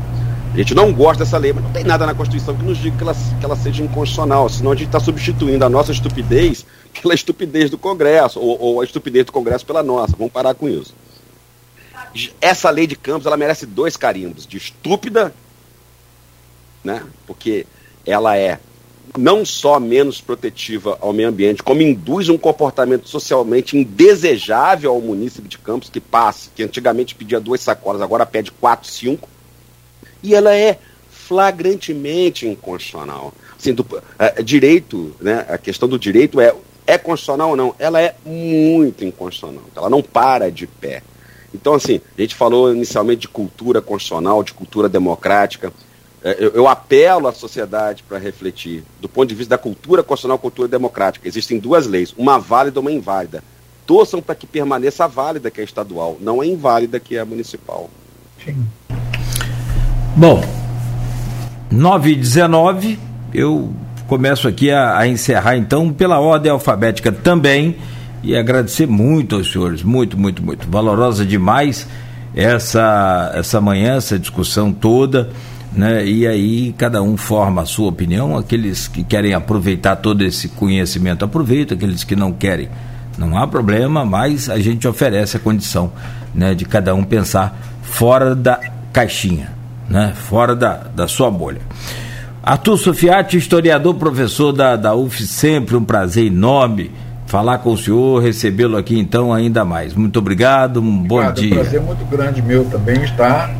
A gente não gosta dessa lei, mas não tem nada na Constituição que nos diga que ela, que ela seja inconstitucional, senão a gente está substituindo a nossa estupidez pela estupidez do Congresso, ou, ou, a estupidez do Congresso pela nossa. Vamos parar com isso. Essa lei de Campos, ela merece dois carimbos, de estúpida, né, porque ela é não só menos protetiva ao meio ambiente, como induz um comportamento socialmente indesejável ao município de Campos, que passa, que antigamente pedia duas sacolas, agora pede quatro, cinco, e ela é flagrantemente inconstitucional. Assim, do, é, direito, né, a questão do direito é, é constitucional ou não? Ela é muito inconstitucional, ela não para de pé. Então, assim, a gente falou inicialmente de cultura constitucional, de cultura democrática, é, eu, eu, apelo à sociedade para refletir, do ponto de vista da cultura constitucional e cultura democrática. Existem duas leis, uma válida e uma inválida. Torçam para que permaneça a válida, que é estadual, não a inválida, que é a municipal. Sim. Bom, 9 e 19, eu começo aqui a, a encerrar então pela ordem alfabética também e agradecer muito aos senhores, muito, muito, muito. Valorosa demais essa, essa manhã, essa discussão toda né? E aí cada um forma a sua opinião. Aqueles que querem aproveitar todo esse conhecimento aproveitam, aqueles que não querem, não há problema, mas a gente oferece a condição, né, de cada um pensar fora da caixinha, né? Fora da, da sua bolha. Arthur Sofiati, historiador, professor da, da UF, sempre um prazer enorme falar com o senhor, recebê-lo aqui então ainda mais. Muito obrigado, um bom obrigado, dia. É um prazer muito grande meu também estar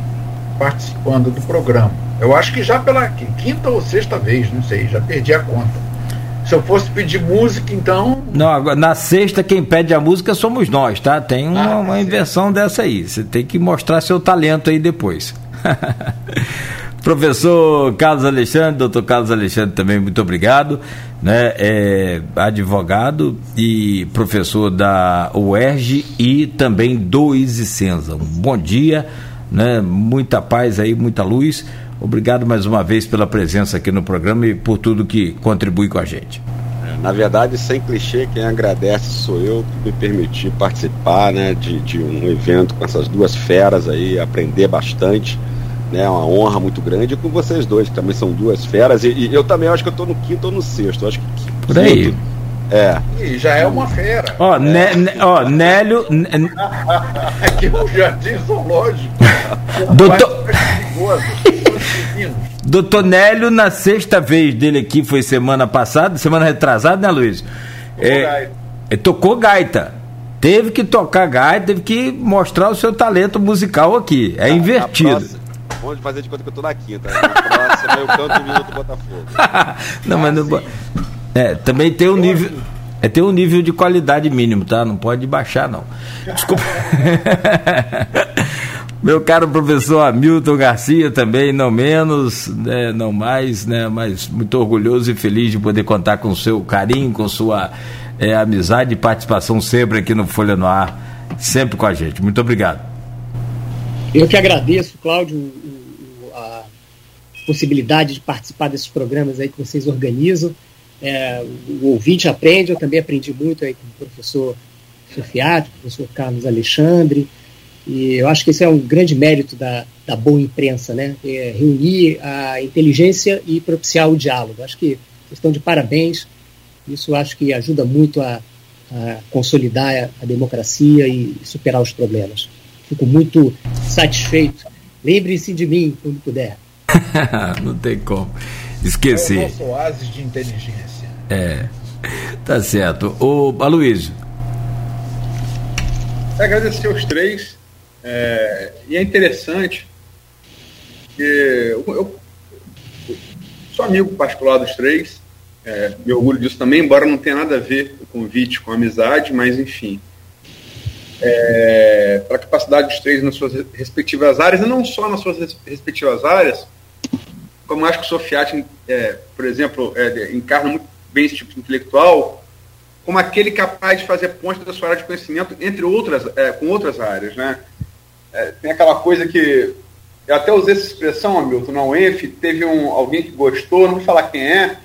participando do programa. Eu acho que já pela quinta ou sexta vez, não sei, já perdi a conta. Se eu fosse pedir música, então. Não, na sexta quem pede a música somos nós, tá? Tem uma, ah, uma inversão dessa aí. Você tem que mostrar seu talento aí depois. Professor Carlos Alexandre, doutor Carlos Alexandre também, muito obrigado. Né? É advogado e professor da UERJ e também do Isicenza. Um bom dia né? Muita paz aí, muita luz. Obrigado mais uma vez pela presença aqui no programa e por tudo que contribui com a gente. É, na verdade, sem clichê, quem agradece sou eu por me permitir participar né, de, de um evento com essas duas feras aí, aprender bastante. Né, uma honra muito grande com vocês dois, que também são duas feras. E, e eu também acho que eu estou no quinto ou no sexto. acho que Por aí. É. E já é uma fera. Ó, é. né, né, ó Nélio. Aqui no Jardim Zoológico. Doutor. Doutor Nélio, na sexta vez dele aqui, foi semana passada, semana retrasada, né, Luiz? É, é, tocou gaita. Teve que tocar gaita, teve que mostrar o seu talento musical aqui. É invertido. Próxima, vamos fazer de conta que eu tô na quinta. Na próxima eu canto o minuto Botafogo. não, mas não. É, também tem um nível. É ter um nível de qualidade mínimo, tá? Não pode baixar, não. Desculpa. Meu caro professor Hamilton Garcia também, não menos, né, não mais, né, mas muito orgulhoso e feliz de poder contar com o seu carinho, com sua é, amizade e participação sempre aqui no Folha no Ar, sempre com a gente. Muito obrigado. Eu que agradeço, Cláudio, a possibilidade de participar desses programas aí que vocês organizam. É, o ouvinte aprende, eu também aprendi muito aí com o professor Sofiati, professor Carlos Alexandre, e eu acho que esse é um grande mérito da, da boa imprensa, né? É reunir a inteligência e propiciar o diálogo. Acho que estão de parabéns. Isso acho que ajuda muito a, a consolidar a democracia e superar os problemas. Fico muito satisfeito. Lembre-se de mim quando puder. Não tem como esquecer. É o nosso oásis de inteligência. É. Tá certo. O Aloysio. Agradecer os três. É, e é interessante que eu, eu, sou amigo particular dos três, é, me orgulho disso também, embora não tenha nada a ver o convite com amizade, mas enfim. É, para a capacidade dos três nas suas respectivas áreas, e não só nas suas respectivas áreas, como acho que o Sofiati, é, por exemplo, é, encarna muito bem esse tipo de intelectual, como aquele capaz de fazer ponte da sua área de conhecimento entre outras, é, com outras áreas, né? É, tem aquela coisa que eu até usei essa expressão, Hamilton, na UENF, teve um, alguém que gostou, não vou falar quem é,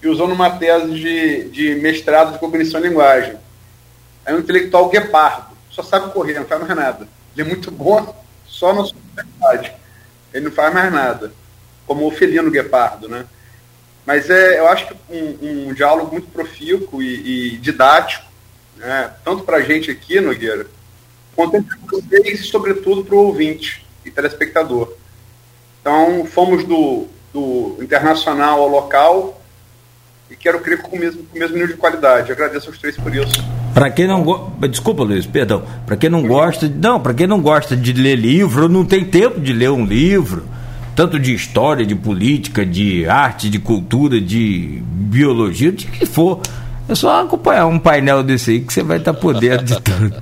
que usou numa tese de, de mestrado de cognição e linguagem. É um intelectual guepardo, só sabe correr, não faz mais nada. Ele é muito bom só na sua verdade. Ele não faz mais nada. Como o felino guepardo, né? Mas é, eu acho que um, um diálogo muito profícuo e, e didático, né? tanto para a gente aqui, Nogueira, quanto entre vocês e, sobretudo, para o ouvinte e telespectador. Então, fomos do, do internacional ao local e quero crer com o mesmo, com o mesmo nível de qualidade. Agradeço aos três por isso. Para quem não desculpa, Luiz, perdão. Para quem não gosta, não, para quem não gosta de ler livro, não tem tempo de ler um livro, tanto de história, de política, de arte, de cultura, de biologia, de que for. É só acompanhar um painel desse aí que você vai estar podendo de tudo.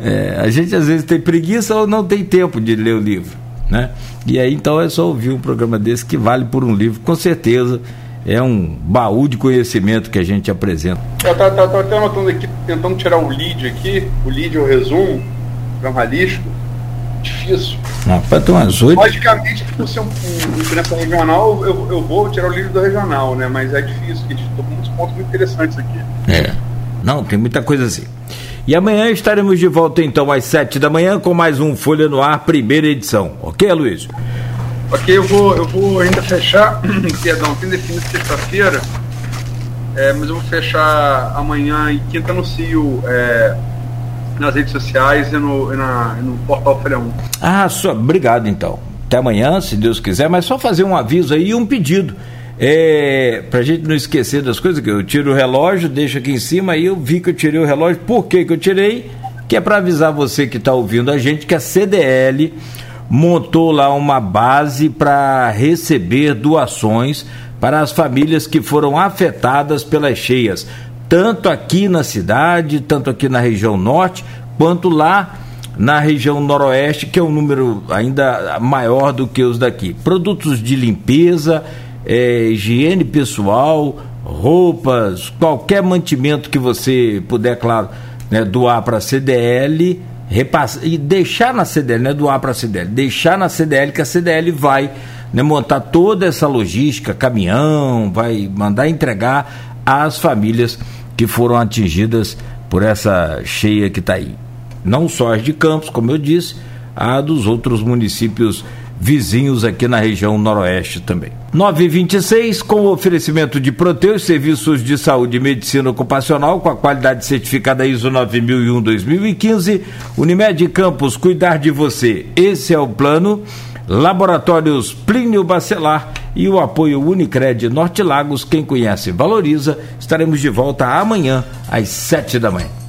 É, a gente às vezes tem preguiça ou não tem tempo de ler o livro, né? E aí então é só ouvir um programa desse que vale por um livro, com certeza é um baú de conhecimento que a gente apresenta. Eu estava até anotando aqui, tentando tirar o lead aqui, o lead é o resumo jornalístico, difícil. Rapaz, tem umas oito. Logicamente, por ser um, um, imprensa regional, eu, eu vou tirar o lead do regional, né? Mas é difícil, porque tem muitos pontos muito interessantes aqui. É. Não, tem muita coisa assim. E amanhã estaremos de volta então às sete da manhã com mais um Folha no Ar, primeira edição. Ok, Luiz? Ok, eu vou, eu vou ainda fechar, perdão, tem definido sexta-feira, é, mas eu vou fechar amanhã e quinta no CIO é, nas redes sociais e no, e na, e no portal Folha 1. Ah, só, obrigado então. Até amanhã, se Deus quiser, mas só fazer um aviso aí e um pedido. É, pra gente não esquecer das coisas, que eu tiro o relógio, deixo aqui em cima, aí eu vi que eu tirei o relógio. Por que, que eu tirei? Que é para avisar você que está ouvindo a gente que a CDL montou lá uma base para receber doações para as famílias que foram afetadas pelas cheias, tanto aqui na cidade, tanto aqui na região norte, quanto lá na região noroeste, que é um número ainda maior do que os daqui. Produtos de limpeza é, higiene pessoal, roupas, qualquer mantimento que você puder, claro, né, doar para a CDL, repassa, e deixar na CDL, não é doar para a CDL, deixar na CDL que a CDL vai né, montar toda essa logística, caminhão, vai mandar entregar às famílias que foram atingidas por essa cheia que está aí. Não só as de Campos, como eu disse, a dos outros municípios vizinhos aqui na região noroeste também. 926, com o oferecimento de Proteus, serviços de saúde e medicina ocupacional com a qualidade certificada ISO 9001-2015, Unimed Campos, cuidar de você. Esse é o plano. Laboratórios Plínio Bacelar e o apoio Unicred Norte Lagos. Quem conhece, valoriza. Estaremos de volta amanhã às sete da manhã.